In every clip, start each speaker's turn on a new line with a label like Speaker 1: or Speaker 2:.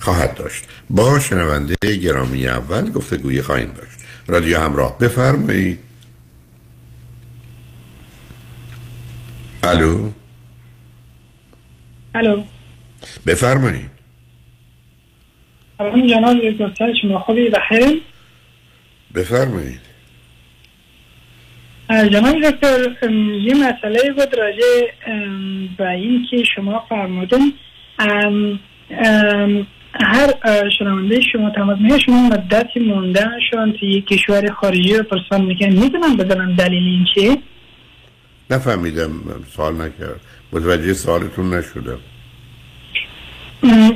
Speaker 1: خواهد داشت. با شنونده گرامی اول گفتگوی خواهیم داشت. رادیو همراه بفرمایید. الو؟
Speaker 2: الو.
Speaker 1: بفرمایید.
Speaker 2: سلام جناب دکتر شما خوبی؟ بخیر
Speaker 1: بفرمایید.
Speaker 2: جناب دکتر یه مسئله بود راجع به این که شما فرمودن هر شنونده شما تماس میگه شما مدتی موندنشون توی یک کشور خارجی رو پرسان می‌کنن می‌دونم بدونم دلیل این چیه؟
Speaker 1: نفهمیدم. سوال نکرد. متوجه سوالتون نشدم.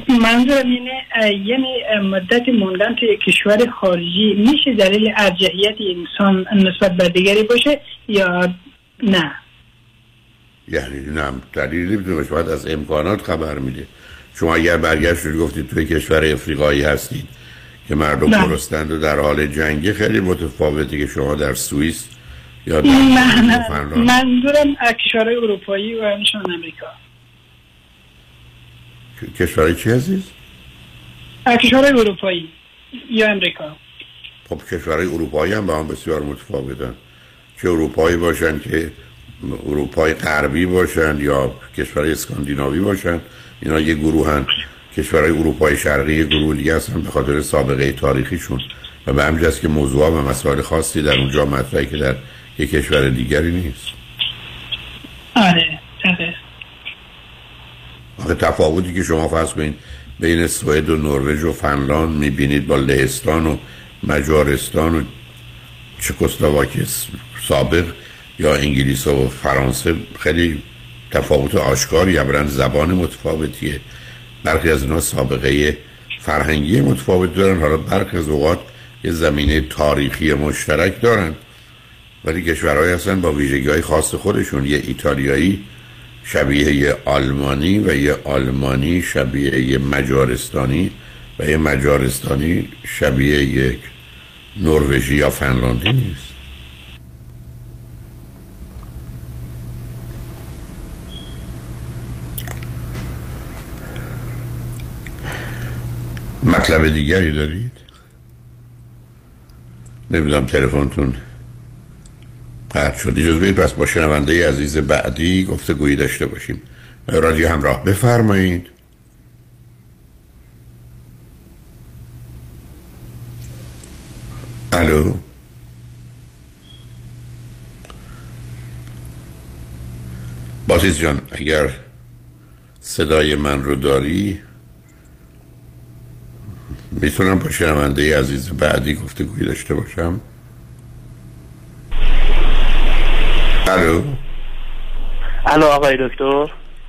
Speaker 2: منظورم اینه یعنی مدت موندن توی کشور خارجی میشه دلیل ارجحیت انسان نسبت به دیگری باشه یا نه؟
Speaker 1: یعنی نه دلیلی باشه. باید از امکانات خبر میده. شما اگر برگشتید گفتید توی کشور افریقایی هستید که مردم گرستند و در حال جنگی خیلی متفاوتی که شما در سوئیس یا در
Speaker 2: نه منظورم کشورهای اروپایی و نشان امریکا
Speaker 1: کشورهای چی عزیز؟
Speaker 2: کشورهای اروپایی یا امریکا
Speaker 1: خب کشورهای اروپایی هم با هم بسیار متفاوتن. چه اروپایی باشن که اروپای غربی باشن یا کشورهای اسکاندیناوی باشن. اینا یه گروه هن. کشورهای اروپای شرقی یه گروه دیگه هستن به خاطر سابقه تاریخیشون. و به همین که موضوع و مسائل خاصی در اونجا مطرحه که در یک کشور دیگری نیست.
Speaker 2: آره آره.
Speaker 1: آخه تفاوتی که شما فرض کنید بین سوئد و نروژ و فنلاند می‌بینید با لهستان و مجارستان و چکسلواکی سابق یا انگلیس و فرانسه خیلی تفاوت آشکاری برند زبان متفاوتیه. برخی از اینا سابقه فرهنگی متفاوت دارن. حالا برخی از اوقات یه زمینه تاریخی مشترک دارن. ولی کشورهایی هستن با ویژگی های خاص خودشون. یه ایتالیایی شبیه یه آلمانی و یه آلمانی شبیه یه مجارستانی و یه مجارستانی شبیه یک نروژی یا فنلاندی نیست. مطلب دیگری دارید؟ نمی‌دونم تلفنتون قطع شد. اجازه بدید پس با شنونده عزیز بعدی گفته گویی داشته باشیم. رادیو همراه بفرمایید. الو؟ بازیز جان اگر صدای من رو داری می‌تونم با شنونده عزیز بعدی گفته گویی داشته باشم؟ الو؟
Speaker 3: الو آقای دکتر.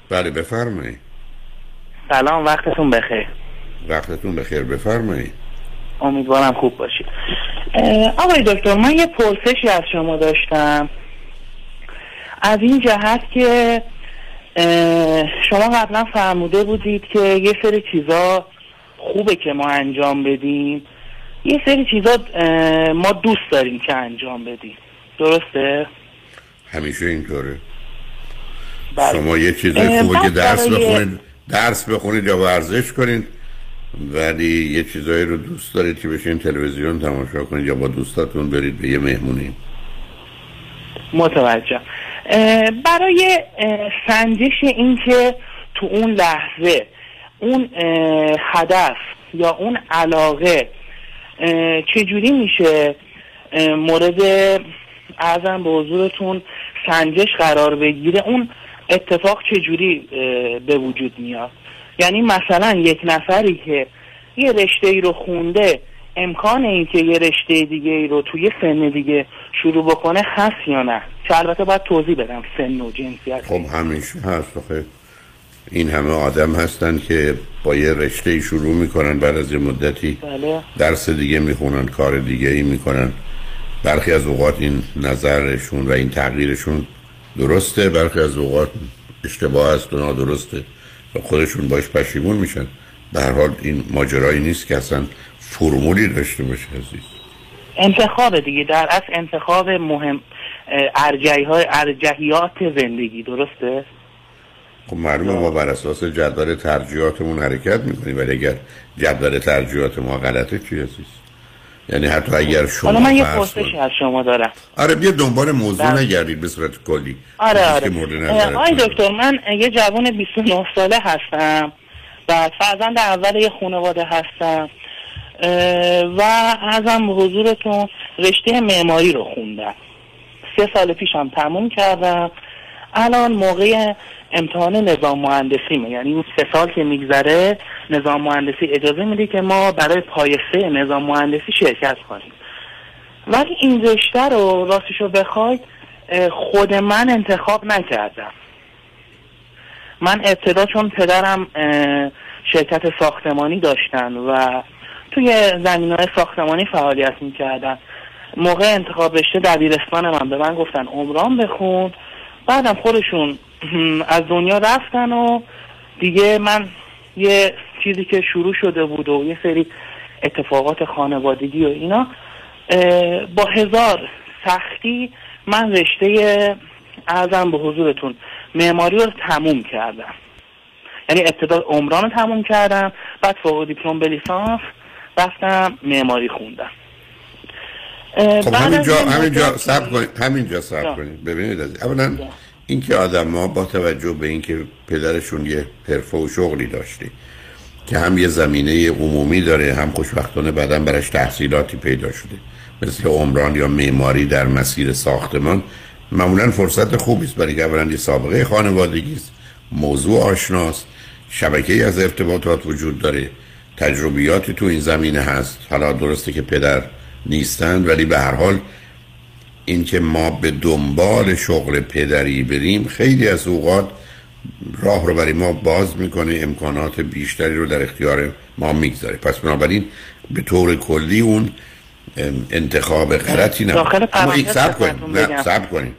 Speaker 1: بله بفرمایید
Speaker 3: سلام وقتتون بخیر.
Speaker 1: وقتتون بخیر بفرمایید
Speaker 3: امیدوارم خوب باشید. آقای دکتر من یه پرسشی از شما داشتم. از این جهت که شما قبلا فرموده بودید که یه سری چیزا خوبه که ما انجام بدیم. یه سری چیزا ما دوست داریم که انجام بدیم. درسته؟
Speaker 1: همیشه اینطوره.
Speaker 3: بله.
Speaker 1: شما یه
Speaker 3: اه،
Speaker 1: خوبه که درس بخونید درس بخونید یا ورزش کنید ولی یه چیزایی رو دوست دارید که بشین تلویزیون تماشا کنید یا با دوستاتون برید به یه مهمونی.
Speaker 3: متوجه برای سنجش این که تو اون لحظه اون هدف یا اون علاقه چجوری میشه؟ مورد ارزم به حضورتون سنجش قرار بگیره. اون اتفاق چجوری به وجود میاد؟ یعنی مثلا یک نفری که یه رشته ای رو خونده امکان این که یه رشته دیگه ای رو توی سن دیگه شروع بکنه هست یا نه؟ که البته باید توضیح بدم سن و جنسیت.
Speaker 1: خب همیشه هست. آخه این همه آدم هستن که با یه رشته شروع می‌کنن بعد از یه مدتی
Speaker 3: بله.
Speaker 1: درس دیگه می‌خونن کار دیگه ای می‌کنن. برخی از اوقات این نظرشون و این تغییرشون درسته برخی از اوقات اشتباه است و نادرسته. و خودشون باش پشیمون میشن. به هر حال این ماجرایی نیست که اصلا فرمولی داشته باشه عزیز.
Speaker 3: انتخاب دیگه در اصل انتخاب مهم های ارجحیات زندگی درسته؟
Speaker 1: خب معلومه ما بر اساس جدول ترجیحاتمون حرکت می‌کنیم ولی اگر جدول ترجیحات ما غلطه چی عزیز؟ یعنی حتی اگر شما
Speaker 3: حالا من یه پرسشی از شما دارم.
Speaker 1: آره بیا دنبال موضوع
Speaker 3: بله.
Speaker 1: نگردید به صورت کلی.
Speaker 3: آره آره. آقای دکتر من یه جوان 29 ساله هستم و فرزند اول یه خانواده هستم و ازم به حضورتون رشته معماری رو خوندم. سه سال پیشم تموم کردم. الان موقع امتحان نظام مهندسیمه. یعنی اون سه سال که میگذره نظام مهندسی اجازه میده که ما برای پایسته نظام مهندسی شرکت کنیم. ولی این رشته رو راستش رو بخواید خود من انتخاب نکردم. من ابتدا چون پدرم شرکت ساختمانی داشتن و توی زمین های ساختمانی فعالیت می‌کردن. موقع انتخاب رشته دبیرستان من به من گفتن عمران بخون بعدم خودشون از دنیا رفتن و دیگه من یه چیزی که شروع شده بود و یه سری اتفاقات خانوادگی و اینا با هزار سختی من رشته ارزم به حضورتون معماری رو تموم کردم. یعنی ابتدا عمران رو تموم کردم بعد فوق دیپلم به لیسانس رفتم معماری خوندم.
Speaker 1: خب همینجا همینجا صبر کنید همینجا صبر. کنید ببینید اولا اینکه آدم ها با توجه به اینکه پدرشون یه حرفه و شغلی داشته که هم یه زمینه عمومی داره هم خوشبختانه بعدا برش تحصیلاتی پیدا شده مثل عمران یا معماری در مسیر ساختمان معمولا فرصت خوبی است برای اولا یه سابقه خانوادگی است موضوع آشناست شبکه از ارتباطات وجود داره تجربیاتی تو این زمینه هست. حالا درسته که پدر نیستند ولی به هر حال اینکه ما به دنبال شغل پدری بریم خیلی از اوقات راه رو برای ما باز می‌کنه امکانات بیشتری رو در اختیار ما می‌گذاره. پس بنابراین به طور کلی اون انتخاب غلطی نه اما این کنید
Speaker 3: خدمتتون
Speaker 1: نه. صبر کنید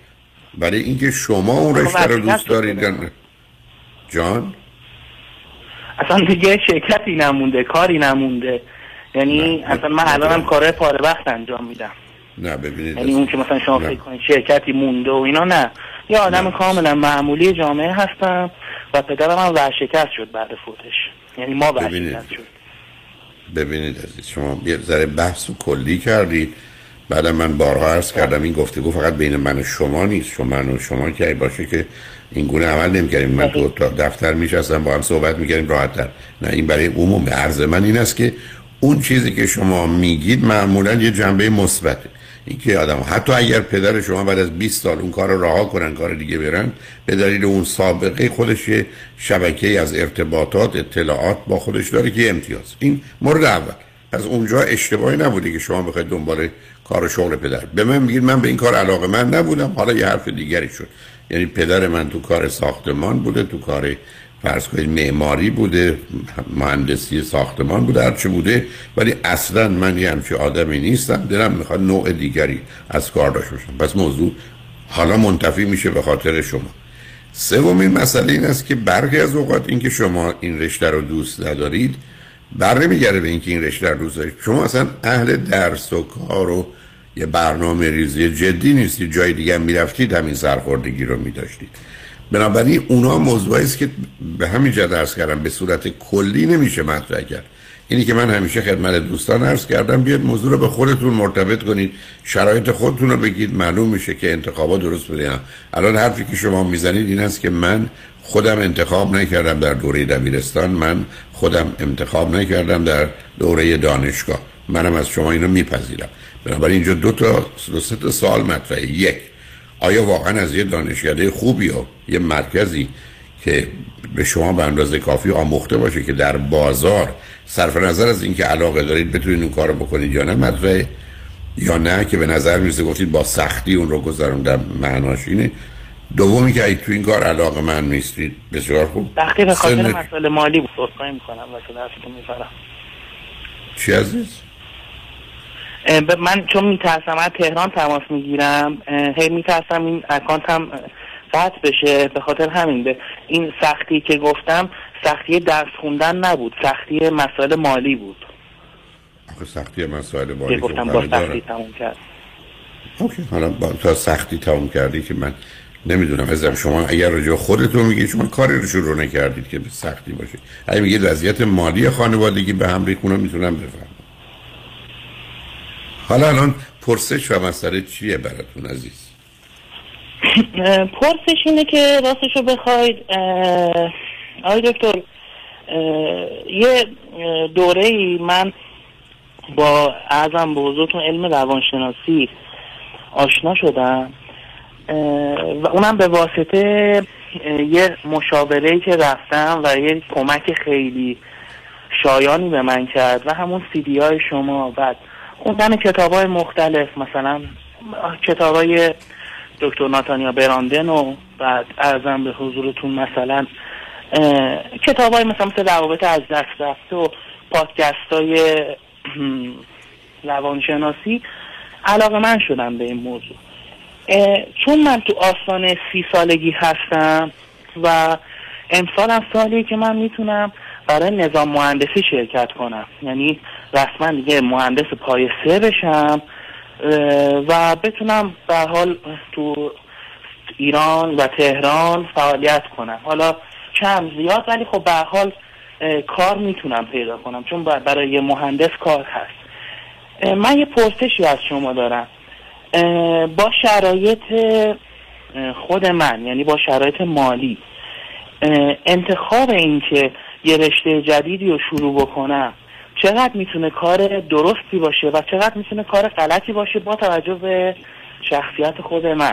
Speaker 1: برای اینکه شما اون رشته رو دوست دارید جان؟
Speaker 3: اصلا دیگه شرکتی نمونده کاری نمونده. یعنی
Speaker 1: نه.
Speaker 3: اصلا من الانم کارهای پاره وقت انجام میدم.
Speaker 1: نه ببینید
Speaker 3: یعنی اون که مثلا شما. فکر کنید شرکتی مونده و اینا نه. یه آدم کاملا معمولی جامعه هستم و پدرم هم ورشکست شد بعد فوتش یعنی ما. ورشکست شد.
Speaker 1: ببینید عزیز شما یه ذره بحث کلی کردید. بعد من بارها عرض کردم این گفتگو فقط بین من و شما نیست. شما من و شما که باشه که این گونه عمل نمی‌کردیم. من تو تا دفتر میشستم با هم صحبت می‌کردیم راحت‌تر. نه این برای عموم عرض من این است که اون چیزی که شما میگید معمولا یه جنبه مثبته. اینکه آدم حتی اگر پدر شما بعد از 20 سال اون کار رها کنن کار دیگه برن به دلیل اون سابقه خودش یه شبکه از ارتباطات اطلاعات با خودش داره که امتیاز. این مورد اول. از اونجا اشتباهی نبوده که شما بخواید دنبال کار و شغل پدر. به من میگید من به این کار علاقه من نبودم. حالا یه حرف دیگری شد. یعنی پدر من تو کار ساختمان بوده تو کار فرض کنید معماری بوده مهندسی ساختمان بوده هرچی بوده ولی اصلا من یه همچی آدمی نیستم دلم می‌خواد نوع دیگری از کار داشته باشم. پس موضوع حالا منتفی میشه به خاطر شما. سومین مسئله این است که برخی از اوقات اینکه شما این رشته رو دوست ندارید بر نمیگرده به اینکه این رشته رو دوست دارید. شما اصلا اهل درس و کار و یه برنامه ریزی جدی نیستید جای دیگه می‌رفتید همین سرخوردگی رو میداشتید. بنابراین اونا موضوعی است که به همین جد عرض کردم به صورت کلی نمیشه مطرح کرد. اینی که من همیشه خدمت دوستان عرض کردم بیاد موضوع رو به خودتون مرتبط کنید شرایط خودتون رو بگید معلوم میشه که انتخابات درست بوده. الان حرفی که شما می‌زنید این است که من خودم انتخاب نکردم در دوره دبیرستان من خودم انتخاب نکردم در دوره دانشگاه. منم از شما اینو میپذیرم. بنابراین اینجا دو تا دو سه تا سوال مطرحه. یک آیا واقعا از یه دانشکده خوبی و یه مرکزی که به شما به اندازه کافی آموخته باشه که در بازار صرف نظر از اینکه علاقه دارید بتونید اون کارو بکنید یا نه مطرحه یا نه که به نظر می‌رسه گفتید با سختی اون رو گذروندم معناش اینه. دومی که اگه تو این کار علاقه من نیستید بسیار خوب.
Speaker 3: به خاطر مسائل مالی بود می‌کنم واسه دستتون میفرم
Speaker 1: چی عزیز؟
Speaker 3: من چون میترسم از تهران تماس می‌گیرم هی میترسم این اکانتم قطع بشه. به خاطر همین به این سختی که گفتم سختی درس خوندن نبود. سختی مسائل مالی بود.
Speaker 1: سختی مسائل
Speaker 3: که
Speaker 1: بالی
Speaker 3: گفتم
Speaker 1: که
Speaker 3: با. سختی تموم کرد.
Speaker 1: اوکی. حالا با تا سختی تموم کردی که من نمی‌دونم. ازم شما اگر به خودتون میگید شما کاری رو شروع نکردید که به سختی باشه. اگه میگید وضعیت مالی خانوادگی به هم ریخونه می‌تونم بفهمم حالا الان پرسش و مسئله چیه براتون عزیز؟
Speaker 3: پرسش اینه که راستشو بخواید آقای دکتر یه دوره ای من با ازم به حضورتون علم روانشناسی آشنا شدم و اونم به واسطه یه مشاوره که رفتم و یه کمک خیلی شایانی به من کرد و همون سیدی های شما بعد خوندن کتاب های مختلف مثلا کتاب های دکتر ناتانیا براندن و بعد ارزم به حضورتون مثلا کتاب های مثلا مثل روابط از دست رفته و پادکست های روانشناسی علاقه من شدم به این موضوع. چون من تو آستان سی سالگی هستم و امسال هم سالیه که من می‌تونم برای نظام مهندسی شرکت کنم. یعنی رسما دیگه مهندس پای سه بشم و بتونم به حال تو ایران و تهران فعالیت کنم. حالا کم زیاد ولی خب به حال کار می‌تونم پیدا کنم چون بر- برای یه مهندس کار هست. من یه پرسشی از شما دارم. با شرایط خود من یعنی با شرایط مالی انتخاب این که یه رشته جدیدی رو شروع بکنم چقدر می‌تونه کار درستی باشه و چقدر می‌تونه کار غلطی باشه با توجه به شخصیت خود من.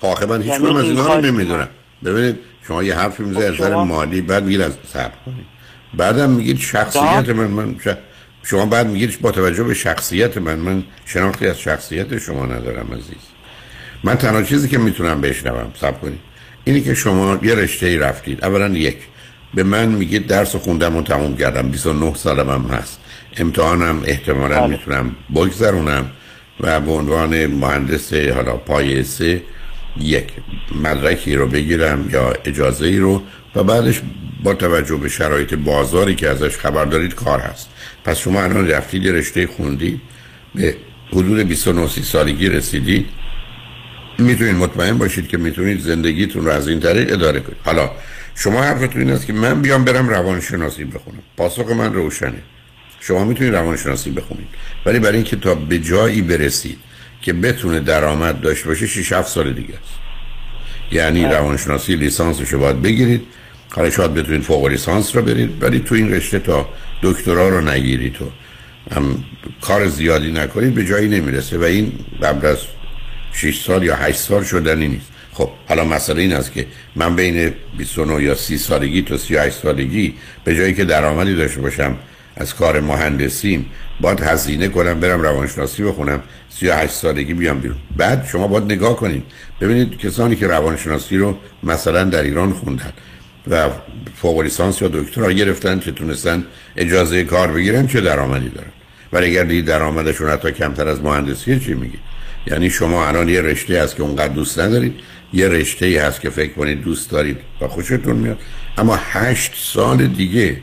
Speaker 1: آخه من هیچ
Speaker 3: یعنی
Speaker 1: کنم از
Speaker 3: این
Speaker 1: اینا رو نمی‌دونم. ببینید شما یه حرفی از
Speaker 3: خب
Speaker 1: نظر
Speaker 3: شما-
Speaker 1: مالی بعد میگید از کنید. بعدم میگید شخصیت من من ش- شما بعد میگید با توجه به شخصیت من من شناختی از شخصیت شما ندارم عزیز. من تنها چیزی که می‌تونم بشنوم صبر کنید اینی که شما یه رشته ای رفتید اولا یک. به من میگید درس خوندم و تموم کردم. 29 سالم هم هست. امتحانم احتمالا
Speaker 3: بله.
Speaker 1: می‌تونم بگذرونم و به عنوان مهندس حالا پایه سه یک مدرکی رو بگیرم یا اجازه ای رو و بعدش با توجه به شرایط بازاری که ازش خبر دارید کار هست. پس شما الان رفتید رشته خوندید. به حدود 29 سالگی رسیدید. می‌تونید مطمئن باشید که می‌تونید زندگیتون رو از این طریق اداره کنید. حالا شما حرفتون این است که من بیام برم روانشناسی بخونم. پاسخ من روشنه. شما می‌تونید روانشناسی بخونید. ولی برای اینکه تا به جایی برسید که بتونه درآمد داشته باشه 6 7 سال دیگه است. یعنی روانشناسی لیسانسش رو باید بگیرید. حالا شاید بتونید فوق لیسانس رو برید ولی تو این رشته تا دکترا رو نگیرید تو هم کار زیادی نکنید به جایی نمی‌رسه. و این قبل از 6 سال یا 8 سال شدنی نیست. خب حالا مسئله این است که من بین 29 یا 30 سالگی تا 38 سالگی به جایی که درآمدی داشته باشم از کار مهندسیم باید هزینه کنم برم روانشناسی بخونم 38 سالگی بیام بیرون. بعد شما باید نگاه کنید. ببینید کسانی که روانشناسی رو مثلا در ایران خوندن و فوق لیسانس یا دکترا گرفتن که تونستن اجازه کار بگیرن چه درآمدی دارن؟ ولی اگر دید درآمدشون حتی کمتر از مهندسی چی میگی؟ یعنی شما الان یه رشته هست که اونقدر دوست ندارید. یه رشته ای هست که فکر کنید دوست دارید و خوشتون میاد. اما هشت سال دیگه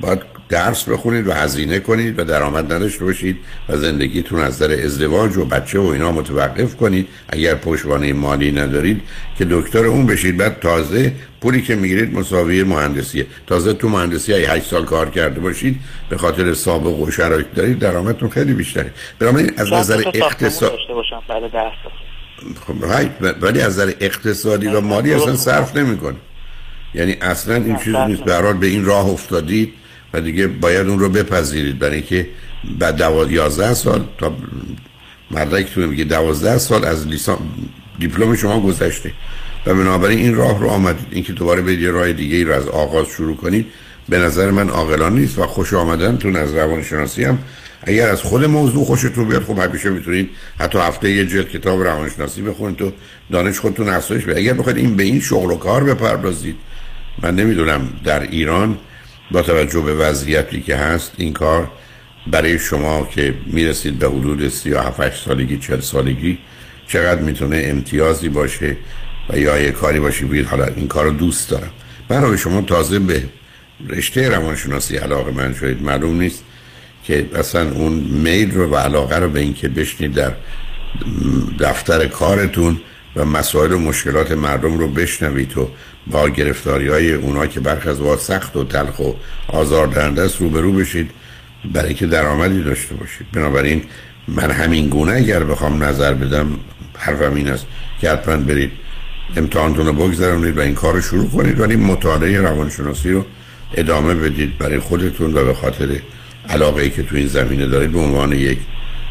Speaker 1: باید درس بخونید و هزینه کنید و درآمد نداشته باشید و زندگیتون از در ازدواج و بچه و اینا متوقف کنید. اگر پشتوانه مالی ندارید که دکتر اون بشید بعد تازه پولی که می‌گیرید مساوی مهندسیه. تازه تو مهندسی ای 8 سال کار کرده باشید به خاطر سابق و شرایط دارید درآمدتون خیلی بیشتره. بنابراین از نظر اقتصاد خب ولی از نظر اقتصادی و مالی اصلا صرف نمی‌کنه. یعنی اصلا این چیزی نیست. به به این راه افتادید و دیگه باید اون رو بپذیرید. برای اینکه بعد 12 سال تا مدرکتون میگه 12 سال از لیسان دیپلم شما گذشته. و بنابراین این راه رو آمدید. اینکه دوباره به یه راه دیگه ای رو از آغاز شروع کنید به نظر من عاقلانه نیست و خوش آمدنتون از روانشناسی هم اگر از خود موضوع خوشتون بیاد خب همیشه می‌تونید حتی هفته یه جلد کتاب روانشناسی بخونید تو دانش خودتون افزایش بدید. اگر بخواید این به این شغل و کار بپردازید من نمی‌دونم در ایران با توجه به وضعیتی که هست این کار برای شما که می‌رسید به حدود 37 سالگی 40 سالگی چقدر می‌تونه امتیازی باشه و یا یه کاری باشه؟ بگید حالا این کار رو دوست دارم. برای شما تازه به رشته روانشناسی علاقه من شدید معلوم نیست. که اصلا اون میل رو و علاقه رو به اینکه بشنید در دفتر کارتون و مسائل و مشکلات مردم رو بشنوید و با گرفتاری های اونا که برخ از سخت و تلخ و آزاردهنده است روبرو بشید. برای که درآمدی داشته باشید. بنابراین من همین گونه اگر بخوام نظر بدم حرفم این است که حتما برید امتحانتون رو بگذرونید و این کار رو شروع کنید. ولی مطالعه روانشناسی رو ادامه بدید برای خودتون و به خاطر علاقه ای که تو این زمینه دارید به عنوان یک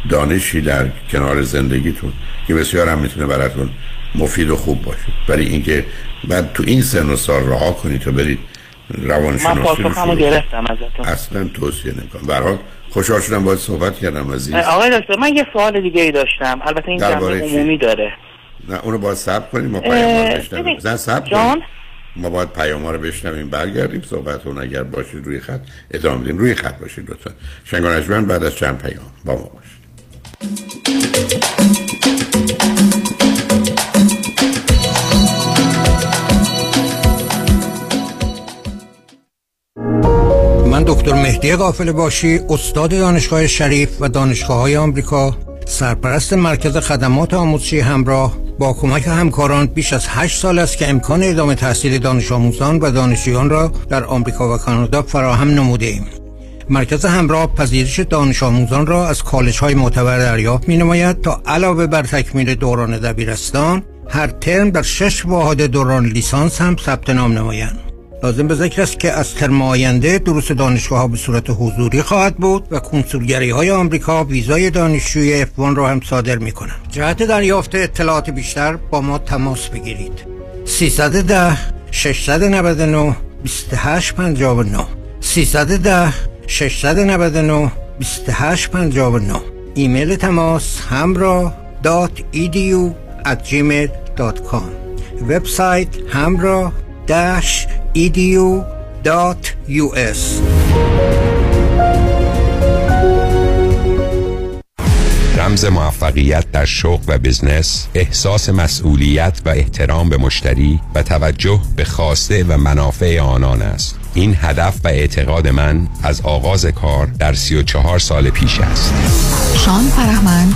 Speaker 1: دانشی در کنار زندگیتون که بسیار هم می‌تونه براتون مفید و خوب باشه. ولی اینکه بعد تو این سن و سال رها کنید تو برید روانشناسی
Speaker 3: من پاسخمو گرفتم ازتون.
Speaker 1: اصلا توصیه نکنم برحال خوشحال شدم باید صحبت کردم عزیز.
Speaker 3: آقای دکتر من یه سوال دیگه ای داشتم. البته این جنبه عمومی داره.
Speaker 1: نه اونو باید سب کنیم ما پیام بشنویم. زن سب کنیم ما باید پیام رو بشنویم برگردیم صحبت اون اگر باشید روی خط ادامه بدیم. روی خط باشید لطفا. شنگانجمن بعد از چند پیام با ما باشید.
Speaker 4: من دکتر مهدی قافل باشی استاد دانشگاه شریف و دانشگاه های آمریکا سرپرست مرکز خدمات آموزشی همراه با کمک همکاران بیش از 8 سال است که امکان ادامه تحصیل دانش آموزان و دانشجویان را در آمریکا و کانادا فراهم نموده ایم. مرکز همراه پذیرش دانش آموزان را از کالج های معتبر دریافت می نماید تا علاوه بر تکمیل دوران دبیرستان هر ترم در شش واحد دوران لیسانس هم ثبت نام نمایند. لازم به ذکر است که از ترم آینده دروس دانشگاه ها به صورت حضوری خواهد بود و کنسولگری های آمریکا ویزای دانشجوی افوان را هم صادر می کنند. جهت دریافت اطلاعات بیشتر با ما تماس بگیرید. 310 699 2859 310 699 2859 ایمیل تماس همراه edu at gmail.com وبسایت همراه dash edu.us
Speaker 5: رمز موفقیت در شغل و بزنس احساس مسئولیت و احترام به مشتری و توجه به خواسته و منافع آنان است. این هدف و اعتقاد من از آغاز کار در 34 سال پیش است.
Speaker 6: شان فرهمند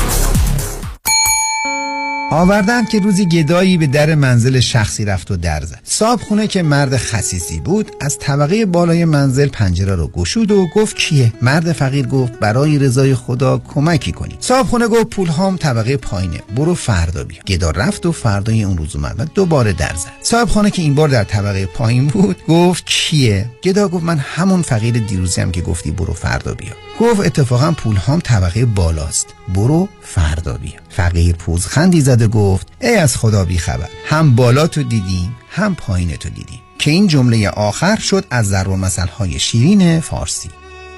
Speaker 7: آوردند که روزی گدایی به در منزل شخصی رفت و در زد. صاحب خونه که مرد خصیصی بود از طبقه بالای منزل پنجره رو گشود و گفت کیه؟ مرد فقیر گفت برای رضای خدا کمکی کنی صاحب خونه گفت پول هام طبقه پایینه برو فردا بیا. گدا رفت و فردای اون روز اومد و دوباره در زد. صاحب خانه که این بار در طبقه پایین بود گفت کیه؟ گدا گفت من همون فقیر دیروزیم که گفتی برو فردا بیا. گفت اتفاقا پول هام طبقه بالاست. برو فردا بیا. فقیر پوزخندی زد و گفت ای از خدا بی خبر هم بالا تو دیدیم هم پایین تو دیدیم. که این جمله آخر شد از ضرب المثل های شیرین فارسی.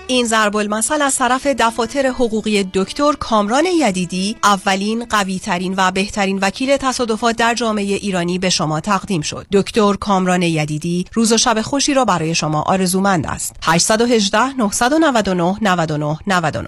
Speaker 8: این ضرب المثل از طرف دفاتر حقوقی دکتر کامران یدیدی اولین قوی ترین و بهترین وکیل تصادفات در جامعه ایرانی به شما تقدیم شد. دکتر کامران یدیدی روز و شب خوشی را برای شما آرزومند است. 818 999 99 99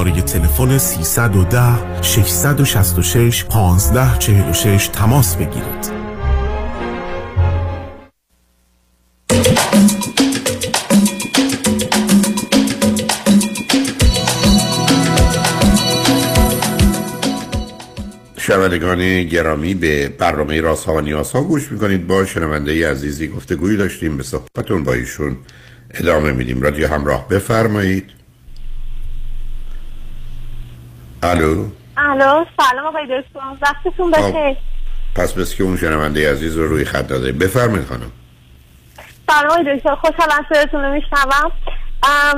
Speaker 9: شماره تلفن 310 666 1546 تماس بگیرید.
Speaker 1: شنوندگان گرامی به برنامه راست ها و نیاز ها گوش می‌کنید. با شنونده عزیزی گفتگویی داشتیم به صحبتون با ایشون ادامه میدیم. رادیو همراه بفرمایید. الو؟
Speaker 10: الو سلام آقای دکتر وقتتون بخیر.
Speaker 1: پس بس که اون شنونده عزیز رو روی خط داده. بفرمایید خانم.
Speaker 10: سلام آقای دکتر خوشحالم صداتون رو میشنوم.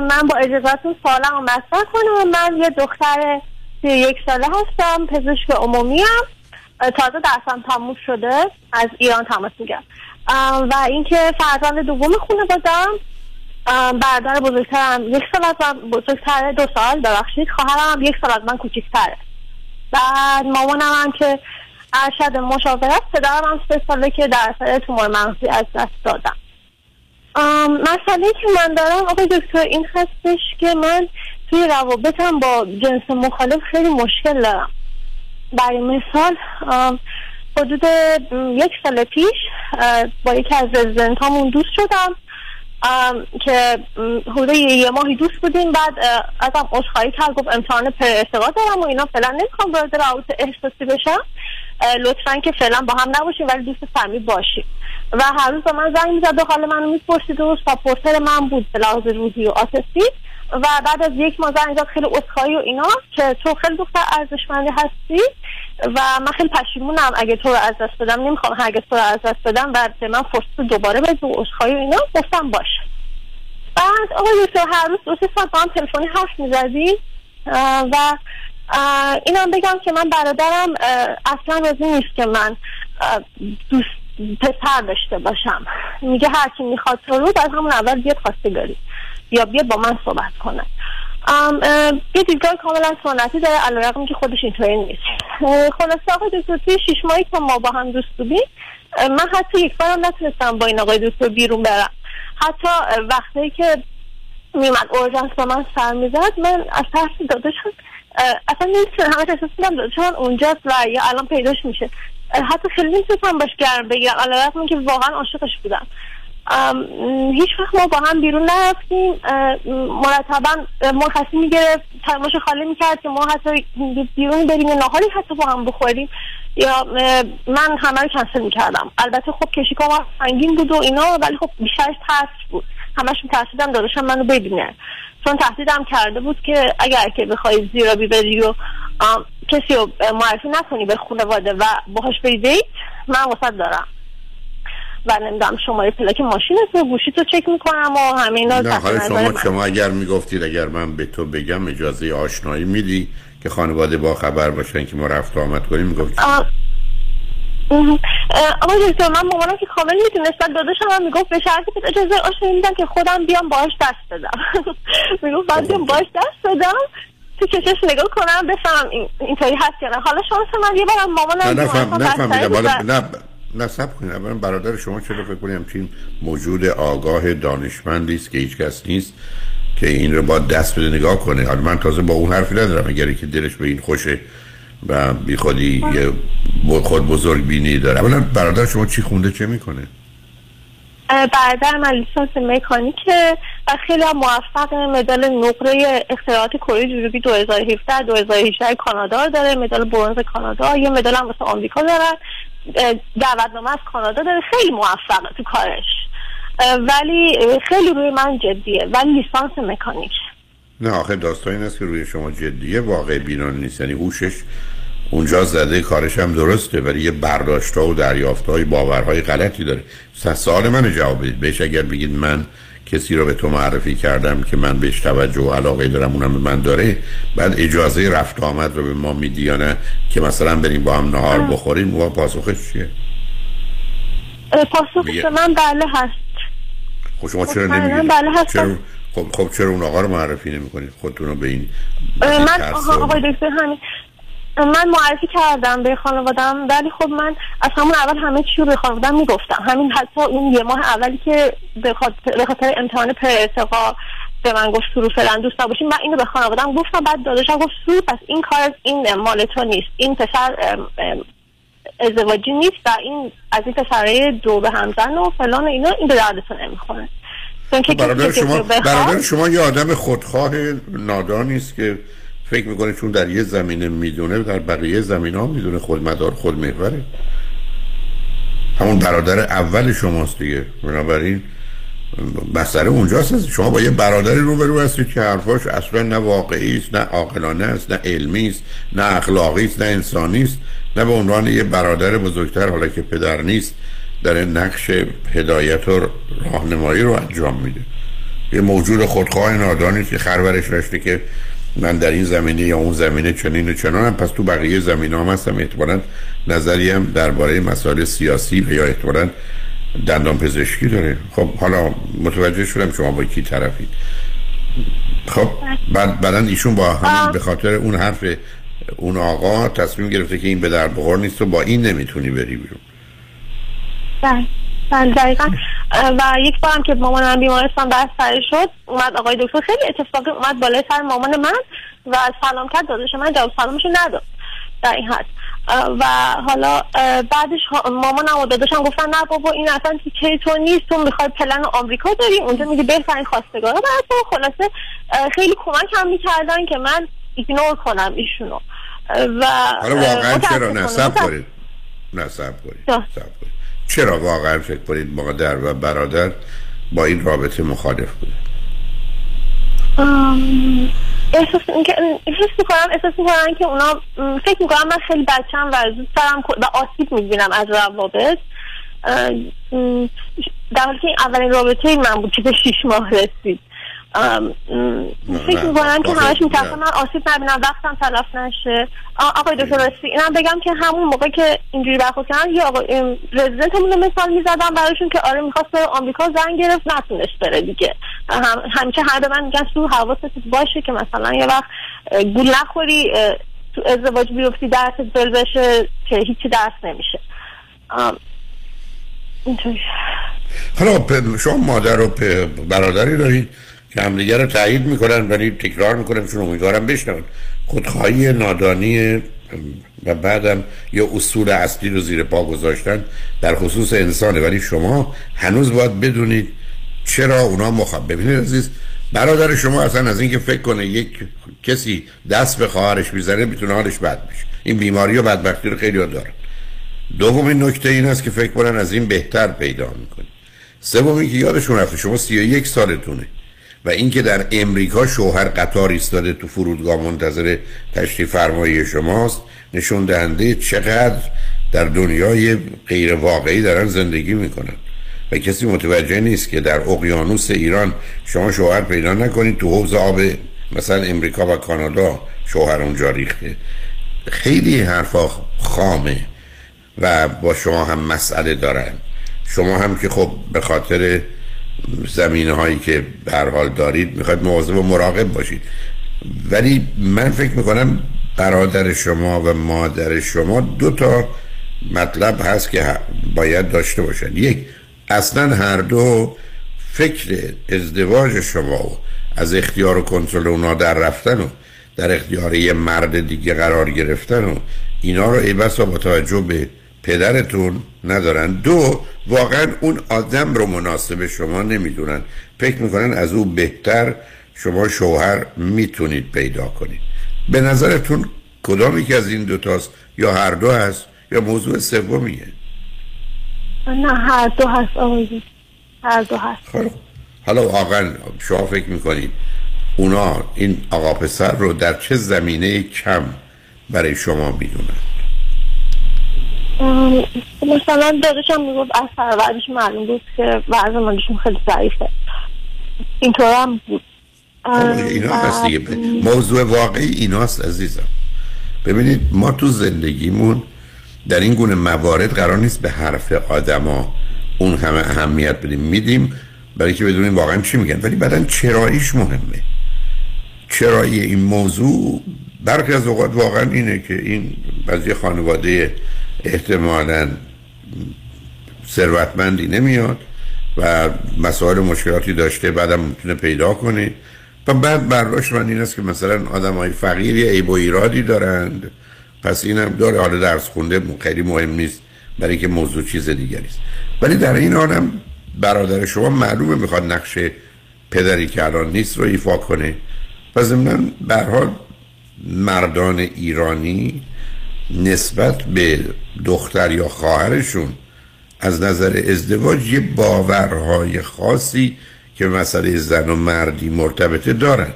Speaker 10: من با اجازهتون سوالم رو مطرح کنم. من یه دختر یک ساله هستم پزشک عمومی هم تازه درسم تموم شده از ایران تماس میگم و اینکه فرزند دوم خونه بازم ام، برادر بزرگترم. یک سال از من بزرگتره دو سال ببخشید. خواهرم یک سال از من کوچیکتره. بعد مامانم هم که ارشد مشاورت پدرم هم سه ساله که در اثر تومور مغزی از دست دادم. مسئله که من دارم آقای دکتر این هستش که من توی روابطم با جنس مخالف خیلی مشکل دارم. برای مثال حدود یک سال پیش با یکی از رزیدنت دوست شدم. که حدود یه ماهی دوست بودیم بعد ازم عذرخواهی کرد گفت امتحان پر ارتباط دارم و اینا فعلا نمی‌خوام وارد روابط احساسی بشم. لطفا که فعلا با هم نباشیم ولی دوست صمیمی باشیم. و هر روز به من زنگ می‌زد و حال منو می‌پرسید و ساپورتر من بود به لحاظ روحی و عاطفی. و بعد از یک ماه زنگ زد خیلی عذرخواهی و اینا که تو خیلی دختر ارزشمندی هستی و من خیلی پشیمونم اگه تو رو از دست بدم. نمی‌خوام هرگز تو رو از دست بدم. و به من فرصت دوباره بده و عذرخواهی و اینا گفتم باشه. بعد آقای دکتر هر روز دو با هم تلفنی حرف می‌زدیم و اینم بگم که من برادرم اصلا راضی نیست که من دوست پسر داشته باشم. میگه هر کی می‌خواد تو رو باید همون اول بیاد خواستگاری یا بیاد با من صحبت اه، یه دیدگاه کاملا سنتی داره علیرغم که خودش اینطوری نیست. خلاصه آقای دکتر توی شیش ماهی که ما با هم دوست بودیم من حتی یک بارم نتونستم با این آقای دکتر بیرون برم. حتی وقتی که میمد اورژانس با من سر می‌زد من از ترس داداشم اصلا نمی‌تونم همه احساس میدم داداشم اونجاست و یا الان پیداش میشه. حتی خیلی نمی‌تونستم باش گرم بگیرم علیرغم که واقعا عاشقش بودم. هیچ وقت ما با هم بیرون نرفتیم. مرتبا مرخصی می‌گرفت ترماش خالی می‌کرد که ما حتی بیرون بریم یه ناهاری حتی با هم بخوریم. یا من همه رو کنسل می‌کردم. البته خب کشیکا ما سنگین بود و اینا ولی خب بیشترش ترس بود. همش میترسیدم داداشم منو ببینه. چون تهدیدم کرده بود که اگر که بخوای زیرابی بری و کسی رو معرفی نکنی به خانواده و باهاش بری من وسط دارم. و نمی‌دونم شماره پلاک ماشین تو گوشی تو چک می‌کنم و همه اینا
Speaker 1: نه حالا شما
Speaker 10: من.
Speaker 1: شما اگر می‌گفتید اگر من به تو بگم اجازه آشنایی میدی که خانواده با خبر باشن که ما رفت و آمد کنیم؟ می‌گفت
Speaker 10: آقای دکتر من مامانم که کامل می‌دونست داداشم هم می‌گفت به شرطی که اجازه آشنایی میدن که خودم بیام باهاش دست بدم. می‌گفت بعد بیام باهاش دست بدم تو چشش نگاه کنم بفهمم این اینطوری هست یا نه. حالا شانس من یه بارم مامانم
Speaker 1: نه نفهم
Speaker 10: و-
Speaker 1: نه نه سب کنید. اولا برادر شما چرا فکر کنیم همچین موجود آگاه دانشمندی است که هیچ کس نیست که این رو با دست بده نگاه کنه؟ حالا من تازه با اون حرفی ندارم. اگر که دلش به این خوشه و بی خودی یه خود بزرگ بینی داره. اولا برادر شما چی خونده؟ چه می‌کنه؟
Speaker 10: برادر من لیسانس مکانیکه و خیلی موفق مدال نقره اختراعات کره جنوبی 2017 2018 کانادا داره. مدال برنز کانادا. یه مدال هم واسه آمریکا دارن. دعوتنامه از کانادا داره خیلی موفقه تو کارش. ولی خیلی روی من جدیه ولی لیسانس مکانیک.
Speaker 1: نه آخه داستان این است که روی شما جدیه واقع بینانه نیست. یعنی هوشش اونجا زده کارش هم درسته ولی یه برداشت و دریافت های باورهای غلطی داره. س- سوال من جواب بدید. بهش اگر بگید من کسی رو به تو معرفی کردم که من بهش توجه و علاقه دارم اونم به من داره بعد اجازه رفت آمد رو به ما میدی یا نه؟ که مثلا بریم با هم نهار بخوریم و پاسخش چیه؟
Speaker 10: پاسخش من بله هست.
Speaker 1: خب شما چرا نمیگید
Speaker 10: بله.
Speaker 1: چرا؟ خب خب چرا اون آقا رو معرفی نمی‌کنید خودتون رو به این
Speaker 10: من
Speaker 1: و-
Speaker 10: آقای دکتر همین من معرفی کردم به خانوادم ولی خب من از همون اول همه چی رو به خانوادم می‌گفتم. همین حتی اون یه ماه اولی که به خاطر, امتحان پر ارتقا به من گفت سرو فعلا دوست نباشیم من اینو به خانوادم گفتم بعد داداشم گفت سرو پس این کار این مال تو نیست. این پسر ازدواجی نیست و این از این پسرای دو به همزن و فلان و اینا این به دردتون نمی‌خوره. که
Speaker 1: برادر شما برادر شما یه آدم خودخواه نادانی است که فکر می‌کنه چون در یه زمینه می‌دونه در بقیه زمین ها می‌دونه خود مدار خود محوره. همون برادر اول شماست دیگه. بنابراین مسئله اونجاست. شما با یه برادری روبرو هستید که حرفاش اصلا نه واقعی است نه عاقلانه است نه علمی است نه اخلاقی است نه انسانی است. نه به عنوان یه برادر بزرگتر حالا که پدر نیست داره نقش هدایت و راهنمایی رو انجام میده. یه موجود خودخواه نادانی که خرورش رشته که من در این زمینه یا اون زمینه چنین و چنانم پس تو بقیه زمینه هم هستم. احتمالا نظری هم درباره مسائل سیاسی و یا احتمالا دندان پزشکی داره. خب حالا متوجه شدم شما با کی طرفید خب بعد بعدا ایشون با همین به خاطر اون حرف اون آقا تصمیم گرفته که این به در بخور نیست و با این نمی‌تونی بری بیرون.
Speaker 10: بله. بله دقیقا. و یک بارم که مامانم بیمارستان بستری شد اومد آقای دکتر خیلی اتفاقی اومد بالای سر مامان من و سلام کرد داداش من جواب سلامشو نداد. در این حد. و حالا بعدش مامانم و داداشم گفتن نه بابا این اصلا تیکه تو نیست تو می‌خوای پلن آمریکا داری؟ اونجا میگی بهترین خواستگارا. برای تو خلاصه خیلی کمک هم می‌کردن که من ایگنور کنم ایشونو. و
Speaker 1: حالا واقعا چرا؟ نصب کنید. نصب کنید. چرا واقعا فکر کنید مادر و برادر با این رابطه مخالف بوده
Speaker 10: احساس احساس می‌کنم احساس می‌کنم که اونا فکر می‌کنم من خیلی بچم و زود سرم و آسیب می‌بینم از روابط. در حالی که این اولین رابطه من بود که به شیش ماه رسید. فکر می‌کنم که همش میترسم من آسیب نبینم وقتم تلف نشه. آقای دکتر راستی اینم بگم که همون موقع که اینجوری برخورد کردن یه آقای رزیدنتمون رو مثال می‌زدم برایشون که آره می‌خواست بره آمریکا زنگ گرفت نتونست بره دیگه. هم همیشه هر به من میگن تو حواست باشه که مثلا یه وقت گول نخوری تو ازدواج بیفتی درست بل بشه که هیچی درس نمیشه. اینطوری.
Speaker 1: حالا شما مادر و برادری دارید. که همدیگه رو تایید می‌کنن ولی تکرار می‌کنن چون امیدوارم بشنون. خودخواهی نادانی و بعدم یه اصول اصلی رو زیر پا گذاشتن در خصوص انسانه. ولی شما هنوز باید بدونید چرا اونا مخاب ببینید عزیز برادر شما اصلا از اینکه فکر کنه یک کسی دست به خواهرش می‌زنه می‌تونه حالش بد بشه. این بیماری و بدبختی رو خیلی دارن دومین نکته این است که فکر کنن از این بهتر پیدا می‌کنی سومی که یادشون رفته شما 31 سالتونه. و اینکه در امریکا شوهر قطار ایستاده تو فرودگاه منتظر تشریف فرمایی شماست نشون دهنده چقدر در دنیای غیر واقعی دارن زندگی می‌کنن. و کسی متوجه نیست که در اقیانوس ایران شما شوهر پیدا نکنید تو حوض آب مثلا امریکا و کانادا شوهر اونجا ریخته. خیلی حرفا خامه و با شما هم مسئله دارن. شما هم که خب به خاطر زمینه هایی که به حال دارید می‌خواید مواظب و مراقب باشید. ولی من فکر می‌کنم برادر شما و مادر شما دو تا مطلب هست که باید داشته باشند یک اصلا هر دو فکر ازدواج شما و از اختیار و کنترل اونا در رفتن و در اختیار یه مرد دیگه قرار گرفتن و اینا رو ای با توجه به پدرتون ندارن. دو واقعا اون آدم رو مناسب شما نمی‌دونن. فکر می‌کنن از او بهتر شما شوهر می‌تونید پیدا کنید. به نظرتون کدامی که از این دوتاست یا هر دو هست؟ یا موضوع سومیه؟
Speaker 10: نه هر دو هست آقای هر دو هست.
Speaker 1: خب. حالا واقعا شما فکر می‌کنید اونا این آقا پسر رو در چه زمینه کم برای شما می‌دونن؟
Speaker 10: مثلا دادشم می‌گفت از سرورش معلوم بود که وضع مالیشون خیلی ضعیفه. اینطور هم بود.
Speaker 1: اینا هست دیگه. موضوع واقعی ایناست عزیزم. ببینید ما تو زندگیمون در این گونه موارد قرار نیست به حرف آدما اون همه اهمیت بدیم. میدیم برای که بدونیم واقعا چی میگن. ولی بعدا چراییش مهمه. چرایی این موضوع برخی از اوقات واقعا اینه که این بعضی خانواده احتمالا ثروتمندی نمیاد و مسائل مشکلاتی داشته بعدم می‌تونه پیدا کنه. و بعد برداشت من این است که مثلا آدم های فقیری عیب و ایرادی دارند. پس اینم داره حالا درس خونده خیلی مهم نیست برای که موضوع چیز دیگری است. ولی در این حالم برادر شما معلومه می‌خواد نقش پدری که الان نیست رو ایفا کنه. و ضمنا به حال مردان ایرانی نسبت به دختر یا خواهرشون از نظر ازدواج یه باورهای خاصی که مسئله زن و مردی مرتبطه دارن.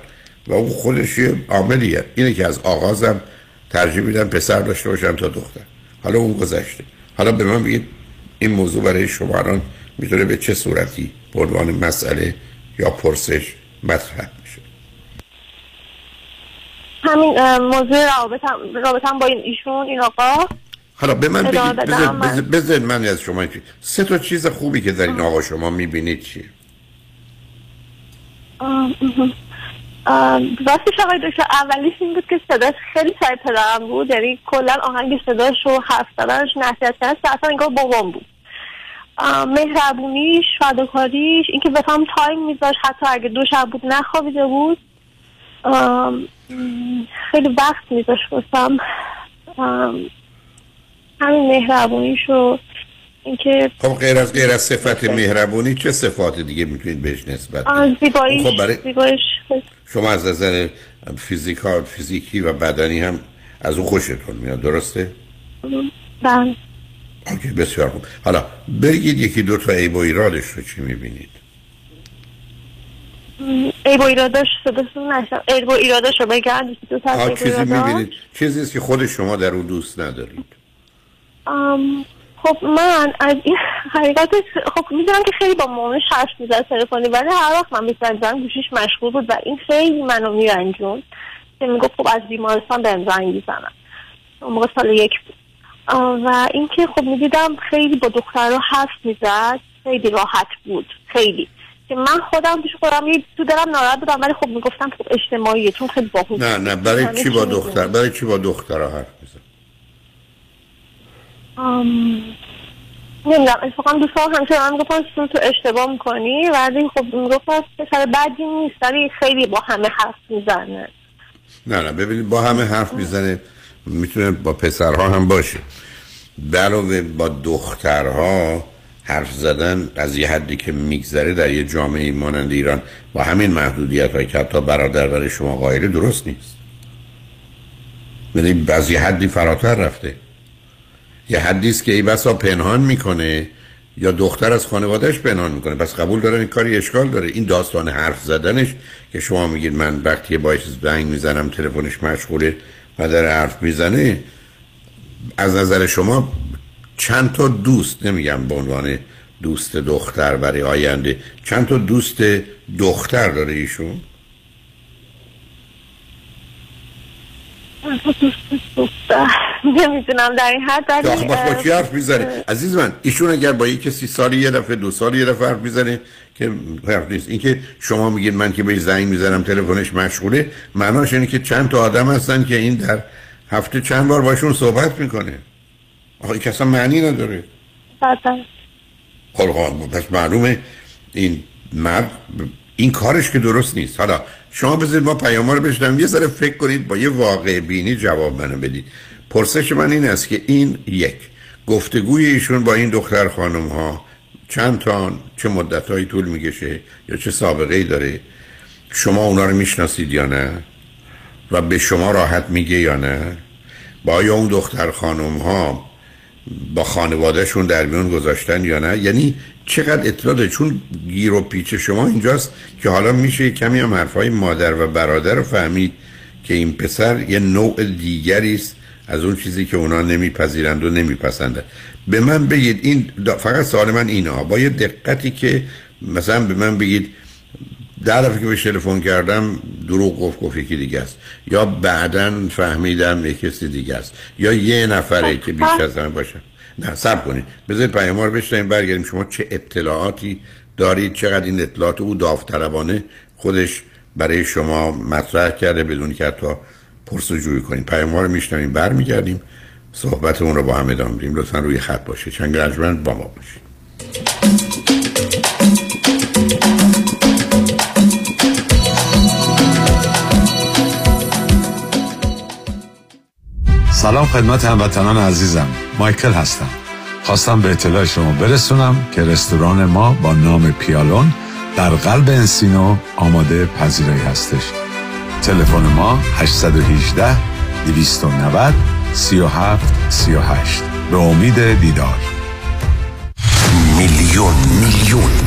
Speaker 1: و اون خودش یه عاملیه. اینه که از آغازم ترجیح میدن پسر داشته باشن تا دختر. حالا اون گذشته. حالا به من بگید این موضوع برای شما می‌تونه به چه صورتی به عنوان مسئله یا پرسش مطرح؟
Speaker 10: همین موضوع رابطم, رابطم با این ایشون این آقا.
Speaker 1: حالا به من بگید بذار-
Speaker 10: من.
Speaker 1: بذار- بذار من از شما چی- سه تا چیز خوبی که در این آقا شما می‌بینید چیه؟
Speaker 10: راستش آقای دکتر اولیش این بود که صداش خیلی سر پدرم بود یعنی کلا آهنگ صداش و حرف زدنش نصیحت کردنش اصلا انگار بابام بود. مهربونیش فداکاریش اینکه بفهم تایم میذاش حتی اگه دو شب بود نخوابیده بود. خیلی وقت میذاش واسم همین مهربونیش اینکه
Speaker 1: خب غیر از غیر از صفت مهربونی چه صفات دیگه می‌تونید بهش نسبت بدید؟
Speaker 10: زیباییش
Speaker 1: خب برای
Speaker 10: زیباییش
Speaker 1: شما از نظر فیزیکال فیزیکی و بدنی هم از اون خوشتون میاد درسته؟
Speaker 10: بله.
Speaker 1: بسیار خوب. حالا بگید یکی دو تا عیب و ایرادش رو چی می‌بینید؟
Speaker 10: ای با صداشون نشم ای با ایراداش رو بگن با
Speaker 1: چیزی. می‌بینید. چیزی که خود شما در اون دوست ندارید.
Speaker 10: آم، خب من از این حقیقتش خب می‌دونم که خیلی با مامانش حرف می‌زد تلفنی ولی هر وقت من می‌زنم گوشیش مشغول بود و این خیلی منو میرنجون که می‌گفت خب از بیمارستان بهم زنگ می‌زنم اون موقع سال یک بود. و اینکه خب می‌دیدم خیلی با دخترها حرف می‌زد خیلی راحت بود. خیلی. که من خودم پیش خودم یه تو دلم ناراحت بودم ولی خب می‌گفتم خب اجتماعیه چون خیلی باهوش
Speaker 1: نه نه برای چی با دختر. برای چی با دخترها حرف میزن
Speaker 10: آم، نمی‌دونم اتفاقا دوستان همیشه من می‌گفتن تو تو اشتباه می‌کنی ولی خب می‌گفتن پسر بدی نیست ولی خیلی با همه حرف می‌زنه.
Speaker 1: نه نه ببینید با همه حرف می‌زنه می‌تونه با پسرها هم باشه. علاوه با دخترها حرف زدن از یه حدی که میگذره در یه جامعه مانند ایران با همین محدودیت هایی که حتی برادر برای شما قائله درست نیست. یعنی از یه حدی فراتر رفته. یه حدی که ای بسا پنهان می‌کنه یا دختر از خانوادهش پنهان می‌کنه. پس قبول دارن این کاری اشکال داره. این داستان حرف زدنش که شما میگید من وقتی باش زنگ می‌زنم تلفنش مشغوله و در حرف می‌زنه از نظر شما چند تا دوست نمیگم به عنوان دوست دختر برای آینده چند تا دوست دختر داره ایشون؟
Speaker 10: نمی‌دونم در این حد ولی
Speaker 1: باز با کی حرف می‌زنه عزیز من ایشون اگر با یک کسی سالی یه دفعه دو سال یه دفعه حرف می‌زنه که حرف نیست. اینکه شما میگید من که بهش زنگ می‌زنم تلفنش مشغوله معناش اینه که چند تا آدم هستن که این در هفته چند بار باشون صحبت می‌کنه. آخه این اصلا معنی نداره. خب خب، پس معلومه این مرد این کارش که درست نیست. حالا شما بذارید ما پیام رو بشنم یه ذره فکر کنید با یه واقع بینی جواب منو بدید. پرسش من این است که این یک گفتگوی ایشون با این دختر خانم ها چند تا چه مدت هایی طول می‌کشه یا چه سابقه ای داره؟ شما اونا رو می‌شناسید یا نه؟ و به شما راحت میگه یا نه؟ با آیا اون دختر خانم ها با خانوادهشون در میون گذاشتن یا نه؟ یعنی چقدر اطلاع چون گیر و پیچ شما اینجاست که حالا میشه کمی هم حرفای مادر و برادر رو فهمید که این پسر یه نوع دیگری است از اون چیزی که اونا نمیپذیرند و نمیپسندند. به من بگید این فقط سوال من اینه. با یه دقتی که مثلا به من بگید در دفعه که بهش تلفن کردم دروغ گفت گفت یکی دیگه است. یا بعدا فهمیدم یک کسی دیگه است. یا یه نفره که بیش از همه باشه. نه سب کنید. بذارید پیام رو بشنیم برگردیم. شما چه اطلاعاتی دارید؟ چقدر این اطلاعات او داوطلبانه خودش برای شما مطرح کرده بدون که حتی پرسجویی کنید. پیام رو میشنویم برمیگردیم. صحبت اون رو با هم ادامه میدیم لطفا روی خط باشه. چند با ما باشید.
Speaker 11: سلام خدمت هموطنان عزیزم. مایکل هستم. خواستم به اطلاع شما برسونم که رستوران ما با نام پیالون در قلب انسینو آماده پذیرایی هستش. تلفن ما 818 290 37 38 به امید دیدار.
Speaker 9: میلیون میلیون.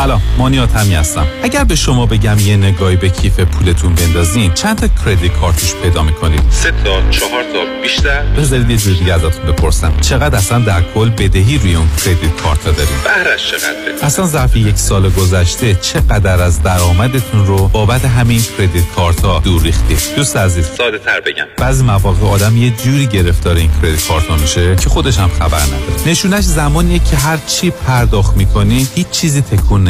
Speaker 12: سلام مانی حاتمی هستم. اگر به شما بگم یه نگاهی به کیف پولتون بندازین چند تا credit card توش پیدا می‌کنید؟
Speaker 13: سه تا چهار تا بیشتر؟
Speaker 12: بذارید یه جور دیگه ازتون بپرسم. چقدر اصلا در کل بدهی روی اون credit card دارین
Speaker 13: بهره‌ش چقدر
Speaker 12: اصلا ظرف یک سال گذشته چقدر از درآمدتون رو بابت همین credit card ها دور ریختید دوست عزیز.
Speaker 13: ساده تر بگم.
Speaker 12: بعضی مواقع آدم یه جوری گرفتار این کردیت کارت ها میشه که خودش هم خبر نداره. نشونش زمانیه که هر چی پرداخت می‌کنی هیچ چیزی تکون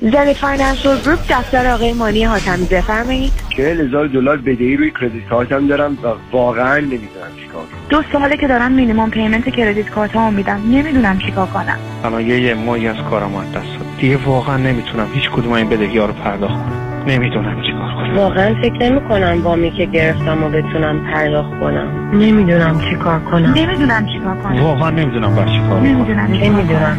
Speaker 14: زنی Financial Group دفتر آقای مانی حاتمی بفرمایید.
Speaker 15: چهل هزار دلار بدهی روی credit card م دارم و واقعا نمی‌دونم چیکار کنم.
Speaker 14: دو ساله که دارم minimum payment credit card امو میدم. نمی‌دونم چیکار کنم.
Speaker 15: الان یه یه ماهی از کارم از دست داد دیگه واقعا نمی‌تونم هیچ کدوم این بدهی ها رو پرداخت کنم. نمی‌دونم چیکار کنم.
Speaker 16: واقعا فکر نمی کنم وامی که گرفتم و بتونم پرداخت کنم. نمی‌دونم چیکار کنم.
Speaker 14: نمی‌دونم چیکار کنم.
Speaker 15: واقعا نمی‌دونم بر چی کار
Speaker 14: نمی‌دونم
Speaker 16: نمی‌دونم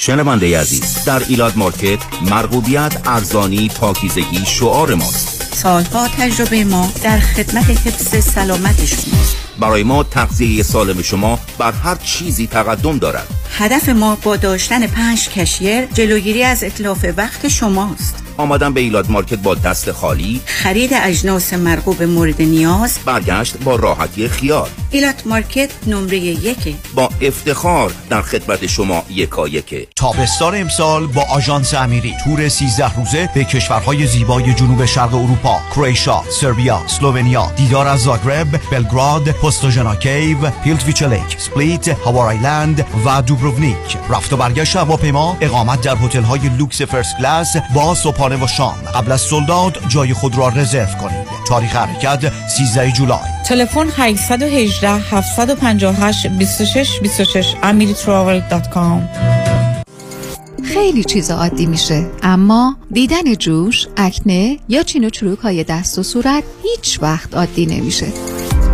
Speaker 17: شنونده عزیز در Elat Market مرغوبیت ارزانی پاکیزگی شعار ماست.
Speaker 18: سالها تجربه ما در خدمت حفظ سلامت شماست
Speaker 17: برای ما تغذیه سالم شما بر هر چیزی تقدم دارد.
Speaker 18: هدف ما با داشتن پنج cashier جلوگیری از اتلاف وقت شماست.
Speaker 17: آمدن به Elat Market با دست خالی.
Speaker 18: خرید اجناس مرغوب مورد نیاز.
Speaker 17: برگشت با راحتی خیال.
Speaker 18: Elat Market نمره یک.
Speaker 17: با افتخار در خدمت شما یکایک
Speaker 19: تابستان امسال با آژانس امیری. تور 13 روزه به کشورهای زیبای جنوب شرق اروپا. کرواتیا سربیا اسلوونیا دیدار از زاگرب بلگراد Postojna Cave Plitvice Lake سپلیت Hvar Island و دوبروونیک. رفت و برگشت هواپیما اقامت در هتل های لوکس first class با صبحانه و شام. قبل از sold out جای خود را رزرو کنید. تاریخ حرکت 13 جولای.
Speaker 20: تلفن 818 758 26 26 amiritravel.com
Speaker 6: خیلی چیزا عادی میشه. اما دیدن جوش، اکنه یا چین و چروک های دست و صورت هیچ وقت عادی نمیشه.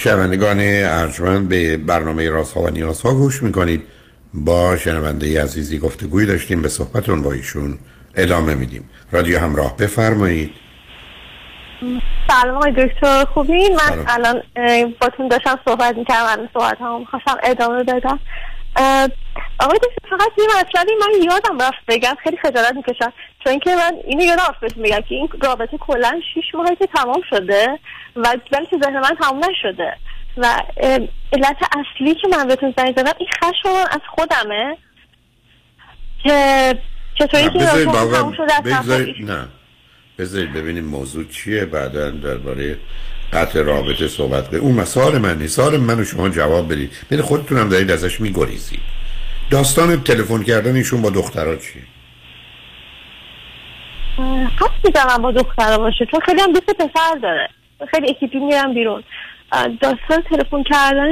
Speaker 1: شنوندگان ارجمند به برنامه راست ها و نیاز ها گوش می‌کنید. با شنونده عزیزی گفتگوی داشتیم به صحبتون با ایشون ادامه میدیم. رادیو همراه بفرمایید.
Speaker 10: سلام آقای دکتر خوبین؟ من الان باتون داشتم صحبت می‌کردم صحبت هم خواستم ادامه بدم. آقای دکتر فقط یه مسئله من یادم رفت بگم. خیلی خجالت می‌کشم. چون اینکه من اینو یادم رفت بهتون بگم که این رابطه کلا شیش ماهی که تمام شده و ولی تو ذهن من تمام نشده. و علت اصلی که من بهتون زنگ زدم این خشم من از خودمه که چطوری که تمام شده از
Speaker 1: بذارید ببینیم موضوع چیه. بعدا درباره قطع رابطه صحبت کنیم اون مسائل من نیست. سوال من و شما جواب بدید. بین خودتونم دارید ازش میگریزید. داستان تلفن کردن ایشون با دخترها چیه؟
Speaker 10: حد می‌زنم با دخترها باشه. چون خیلی هم دوست پسر داره. خیلی اکیپی میرم بیرون. داستان تلفن کردن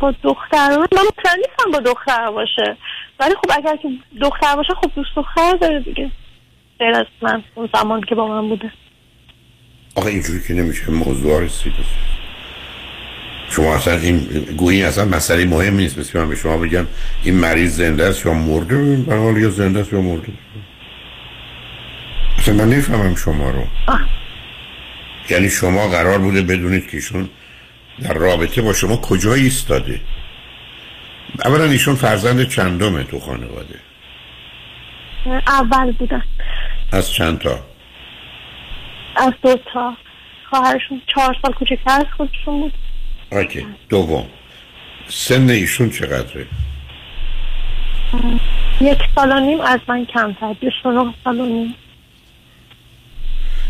Speaker 10: با دخترها من مطمئن نیستم با دختر باشه. ولی خب اگر که دختر باشه خب دوست دختر داره دیگه. غیر از من اون زمان که با من بوده.
Speaker 1: آخه اینجوری که نمیشه موضوع رسید. شما اصلا این گویی اصلا مسئله مهم نیست. مثل من به شما بگم این مریض زنده است یا مرده؟ به حال یا زنده است یا مرده. اصلا من نفهمم شما رو. یعنی شما قرار بوده بدونید که ایشون در رابطه با شما کجا ایستاده. اولا ایشون فرزند چندمه تو خانواده؟
Speaker 10: اول بودن
Speaker 1: از چند تا؟
Speaker 10: از دو تا خواهرشون چهار سال کوچکتر از خودشون بود.
Speaker 1: اوکی دوم. سن ایشون چقدره؟
Speaker 10: یک سال و نیم از من کمتر 29 سال و نیم.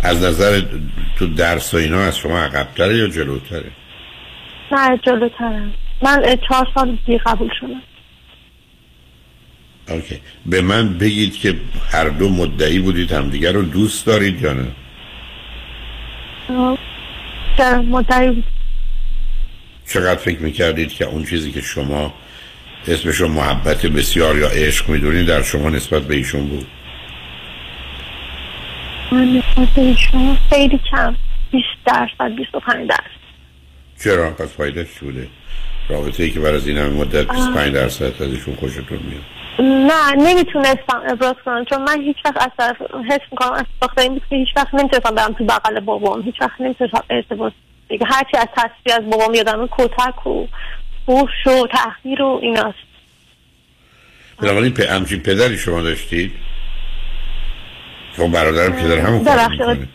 Speaker 1: از نظر تو درس و اینا از شما عقبتره یا جلوتره؟
Speaker 10: نه جلوترم من چهار سال دیگه قبول شدم.
Speaker 1: اوکی. به من بگید که هر دو مدعی بودید همدیگر رو دوست دارید یا نه؟
Speaker 10: بود
Speaker 1: چقدر فکر می‌کردید که اون چیزی که شما اسمش رو محبت بسیار یا عشق می‌دونید در شما نسبت به ایشون بود؟
Speaker 10: من نسبت به ایشون خیلی کم 20 درصد 25 درصد.
Speaker 1: چرا؟ پس فایدهش چی بوده؟ رابطه ای که بر از این همه مدت 25 درصد از ایشون خوشتون میاد.
Speaker 10: نه نمی‌تونستم ابراز کنم چون من هیچ وقت از طرف حس می‌کنم از بخاطر این بود که هیچ وقت نمی‌تونستم برم تو بغل بابام هیچ وقت نمی‌تونستم ارتباط دیگه. هرچی از تصویر از بابام یادم کتک و فوش و تحقیر و ایناست.
Speaker 1: بنابراین پ... همچین پدری شما داشتید؟ خب برادرم که داره همون کار. می‌کنه.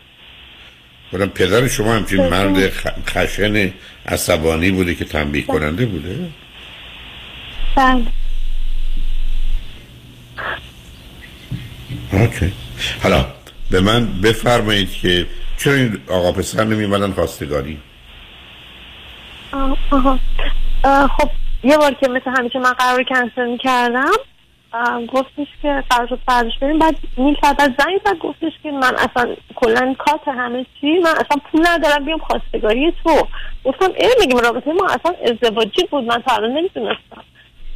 Speaker 1: بودم پدر شما همچین مرد خشن عصبانی بوده که تنبیه کننده بوده؟
Speaker 10: بله.
Speaker 1: اوکی. حالا به من بفرمایید که چرا این آقا پسر نمیمدن خواستگاری؟
Speaker 10: آه،. آه، خب یه بار که مثل همیشه من قرار کنسل می‌کردم گفتش که قرار شد فردش بریم. بعد نیم ساعت بعد زنگ زد گفتش که من اصلا کلا کات همه چی من اصلا پول ندارم بیام خواستگاری تو. گفتم ای میگم رابطه ما اصلا ازدواجی بود؟ من تا الان نمی‌دونستم.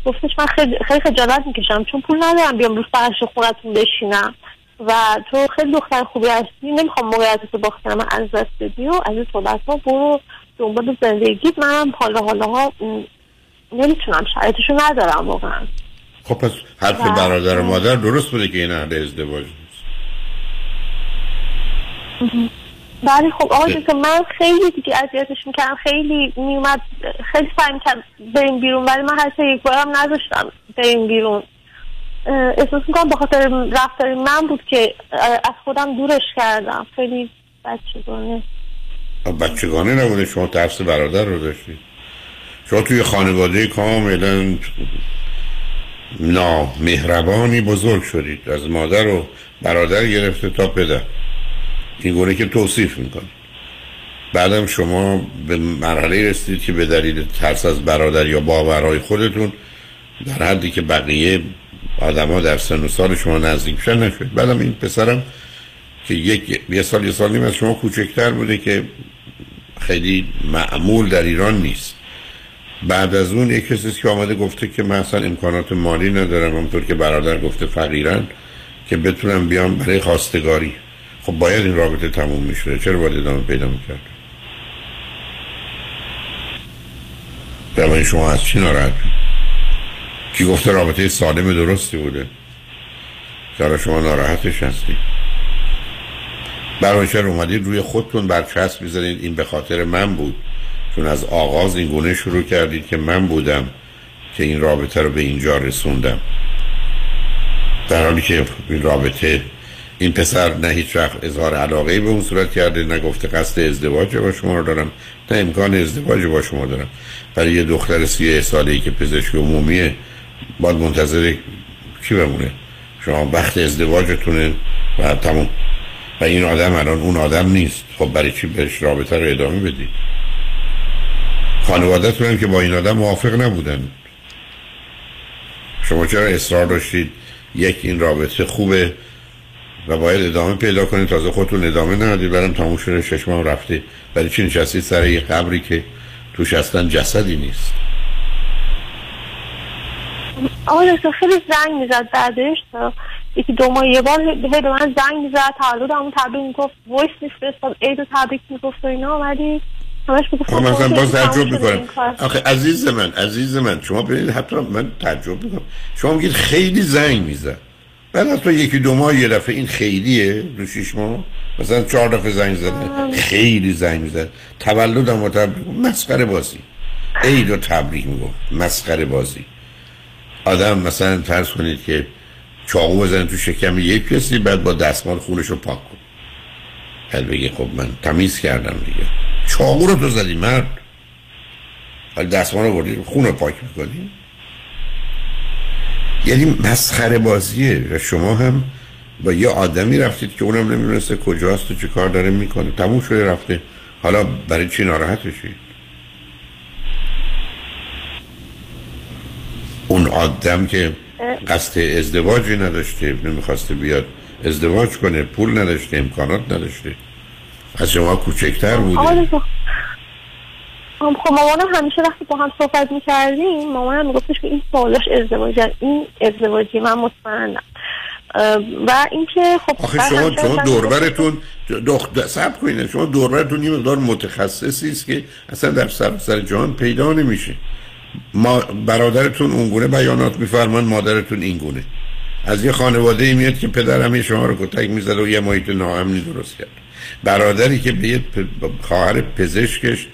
Speaker 10: گفتش من خیلی خیلی خجالت می‌کشم چون پول ندارم بیام رو فرش خونتون بشینم. و تو خیلی دختر خوبی هستی نمی‌خوام موقعیت تو با خیلی من از دست بدی و از این صحبت ها برو دنبال زندگیت. منم حالا حالا ها نمی‌تونم شرایطشو ندارم واقعا.
Speaker 1: خب پس حرف
Speaker 10: بله.
Speaker 1: برادر و مادر درست بوده که این اهل ازدواج نیست.
Speaker 10: ولی خب آقای دکتر من خیلی دیگه اذیتش می‌کردم. خیلی میومد خیلی سعی می‌کرد بریم بیرون ولی من حتی یک بارم نذاشتم بریم بیرون. احساس می‌کنم به خاطر رفتار من بود که از خودم دورش کردم. خیلی بچگانه.
Speaker 1: بچگانه نبوده. شما ترس برادر رو داشتید شما توی خانواده کاملا نامهربانی بزرگ شدید. از مادر و برادر گرفته تا پدر. این گونه که توصیف می‌کنید بعدم شما به مرحله رسیدید که به دلیل ترس از برادر یا باورهای خودتون در حدی که بقیه آدما در سن و سال شما نزدیک میشن نشد. بعدم این پسرم که یک یه سال یه سال نیم از شما کوچکتر بوده که خیلی معمول در ایران نیست. بعد از اون یک کسی که آمده گفته که من اصلا امکانات مالی ندارم همونطور که برادر گفته فقیرن که بتونم بیام برای خواستگاری. خب باید این رابطه تموم میشه چرا باید ادامه پیدا می‌کرد؟ برای شما از چی ناراحت کی گفته رابطه سالم درستی بوده؟ چرا شما ناراحتش هستی؟ برای چرا اومدید روی خودتون برچسب می‌زنید؟ این به خاطر من بود. چون از آغاز این گونه شروع کردید که من بودم که این رابطه رو به اینجا رسوندم. در حالی که این رابطه این پسر نه هیچ وقت اظهار علاقه به اون صورت کرده نه گفته قصد ازدواج با شما رو دارم نه امکان ازدواج با شما دارم. برای یه دختر سی ساله ای که پزشک عمومیه باید منتظر کی بمونه؟ شما وقت ازدواجتونه و تموم. و این آدم الان اون آدم نیست. خب برای چی بهش رابطه رو ادامه بدید خانوادهتون که با این آدم موافق نبودن. شما چرا اصرار داشتید؟ یک این رابطه خوبه. و باید ادامه پیدا کنید تازه خودتون ادامه ندادید برم تموم شده. شش ماه رفته برای چی نشستید سر یه قبری که توش اصلا جسدی نیست.
Speaker 10: آقا دکتر خیلی زنگ می‌زد بعدش. تا یکی دو ماه یه بار هی به من زنگ می‌زد. تولد همون تبریک می‌گفت. ویس میفرستاد. عید تبریک می‌گفت و اینا. ولی همش می‌گفت
Speaker 1: آقا مثلا باز
Speaker 10: تموم
Speaker 1: تعجب می‌کنم. آخه عزیز من عزیز من شما ببینید حتی من تعجب می‌کنم. شما میگید خیلی زنگ می‌زد. بعد از تو یکی دو ماه یه دفعه این خیلیه دو شیش ماه. مثلا چهار دفعه زنگ زده. خیلی زنگ می‌زد. تولدم و تبریک. مسخره بازی. عید و تبریک می‌گفت مسخره بازی. آدم مثلا فرض کنید که چاقو بزنه تو شکم یک کسی بعد با دستمال خونش رو پاک کن بعد بگی خب من تمیز کردم دیگه. چاقو رو تو زدی مرد. ولی دستمال رو بردی خون رو پاک می‌کنی؟ یعنی مسخره بازیه و شما هم با یه آدمی رفتید که اونم نمی‌دونسته کجاست و چه کار داره می‌کنه. تموم شده رفته. حالا برای چی ناراحتشید اون آدم که قصد ازدواجی نداشته نمی‌خواسته بیاد ازدواج کنه پول نداشته امکانات نداشته. از شما کوچکتر بوده.
Speaker 10: آم، خب مامانم همیشه وقتی با هم صحبت می‌کردیم مامانم میگفتش که این سوالش ازدواج این ازدواجی من مطمئنم. و اینکه خب
Speaker 1: آخه شما شما دوربرتون دختر سب کنید شما دوربرتون یه مقدار متخصصی است که اصلا در سر سر جهان پیدا نمیشه. ما برادرتون اونگونه بیانات میفرمان مادرتون اینگونه. از یه خانواده ای میاد که پدر همه شما رو کتک می‌زد و یه محیط ناامنی درست کرد. برادری که به یه خواهر پزشکش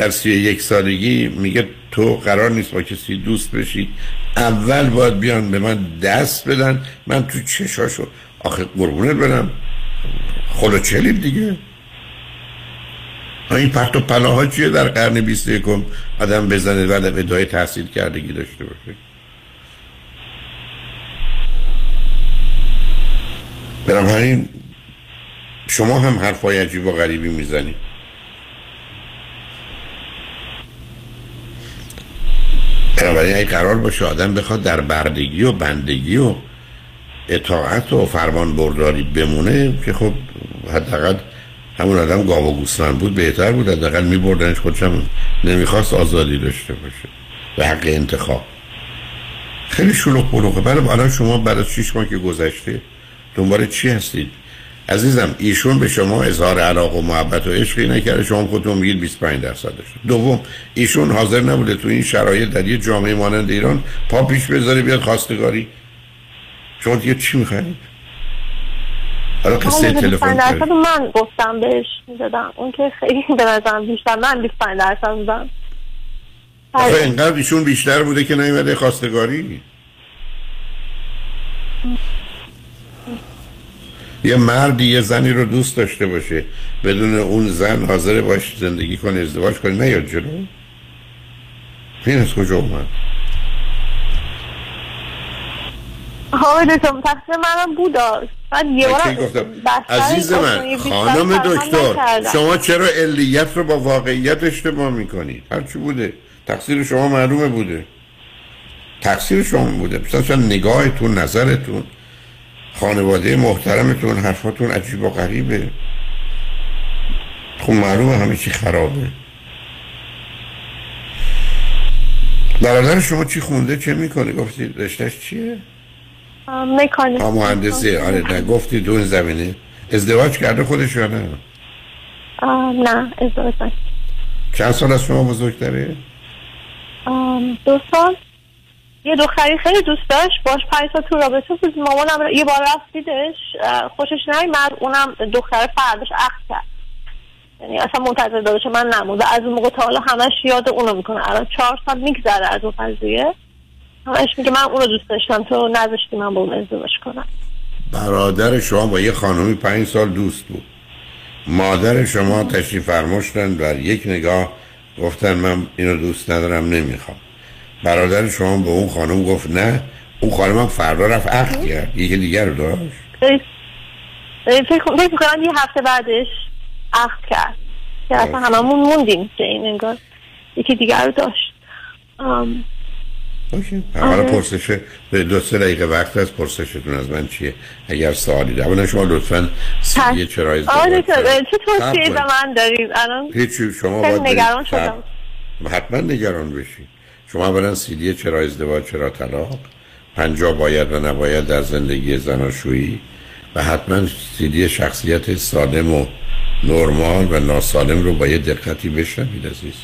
Speaker 1: در سی یک سالگی میگه تو قرار نیست با کسی دوست بشی. اول باید بیان به من دست بدن. من تو چشاشو آخه قربونت برم. خلو چلید دیگه. این پرت و پلاها چیه در قرن 21 آدم بزنه و ادعای تحصیل کردگی داشته باشه. بنابراین شما هم حرفای عجیب و غریبی می‌زنید بنابراین اگه قرار باشه آدم بخواد در بردگی و بندگی و اطاعت و فرمان برداری بمونه که خب حداقل همون آدم گاو و گوسفند بود بهتر بود. حداقل میبردنش خودشم نمی‌خواست آزادی داشته باشه و حق انتخاب. خیلی شلوغ بلوغه. برای الان شما بعد از شیش ماه که گذشته دنبال چی هستید؟ عزیزم ایشون به شما اظهار علاقه و محبت و عشقی نکرده. شما خودتون میگید 25 درصد داشته دوم ایشون حاضر نبوده تو این شرایط در یه جامعه مانند ایران پا پیش بذاره بیاد خواستگاری. شما دیگه چی می‌خواید؟ حالا قصه
Speaker 10: دکتر، 25
Speaker 1: تلفن.
Speaker 10: من گفتم بهش می‌دادم. اون که خیلی به نظرم بیشتر من 25 درصد بودم
Speaker 1: آخه اینقدر ایشون بیشتر بوده که نیومده خواستگاری؟ یه مردی یه زنی رو دوست داشته باشه. بدون اون زن حاضر باش زندگی کنه ازدواج کنه نیاد جلو. این از کجا اومد؟
Speaker 10: آقا دکتر تقصیر منم بود یه
Speaker 1: من
Speaker 10: بستر
Speaker 1: عزیز من
Speaker 10: یه
Speaker 1: خانم دکتر. شما چرا علیت رو با واقعیت اشتباه می‌کنید؟ هرچی بوده. تقصیر شما معلومه بوده. تقصیر شما بوده. مثلا نگاهتون نظرتون. خانواده محترمتون حرفاتون عجیب و غریبه. خب معلومه همه چی خرابه. برادر شما چی خونده چه می‌کنه؟ گفتید رشتهش چیه؟
Speaker 10: مکانیک.
Speaker 1: مهندسی. آره نه گفتی تو این زمینه. ازدواج کرده خودش یا نه؟
Speaker 10: نه ازدواج.
Speaker 1: چند سال از شما بزرگتره؟
Speaker 10: دو سال. یه دختری خیلی دوست داشت باش پنج سال تو رابطه بود. مامانم یه بار رفت دیدش خوشش نیومد اونم دختر فرداش عقد کرد. یعنی اصلا منتظر داداش من نمود و از اون موقع تا حالا همش یاد اونو می‌کنه. الان چهار سال میگذره از اون قضیه. همش میگه من اونو دوست داشتم تو نذاشتی من با اون ازدواج کنم.
Speaker 1: برادر شما با یه خانمی پنج سال دوست بود. مادر شما تشریف فرماشتن در یک نگاه گفتن من اینو دوست ندارم نمی‌خوام. برادر شما به اون خانم گفت نه اون خانم هم فردا رفت عقد کرد. یکی دیگر رو داشت؟
Speaker 10: فکر می‌کنم یه هفته بعدش عقد کرد. که اصلا هممون موندیم که این انگار یکی دیگر رو داشت. آم،
Speaker 1: حالا
Speaker 10: آره.
Speaker 1: پرسش به دو سه دقیقه وقت از پرسشتون از من چیه؟ اگر سوالی ده اولا شما لطفا سیدی چرای
Speaker 10: آره
Speaker 1: ازدواج
Speaker 10: دکتر، اه، چه توصیه به. من دارید؟ الان
Speaker 1: هیچی شما باید
Speaker 10: نگران شدم.
Speaker 1: حتما نگران بشید. شما اولا سیدی چرا ازدواج چرا طلاق؟ پنجاه باید و نباید در زندگی زناشویی و حتما سیدی شخصیت سالم و نرمال و ناسالم رو با یه دقتی بشنوید عزیز.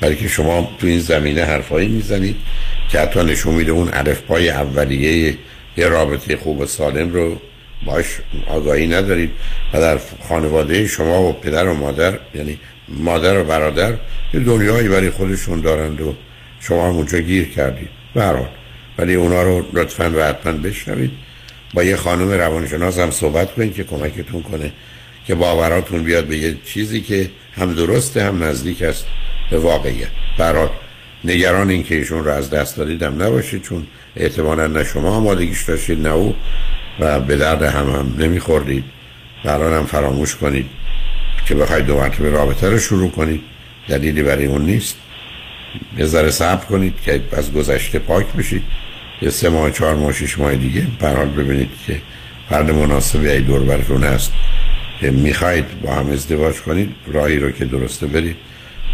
Speaker 1: برای که شما تو این زمینه حرفایی می‌زنید که حتی نشون میده اون الفبای اولیه یه رابطه خوب و سالم رو باش آگاهی ندارید. و در خانواده شما و پدر و مادر یعنی مادر و برادر یه دنیایی برای خودشون دارند و شما هم اونجا گیر کردید به هر حال. ولی اونا رو لطفا و حتما بشنوید. با یه خانم روانشناس هم صحبت کنید که کمکتون کنه که باوراتون بیاد به یه چیزی که هم درسته هم نزدیک است به واقعیت. برات نگران این که ایشون رو از دست دادیدم نباشید چون احتمالا نه شما آمادگیش داشتید نه او. و به درد هم هم نمیخوردید. الان هم فراموش کنید که بخواید دو مرتبه رابطه رو شروع کنید. دلیلی برای اون نیست. یه ذره صبر کنید که از گذشته پاک بشید. یه سه ماه چهار ماه شش ماه دیگه برحال ببینید که فرد مناسبی ای دور براتون هست که می‌خواید با هم ازدواج کنید راهی رو که درسته برید.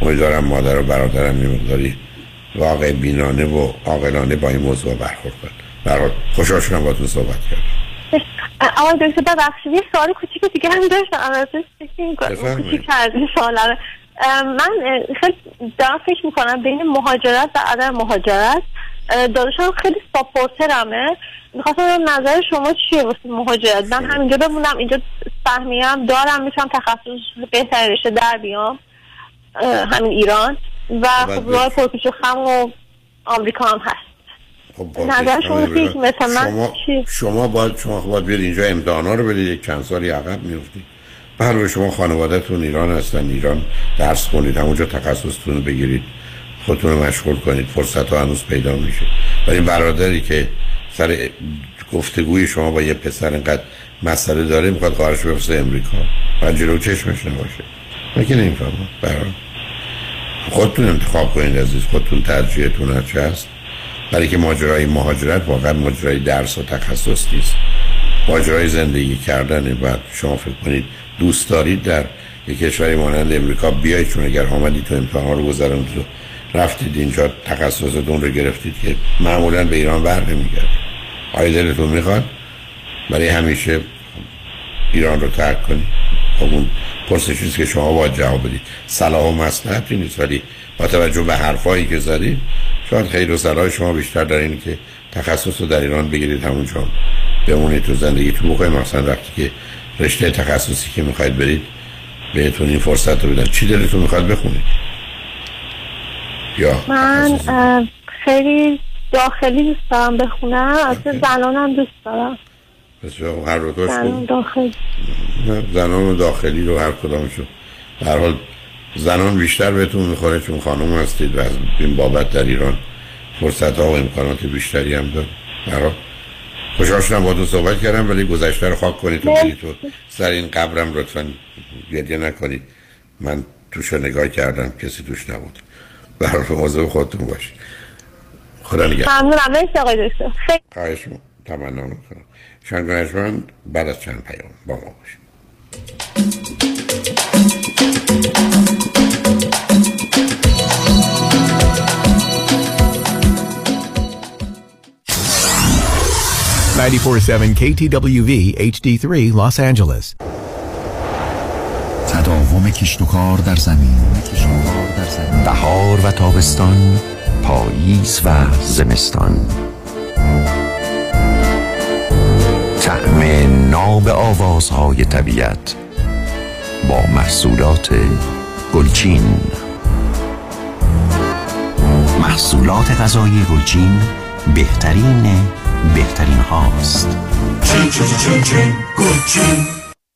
Speaker 1: امیدوارم مادر و برادرم یه مقداری واقع بینانه و عاقلانه با این موضوع برخورد کنید برحال خوشحال شدم باهاتون صحبت کردم.
Speaker 10: آقای دکتر ببخشید یه سوال کوچیک دیگه هم داشتم. البته فکر می‌کنم. کوچیک اه، من خیلی دارم فکر می‌کنم بین مهاجرت و عدم مهاجرت داداشم خیلی ساپورترمه. می‌خواستم نظر شما چیه واسه مهاجرت؟ من همینجا بمونم اینجا سهمیم دارم می‌تونم تخصص بهتری رشته در بیام همین ایران. و خب راه پرپیچ و خم و آمریکا هم هست.
Speaker 1: خب
Speaker 10: نظر شما مثل من
Speaker 1: شما
Speaker 10: چیه؟
Speaker 1: شما باید شما باید بیاد اینجا امتحانا رو بدید یک چند سالی عقب میفتید برای شما خانوادهتون ایران هستن ایران درس کنید همونجا تخصصتون بگیرید خودتون رو مشغول کنید فرصت ها هنوز پیدا میشه. ولی برادری که سر گفتگوی شما با یه پسر اینقدر مسئله داره می‌خواد خواهرش بفرسته امریکا. و چشمش نباشه. من که نمی‌فهمم برای خودتون انتخاب کنید عزیز خودتون ترجیحتون هر چه هست. برای که ماجرای مهاجرت واقعا ماجرای درس و تخصص نیست. ماجرای زندگی کردن و شما فکر کنید دوست دارید در یک کشوری مانند امریکا بیایید چون اگر آمدید تو امتحان رو گذراندید و رفتید اینجا تخصصتون رو گرفتید که معمولا به ایران بر نمیگرد آیا دلتون می‌خواد برای همیشه ایران رو ترک کنید؟ خب اون پرسشی که شما باید جواب بدید. صلاح و مصلحتی نیست ولی با توجه به حرفایی که زدید شاید خیر و صلاح شما بیشتر در این که تخصص رو در ایران بگیرید. همونجا بمونید تو زندگی. تو بکنید مثلا وقتی که رشته تخصصی که می‌خواید برید بهتون این فرصت رو بدن چی دلتون می‌خواد بخونید یا
Speaker 10: من خیلی داخلی دوست دارم بخونم. اصلا زنانم دوست دارم.
Speaker 1: بسیار هر رو
Speaker 10: زنان داخلی.
Speaker 1: زنان داخلی رو هر کدامشو. به هر حال زنان بیشتر بهتون می‌خوره چون خانم هستید و از این بابت در ایران فرصت ها و امکانات بیشتری هم حال خوشحال شدم با صحبت کردم ولی گذشته رو خاک کنید تو برید تو. سر این قبرم لطفا گریه نکنید. من توش رو نگاه کردم کسی توش نبود. به هر حال مواظب خودتون باشید. خدا نگهدار.
Speaker 10: ممنونم. مرسی آقای دکتر. خیلی
Speaker 1: خواهش تمنا می‌کنم. شنگانشمن بعد از چند پیام با ما باشید.
Speaker 21: Ninety-four seven KTWV HD3 Los Angeles.
Speaker 9: تداوم کشت و کار در زمین. بهار و تابستان پاییز و زمستان. طعم ناب آوازهای طبیعت با محصولات گلچین. محصولات غذایی گلچین
Speaker 22: بهترین بهترین هاست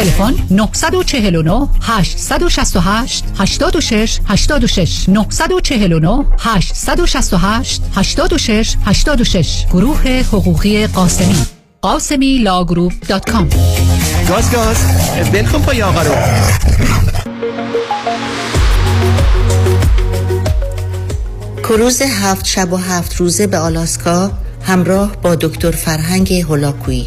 Speaker 23: تلفن 949 868 86 86 949 868 86 86 گروه حقوقی قاسمی. Ghasemi Law Group dot com
Speaker 24: گاز گاز. ول کن پای آقا رو.
Speaker 25: کروز هفت شب و هفت روزه به آلاسکا همراه با دکتر فرهنگ هولاکویی.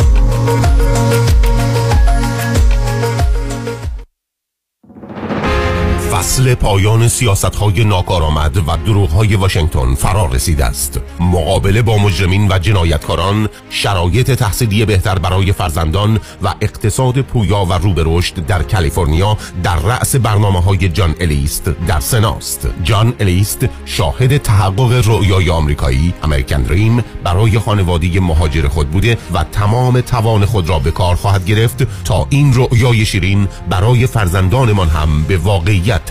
Speaker 26: فصل پایان سیاست های ناکارآمد و دروغ های واشنگتن فرا رسیده است. مقابله با مجرمین و جنایتکاران شرایط تحصیلی بهتر برای فرزندان و اقتصاد پویا و رو به رشد در کالیفرنیا در رأس برنامه های جان الیست در سناست. جان الیست شاهد تحقق رؤیای آمریکایی امریکن دریم برای خانواده مهاجر خود بوده و تمام توان خود را به کار خواهد گرفت تا این رؤیای شیرین برای فرزندانمان هم به واقعیت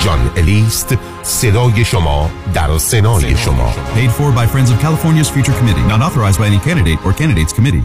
Speaker 26: جان الیست صدای شما در سنای شما
Speaker 27: Paid for by Friends of California's Future Committee. Not authorized by any candidate or candidates committee.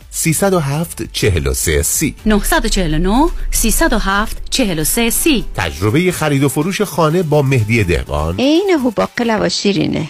Speaker 26: 307 43 سی.
Speaker 28: 949 307 43 سی.
Speaker 26: تجربه خرید و فروش خانه با مهدی دهقان.
Speaker 29: عینهو باقلوا شیرینه.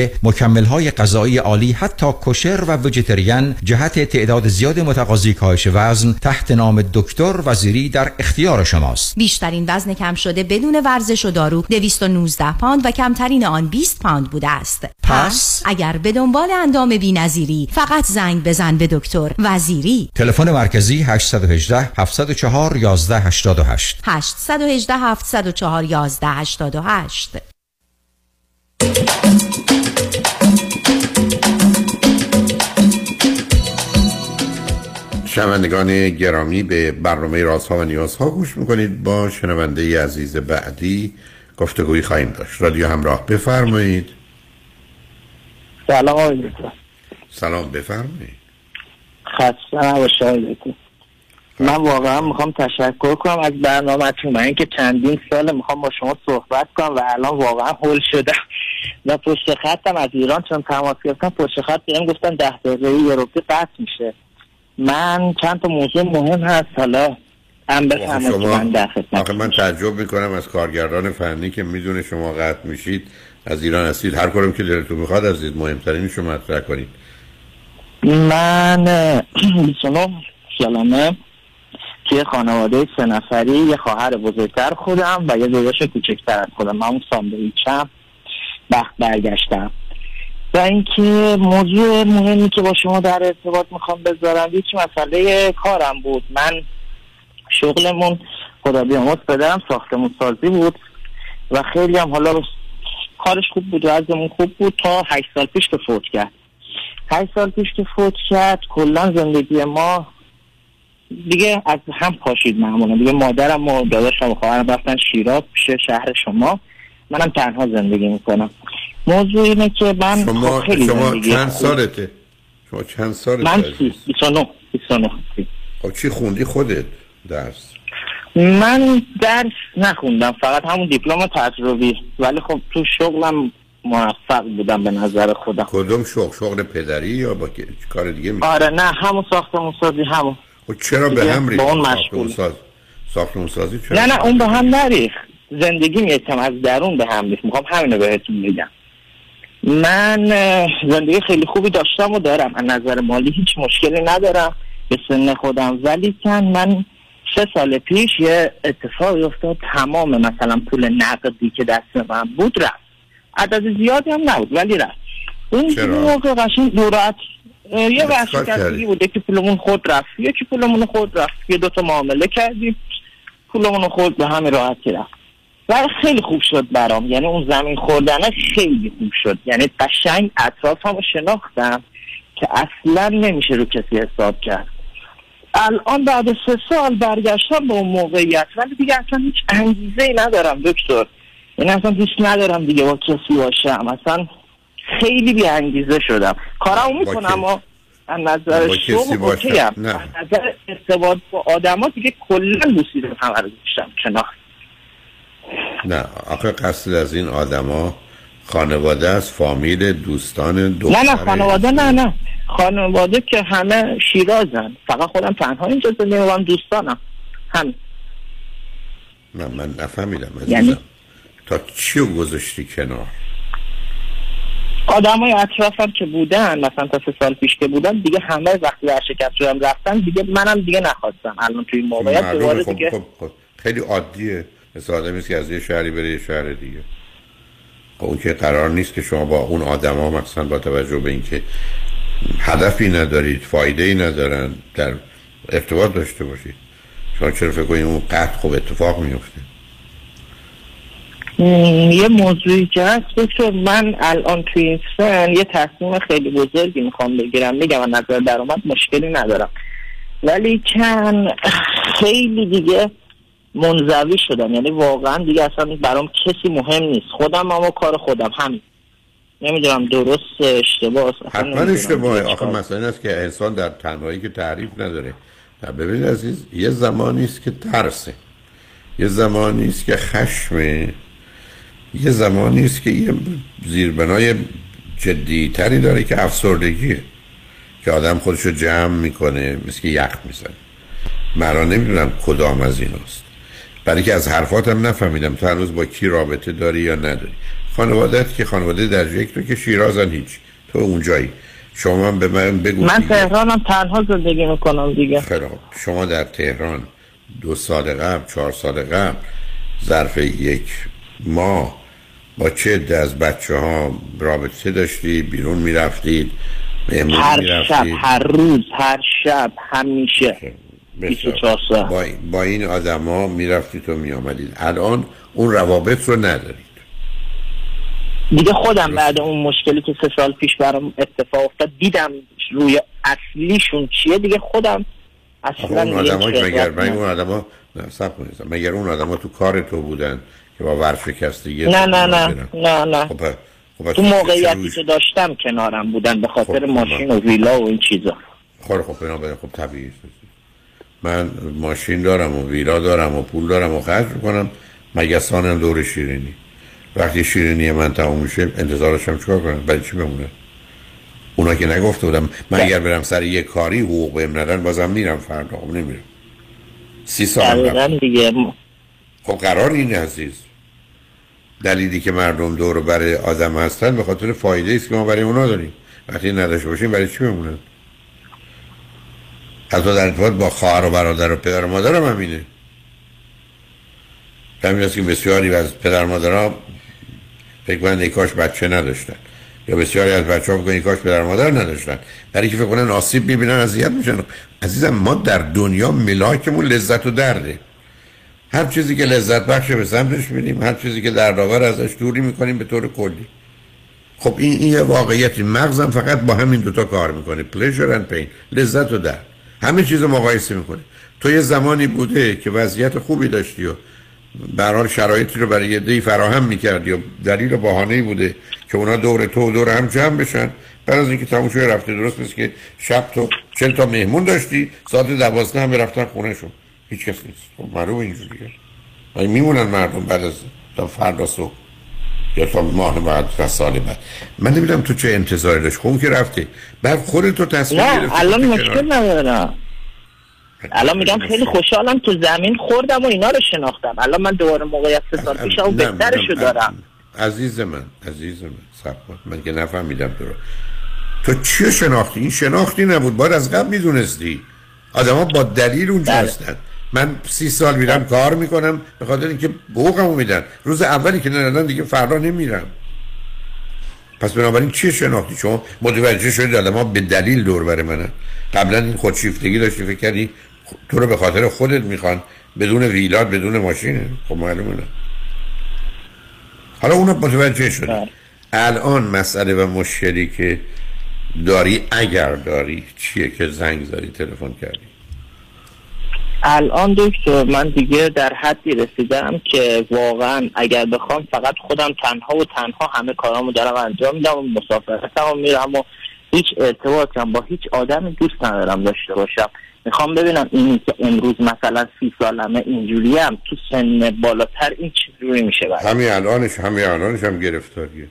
Speaker 30: مکمل های غذایی عالی حتی کوشر و وجیتریان جهت تعداد زیاد متقاضی کاهش وزن تحت نام دکتر وزیری در اختیار شماست.
Speaker 31: بیشترین وزن کم شده بدون ورزش و دارو 219 پوند و کمترین آن 20 پوند بوده است.
Speaker 30: پس؟
Speaker 31: اگر به دنبال اندام بی‌نظیری فقط زنگ بزن به دکتر وزیری.
Speaker 30: تلفن مرکزی 818 704 1188
Speaker 31: 818 704 1188
Speaker 1: شنوندگان گرامی به برنامه رازها و نیازها گوش می‌کنید. با شنونده عزیز بعدی گفتگویی خواهیم داشت. رادیو همراه بفرمایید.
Speaker 32: سلام آقای
Speaker 1: سلام بفرمایید.
Speaker 32: خسته نباشه آقای من واقعا می‌خوام تشکر کنم از برنامهتون. من اینکه چندین سال می‌خوام با شما صحبت کنم و الان واقعا هول شدم. و پشت خطم از ایران چون تماس گرفتم پشت خط بهم گفتن ده دقیقه یوروپی قطع میشه. من چند تا موضوع مهم هست. حالا هم که من در خدمت
Speaker 1: آخه من تعجب می‌کنم از کارگردان فنی که می‌دونه شما قطع میشید از ایران هستید. هر کارم که دلتون می‌خواد از دید مهمترین شما مطرح کنید.
Speaker 32: من 29 سالمه توی خانواده سه نفری یه خواهر بزرگتر خودم و یه داداش کوچکتر از خودم. من اون ساندویچم. بخت برگشتم. و اینکه موضوع مهمی که با شما در ارتباط می‌خوام بذارم یکی مسئله کارم بود. من شغلمون خدا بیامرز پدرم ساختمون سازی بود و خیلی هم حالا کارش خوب بود و ازمون خوب بود تا هشت سال پیش که فوت کرد. هشت سال پیش که فوت کرد کلا زندگی ما دیگه از هم پاشید معمولا. دیگه مادرم و داداشم و خواهرم رفتن شیراز پیش شهر شما. منم تنها زندگی می‌کنم. موضوع اینه که من
Speaker 1: شما,
Speaker 32: خب خیلی
Speaker 1: شما چند سالته؟ شما چند سالته
Speaker 32: من
Speaker 1: عزیز؟
Speaker 32: سی 29 29
Speaker 1: خب چی خوندی خودت درس؟
Speaker 32: من درس نخوندم فقط همون دیپلم تجربی. ولی خب تو شغلم موفق بودم به نظر خودم.
Speaker 1: کدوم شغل؟ شغل پدری یا با کار دیگه می
Speaker 32: آره نه همون ساختمون سازی همون.
Speaker 1: خب چرا به هم ریخت
Speaker 32: با اون مشغول.
Speaker 1: ساز ساختمون سازی چرا
Speaker 32: نه نه اون به هم نریخت. زندگی میتم از درون به هم ریخت. می‌خوام همینو بهتون بگم. من زندگی خیلی خوبی داشتم و دارم. از نظر مالی هیچ مشکلی ندارم به سن خودم. ولی کن من سه سال پیش یه اتفاقی افتاد. تمام مثلا پول نقدی که دست من بود رفت. عدد زیادی هم نبود ولی رفت. اون؟ موقع قشنگ دورت یه ورشکستگی
Speaker 1: کردی؟
Speaker 32: بود؟ یکی پولمون خود رفت. یکی پولمون خود رفت. یه دوتا معامله کردیم. پولمون خود به همین راحتی رفت. و خیلی خوب شد برام. یعنی ااون زمین خوردنه خیلی خوب شد. یعنی قشنگ اطرافم رو شناختم که اصلا نمیشه رو کسی حساب کرد. الان بعد سه سال برگشتم به اون موقعیت ولی دیگه اصلا هیچ انگیزه ای ندارم دکتر. یعنی اصلا دوست ندارم دیگه با کسی باشم. اصلا خیلی بی انگیزه شدم. کارمو می‌کنم؟ اما از نظر شغل. اوکیم.
Speaker 1: نه.
Speaker 32: از نظر ارتباط با آدما دیگه کلا دوستی رو داشتم شناخت
Speaker 1: نه آخه قصد از این آدما خانواده است فامیل دوستان دختر
Speaker 32: نه نه خانواده نه نه. خانواده که همه شیرازن. فقط خودم تنها اینجا زندگی می‌کنم دوستانم. هم.
Speaker 1: نه من نفهمیدم عزیزم.
Speaker 32: یعنی؟
Speaker 1: تا چی گذاشتی کنار؟
Speaker 32: آدمای اطرافم که بودن مثلا تا سه سال پیش که بودن دیگه همه وقتی ورشکست شدم رفتن دیگه منم دیگه نخواستم. الان توی این موقعیت دوباره
Speaker 1: خب,
Speaker 32: دیگه
Speaker 1: خب, خب. خیلی عادیه. مثل آدمی است که از یه شهری بره یه شهر دیگه. خب اون که قرار نیست که شما با اون آدما مثلا با توجه به اینکه هدفی ندارید فایده ای ندارن در ارتباط داشته باشید شما چرا فکر کنید اون قطع خب اتفاق میفته
Speaker 32: یه موضوعی که هست دکتر من الان توی این سن یه تصمیم خیلی بزرگی می‌خوام بگیرم. میگم نظر درآمد مشکلی ندارم. ولی کن خیلی دیگه منزوی شدم. یعنی واقعا دیگه اصلا برام کسی مهم نیست. خودم اما کار خودم. همین. نمی‌دونم درست اشتباه
Speaker 1: حتما اشتباهه. آخه مسئله این است که انسان در تنهایی که تعریف نداره. نه ببینید عزیز یه زمانی است که ترسه. یه زمانی است که خشمه. یه زمانی است که یه زیربنای جدیتری داره که افسردگیه. که آدم خودش رو جمع می‌کنه مثل که یخ می‌زنه. مرا نمی‌دونم کدام از ایناست. برای که از حرفاتم نفهمیدم. تو هنوز با کی رابطه داری یا نداری؟ خانوادت که خانواده در یک تو که شیرازن هیچ. تو اونجایی. شما هم به من بگو
Speaker 32: من. تهرانم تنها زندگی می‌کنم دیگه.
Speaker 1: خیلی. شما در تهران دو سال قبل چهار سال قبل ظرف یک ماه با چه عده از بچه ها رابطه داشتی؟ بیرون می‌رفتید؟
Speaker 32: هر شب هر روز هر شب همیشه. 24 ساعت
Speaker 1: با, با این آدما می‌رفتید و میآمدید. الان اون روابط رو ندارید.
Speaker 32: دیگه خودم بعد اون مشکلی که سه سال پیش برام اتفاق افتاد دیدم روی اصلیشون چیه. دیگه خودم اصلا
Speaker 1: اون
Speaker 32: هیچ
Speaker 1: مگر مگر اون صبر کنید. مگر اون آدما تو کار تو بودن که با ورشکستگی
Speaker 32: نه نه نه؟ نه نه.
Speaker 1: خب خب
Speaker 32: تو موقعیتی که داشتم کنارم بودن به خاطر
Speaker 1: خب،
Speaker 32: ماشین و ویلا و این چیزا.
Speaker 1: خب خب بنابراین خب طبیعی است. من ماشین دارم و ویلا دارم و پول دارم و خرج می‌کنم. مگسانم دور شیرینی. وقتی شیرینی من تموم میشه انتظارشم چیکار کنم؟ برای چی بمونه؟ اونا که نگفته بودم من اگر برم سر یه کاری حقوق بهم ندن بازم میرم فردا خب نمیرم. سی سال
Speaker 32: دیگه.
Speaker 1: خب قرار این عزیز. دلیلی که مردم دور برای آدم هستن به خاطر فایده است که ما برای اونا داریم. وقتی نداشته باشیم برای چی بمونن؟ حتی در ارتباط با خواهر و برادر و پدر و مادر هم همینه همین که بسیاری از پدر مادرها فکر کنند ای کاش بچه نداشتن. یا بسیاری از بچه ها ای کاش پدر مادر نداشتن. برای که فکر کنن آسیب می‌بینن اذیت میشن. عزیزم ما در دنیا ملاکمون لذت و درده. هر چیزی که لذت بخشه به سمتش میریم هر چیزی که دردآور ازش دوری می‌کنیم به طور کلی. خب این یه واقعیتی. مغزم فقط با همین دوتا کار می‌کنه. پلیژر اند پین لذت و درد. همه چیز مقایسه می‌کنه. تو یه زمانی بوده که وضعیت خوبی داشتی و به شرایطی رو برای یه فراهم می‌کردی و دلیل و بهانه‌ای بوده که اونا دور تو و دور هم جمع بشن بعد از اینکه تموم شده رفته درست مثل که شب تو چند تا مهمون داشتی ساعت دوازده هم رفتن خونهشون هیچ کس نیست. خب معلوم اینجوریه. میمونن مردم بعد از تا فردا صبح. یا تا ماه بعد تا سال بعد من نمی‌دونم تو چه انتظاری داشت خون که رفته بعد خودت تو تصمیم
Speaker 32: نه الان مشکل ندارم. الان میگم خیلی خوشحالم تو زمین خوردم و اینا رو شناختم. الان من دوباره موقعیت سه سال پیش اون بهترشو دارم.
Speaker 1: عزیز من عزیز من صبر. من که نفهمیدم تو رو. تو چی رو شناختی؟ این شناختی نبود. باید از قبل می‌دونستی. آدما با دلیل اونجا
Speaker 32: بله.
Speaker 1: هستن. من سی سال میرم کار می‌کنم به خاطر اینکه حقوقمو میدن. روز اولی که ندادن دیگه فردا نمیرم. پس بنابراین چی شناختی؟ شما متوجه شدید آدما به دلیل دور بر منن قبلا این خودشیفتگی داشتی فکر کردی تو رو به خاطر خودت می‌خوان بدون ویلات بدون ماشینه خب معلومه نه. حالا اونو متوجه شدی الان مسئله و مشکلی که داری اگر داری چیه که زنگ زدی تلفن کردی؟
Speaker 32: الان دکتر من دیگه در حدی رسیدم که واقعا اگر بخوام فقط خودم تنها و تنها همه کارامو دارم انجام میدم و مسافرتم میرم و هیچ ارتباطی هم با هیچ آدمی دوست ندارم داشته باشم. می‌خوام ببینم این که امروز مثلا سی سالمه اینجوری هم تو سن بالاتر این چجوری میشه برای
Speaker 1: همین الانش همین الانش هم گرفتاریه.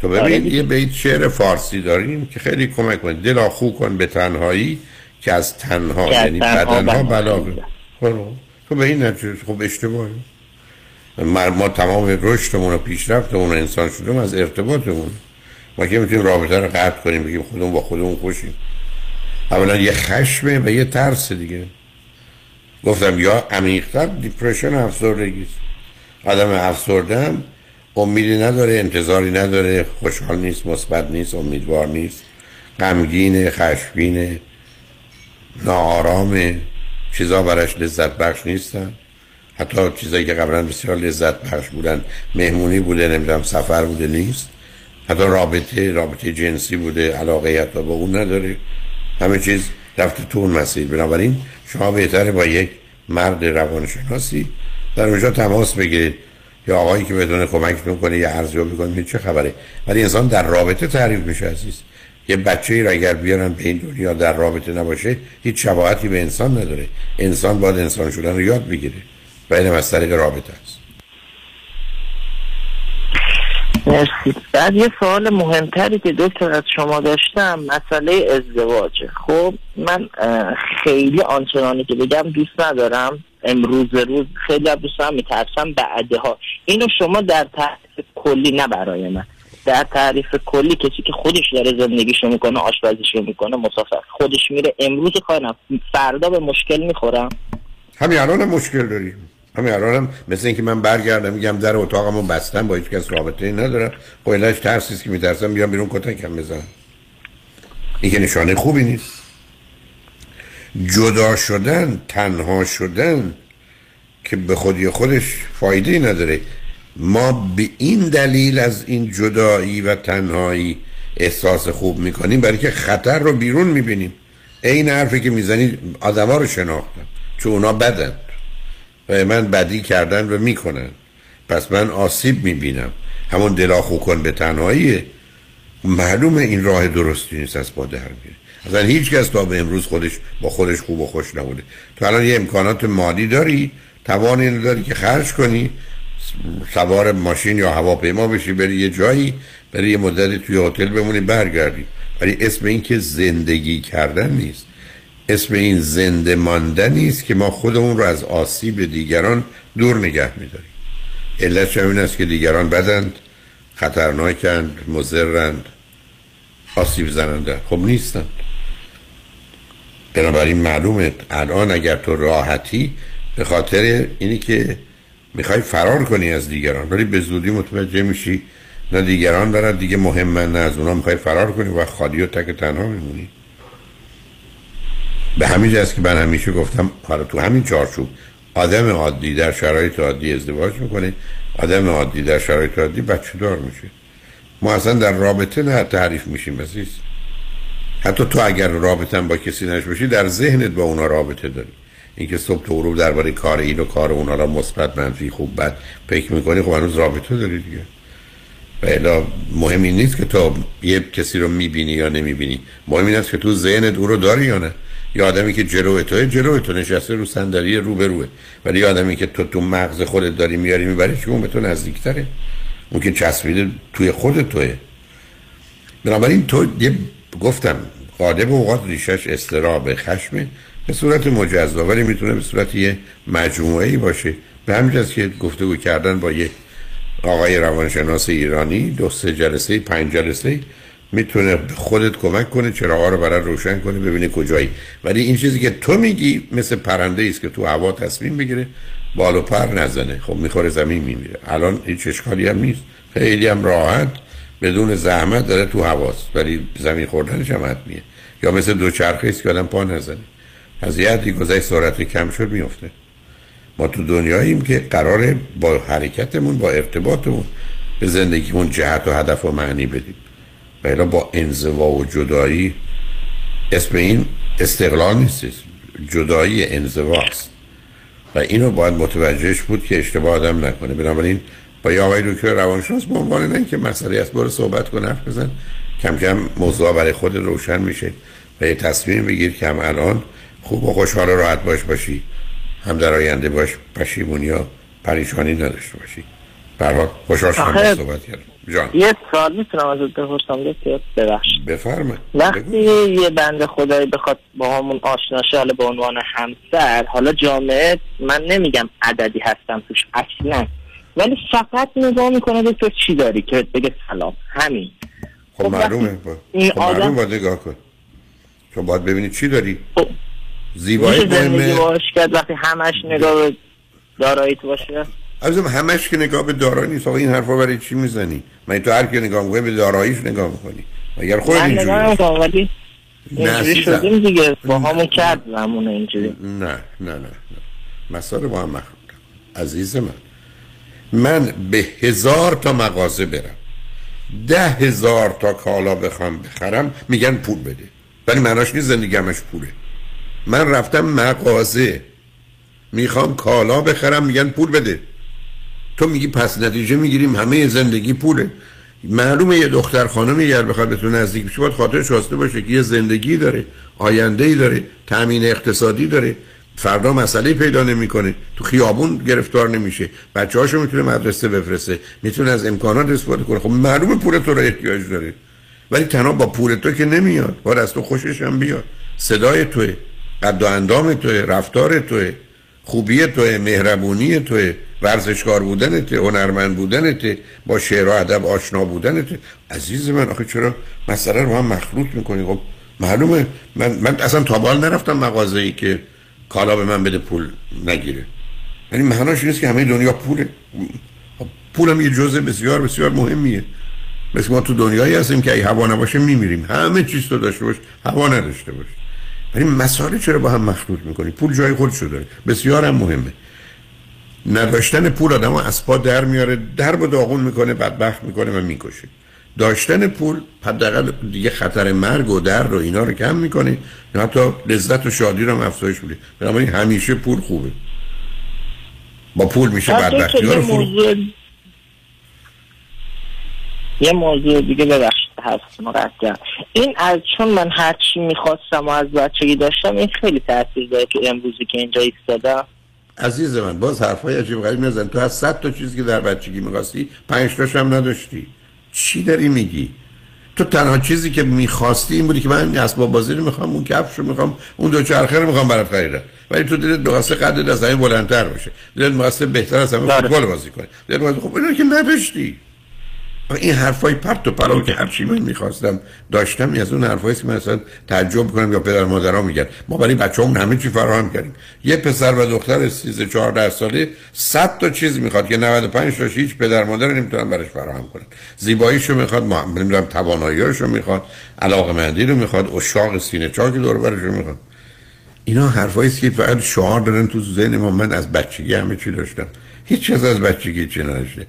Speaker 1: تو
Speaker 32: آره
Speaker 1: ببین. یه بیت شعر فارسی داریم که خیلی کمک کنه. دل آخو کن به تنهایی. که از تنها یعنی بدنها
Speaker 32: بلا.
Speaker 1: بلاغه خب تو به این نتیجه خب اشتباهه. ما, ما تمام رشدمون و پیشرفتمون و انسان شدیم از ارتباطمون. ما که می‌تونیم رابطه رو قطع کنیم بگیم خودمون با خودمون خوشیم. اولا یه خشمه و یه ترس دیگه. گفتم یا عمیق‌تر دیپرشن افسردگی آدم افسرده هم امیدی نداره انتظاری نداره خوشحال نیست مثبت نیست امیدوار نیست غمگینه خشمگینه. ناآرامه چیزا براش لذت بخش نیستن. حتی چیزایی که قبلا بسیار لذت بخش بودن. مهمونی بوده نمی‌دونم سفر بوده نیست. حتی رابطه رابطه جنسی بوده علاقه حتی با اون نداره همه چیز رفته تو اون مسیر. بنابراین شما بهتره با یک مرد روانشناسی در اونجا تماس بگیرید. یا آقایی که بدون کمکتون کنه یه ارزیابی کنه چه خبره. ولی انسان در رابطه تعریف میشه عزیز. یه بچه ای را اگر بیارن به این دنیا در رابطه نباشه هیچ شباهتی به انسان نداره. انسان باید انسان شدن رو یاد بگیره. و اینم از طریق رابطه است.
Speaker 32: مرسی. بعد یه سوال مهمتری که دکتر از شما داشتم مسئله ازدواجه خب من خیلی آنچنانی که بگم دوست ندارم. امروز روز خیلی از دوستان میترسم بعدها. اینو شما در تعریف کلی نه برای من. در تعریف کلی کسی که خودش داره زندگیشو می‌کنه آشپزیشو می‌کنه مسافر. خودش میره. امروز کار فردا به مشکل می‌خورم.
Speaker 1: همین الان مشکل داریم. همین الان هم مثل اینکه من برگردم میگم در اتاقمو بستم با هیچ کس رابطه ای ندارم قیلش ترسیست که میترسم بیام بیرون کتکم بزنم. این که نشانه خوبی نیست. جدا شدن تنها شدن که به خودی خودش فایده نداره. ما به این دلیل از این جدایی و تنهایی احساس خوب می‌کنیم برای که خطر رو بیرون می‌بینیم. این حرفی که می‌زنید آدما رو شناختم چون اونا بدن. و من بدی کردن و می‌کنن. پس من آسیب می‌بینم. همون دلا کن به تنهاییه. معلومه این راه درستی نیست از با در میره. اصلا هیچ کس تا به امروز خودش با خودش خوب و خوش نبوده. تو الان یه امکانات مالی داری توان اینو داری که خرج کنی سوار ماشین یا هواپیما بشی بری یه جایی بری یه مدتی توی هتل بمونی برگردی. ولی اسم این که زندگی کردن نیست. اسم این زنده ماندن نیست که ما خودمون رو از آسیب دیگران دور نگه میداریم. علت این است که دیگران بدند خطرناکند مزرند آسیب زننده. خب نیستند بنابراین معلومه الان اگر تو راحتی به خاطر اینی که می‌خوای فرار کنی از دیگران ولی به زودی متوجه میشی نه دیگران برای دیگه مهمن نه از اونا. می‌خوای فرار کنی و خالی و تک تنها میمونی به همین است که من همیشه گفتم حالا تو همین چارچوب آدم عادی در شرایط عادی ازدواج می‌کنه. آدم عادی در شرایط عادی بچه دار میشه. ما اصلا در رابطه نه تعریف میشیم عزیز. حتی تو اگر رابطه با کسی نش باشی در ذهنت با اونا رابطه داری. اینکه صبح تو غروب درباره کار این و کار اونا را مثبت منفی خوب بد فکر می‌کنی خب هنوز رابطه داری دیگه. و مهم این نیست که تو یه کسی رو می‌بینی یا نمی‌بینی. مهم این است که تو ذهنت او رو داری یا نه. یه آدمی که جلو توی جلو تو نشسته رو صندلی رو به روه. ولی یه آدمی که تو تو مغز خودت داری میاری می‌بری چون به تو نزدیکتره. اون که چسبیده توی خود توه. بنابراین تو یه گفتم قادم اوقات ریشش استراب خشمه. به صورت مجزا ولی می‌تونه به صورت یه مجموعه ای باشه. به همین که گفتگو کردن با یه آقای روانشناس ایرانی دو سه جلسه پنج جلسه می‌تونه خودت کمک کنه چراغا رو برای روشن کنه ببینه کجایی. ولی این چیزی که تو میگی مثل پرنده است که تو هوا تصمیم بگیره بالو پر نزنه. خب می‌خوره زمین میمیره. الان هیچ اشکالی هم نیست. خیلی هم راحت بدون زحمت داره تو هواست. ولی زمین خوردنش هم حتمیه. یا مثل دو چرخه است که آدم پا نزنه. از یه حدی گذشت سرعت کم شد میفته ما تو دنیاییم که قراره با حرکتمون با ارتباطمون به زندگیمون جهت و هدف و معنی بدیم. و با انزوا و جدایی اسم این استقلال نیست جدایی انزواست و اینو باید متوجهش بود که اشتباه آدم نکنه. بنابراین با یه آقای دکتر روانشناس به عنوان نه که مسئله است برو صحبت کن حرف بزن. کم کم موضوع برای خود روشن میشه. و یه تصمیم بگیر که هم الان خوب و خوشحال و راحت باش باشی. هم در آینده باش پشیمونی یا پریشانی نداشته باشی. برحال خوشحال شدم صحبت کردم جان.
Speaker 32: یه سوال می‌تونم ازت بپرسم ببخش
Speaker 1: بفرمه
Speaker 32: وقتی یه بند خدایی بخواد با همون آشنا حالا به عنوان همسر حالا جامعه من نمیگم عددی هستم توش اصلا. ولی فقط نگاه می‌کنه به تو چی داری که بگه سلام. همین.
Speaker 1: خب, خب معلومه. با... این خب آدم... معلوم باید نگاه کن. چون باید ببینی چی داری. خب. زیبایی
Speaker 32: مهمه کرد وقتی همش نگاه به داراییت باشه؟
Speaker 1: عزیزم همش که نگاه به دارایی نیست. آقا این حرفا برای چی می‌زنی؟ من تو هر کی نگاه می‌کنی به داراییش نگاه می‌کنی. اگر خود
Speaker 32: اینجوری ولی اینجوری شدیم دیگه. با همون کرد زمونه اینجوری.
Speaker 1: نه نه نه نه. مسئله با هم مخلوط عزیز من. من به هزار تا مغازه برم. ده هزار تا کالا بخوام بخرم میگن پول بده. ولی معناش نیست زندگی همش پوله. من رفتم مغازه. می‌خوام کالا بخرم میگن پول بده. تو میگی پس نتیجه می‌گیریم همه زندگی پوله. معلومه یه دختر خانم اگر بخواد بتونه نزدیک بشه باید خاطرش شاسته باشه که یه زندگی داره آینده ای داره تامین اقتصادی داره. فردا مسئله پیدا نمی‌کنه. تو خیابون گرفتار نمیشه. بچه هاشو می‌تونه مدرسه بفرسته. می‌تونه از امکانات استفاده کنه. خب معلومه پول تو رو احتیاج داره. ولی تنها با پول تو که نمیاد. باید از تو خوشش هم بیاد. صدای توه. قد و اندام توه رفتار توه خوبی توه مهربونی توه ورزشکار بودنت هنرمند بودنت با شعر و ادب آشنا بودنت عزیز من آخه چرا مسئله رو هم مخلوط می‌کنی؟ خب معلومه من, من اصلا تا بال نرفتم مغازه ای که کالا به من بده پول نگیره. یعنی معناش نیست که همه دنیا پوله. خب پولم یه جزء بسیار بسیار مهمیه. مثل ما تو دنیایی هستیم که ای هوا نباشه میمیریم. همه چیز تو داشته باش هوا نداشته باش. ولی مسائل چرا با هم مخلوط می‌کنی؟ پول جای خودش داره. بسیار هم مهمه. نداشتن پول آدم از پا در میاره در و داغون می‌کنه بدبخت می‌کنه و می‌کشه. داشتن پول حداقل دیگه خطر مرگ و در رو اینا رو کم می‌کنه. حتی لذت و شادی رو هم افزایش میده. بنابراین همیشه پول خوبه. با پول میشه بدبختی رو
Speaker 32: موضوع... یه موضوع دیگه ببخشید هست مقدم این از چون من هر چی می‌خواستم و از بچگی داشتم این خیلی تاثیر داره که امروزی که اینجا ایستادم.
Speaker 1: عزیز من باز حرفای عجیب غریب نزن. تو از صد تا چیزی که در بچگی می‌خواستی پنج تاش هم نداشتی. چی داری میگی؟ تو تنها چیزی که می‌خواستی این بودی که من اسباب بازی رو می‌خوام اون کفش رو می‌خوام اون دو چرخه رو می‌خوام برات خریدم. ولی تو دلت می‌خواسته قد از همین بلندتر باشه. دلت می‌خواسته بهتر از همین فوتبال بازی کنی. دلت خب اینا که نداشتی این حرفای پرت و پلا که هر چی من می‌خواستم داشتم از اون حرفایی که من اصلا تعجب کنم یا پدر مادرها میگن. ما برای بچه‌مون همه چی فراهم کردیم. یه پسر و دختر 13 14 ساله 100 تا چیز می‌خواد که 95 تاش هیچ پدر مادر نمی‌تونن براش فراهم کنن. زیباییشو می‌خواد نمی‌دونم تواناییاشو می‌خواد علاقه مندی رو می‌خواد اشاق سینه چاکی دور برش می‌خواد. اینا حرفایی که فقط شعار دارن تو ذهن ما. من از بچگی همه چی داشتم. هیچ چیز از بچگی چی نداشته.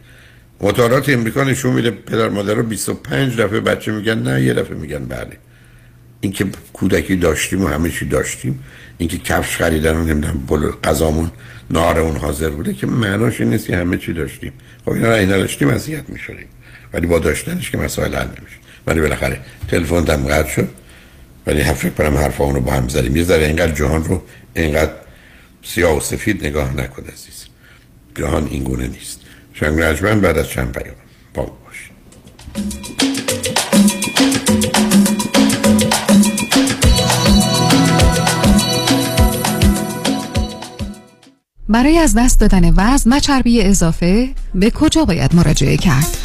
Speaker 1: مطالعات امریکا نشون میده پدر مادر رو 25 دفعه بچه میگن نه یه دفعه میگن بله. اینکه کودکی داشتیم و همه چی داشتیم اینکه کفش خریدن و نمی‌دونم بل غذامون نار اون حاضر بوده که معناش این نیست که همه چی داشتیم. خب اینا رو اینا داشتیم اذیت می‌شدیم. ولی با داشتنش که مسائل حل نمیشه. ولی بالاخره تلفن دم قطع شد. ولی فکر کنم حرفا رو با هم زدیم. یه ذره اینقدر جهان رو اینقدر سیاه و سفید نگاه نکن عزیز. جهان این گونه نیست. شنگ رجمن بعد از چند پیام با باش
Speaker 6: برای از دست دادن وزن و چربی اضافه به کجا باید مراجعه کرد؟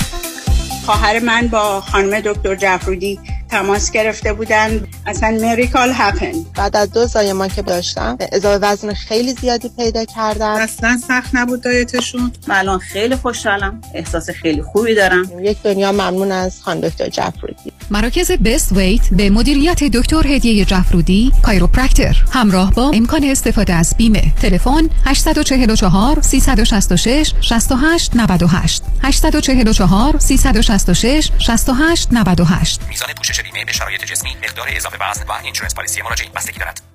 Speaker 33: خواهر من با خانم دکتر جعفرودی تماس گرفته بودن. اصلا مریکال هپن
Speaker 34: بعد از دو زایمان که داشتم اضافه وزن خیلی زیادی پیدا کردم
Speaker 33: اصلا سخت نبود دایتشون. من الان خیلی خوشحالم. احساس خیلی خوبی دارم.
Speaker 34: یک دنیا ممنون از خانم دکتر جعفرودی.
Speaker 6: مراکز بست ویت به مدیریت دکتر هدیه جعفرودی کایروپرکتر همراه با امکان استفاده از بیمه. تلفن 844 366 68 98 844 366 68 98
Speaker 35: میزان پوشش بیمه به شرایط جسمی مقدار اضافه وزن و اینشورنس پالیسی مراجعه بستگی دارد.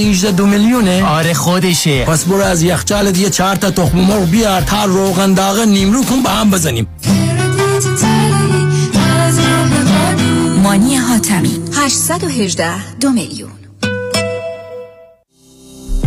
Speaker 36: 818 دو میلیونه؟
Speaker 37: آره خودشه.
Speaker 36: پس برو از یخچالت یه چهار تا تخم مرغ بیار تا روغن داغه نیمرو کن با هم بزنیم.
Speaker 38: مانی حاتمی. 818 دو میلیون.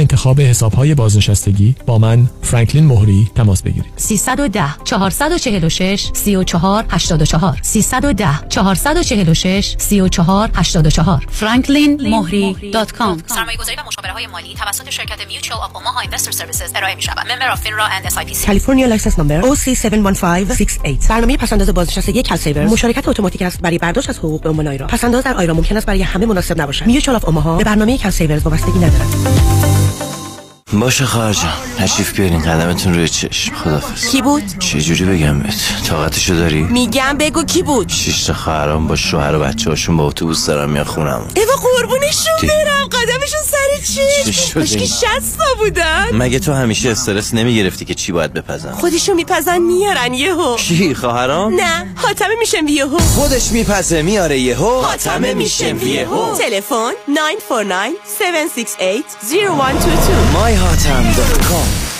Speaker 39: انتخاب حسابهای بازنشستگی با من فرانکلین مهری تماس بگیرید.
Speaker 28: 310 446 34 84 310 446 34 84 franklinmohri.com
Speaker 40: سرمایه گذاری و مشاوره های مالی توسط شرکت Mutual of Omaha Investor Services ارائه می شود Member of FINRA and SIPC
Speaker 41: California License Number OC71568 برنامه پسنداز بازنشستگی CalSavers مشارکت اتوماتیک است برای برداشت از حقوق به عنوان IRA پسنداز در IRA ممکن است برای همه مناسب نباشد. Mutual of Omaha به برنامه CalSavers وابستگی ندارد.
Speaker 42: باشه خواهر جان تشریف بیارین قدمتون روی چشم. خدافز
Speaker 41: کی بود؟
Speaker 42: چه جوری بگم بهت؟ طاقتشو داری؟
Speaker 41: میگم بگو کی بود؟
Speaker 42: شش تا خواهرام با شوهر و بچه هاشون با اتوبوس دارن میان خونم
Speaker 41: ایوا قربونشون برم. قدمشون سر
Speaker 42: چی؟
Speaker 41: چی؟ مشکی شستا بودن.
Speaker 42: مگه تو همیشه استرس نمی‌گرفتی که چی باید بپزن؟
Speaker 41: خودشون میپزن میارن یهو.
Speaker 42: کی خواهرام؟
Speaker 41: نه حاتمه میشم یهو.
Speaker 42: خودش میپزه میاره یهو.
Speaker 41: حاتمه میشم یهو. تلفن 949 768 0122
Speaker 42: my هاتم dot com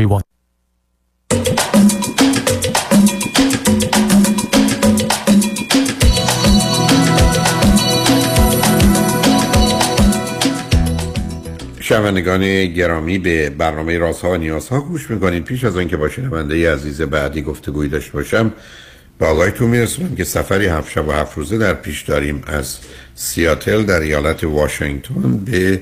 Speaker 37: 288631
Speaker 1: شنوندگان گرامی به برنامه رازها و نیازها گوش می‌کنید. پیش از آنکه با شنونده عزیز بعدی گفتگویی داشته باشم به آقایتون میرسونم که سفری هفت شب و هفت روزه در پیش داریم از سیاتل در ایالت واشنگتن به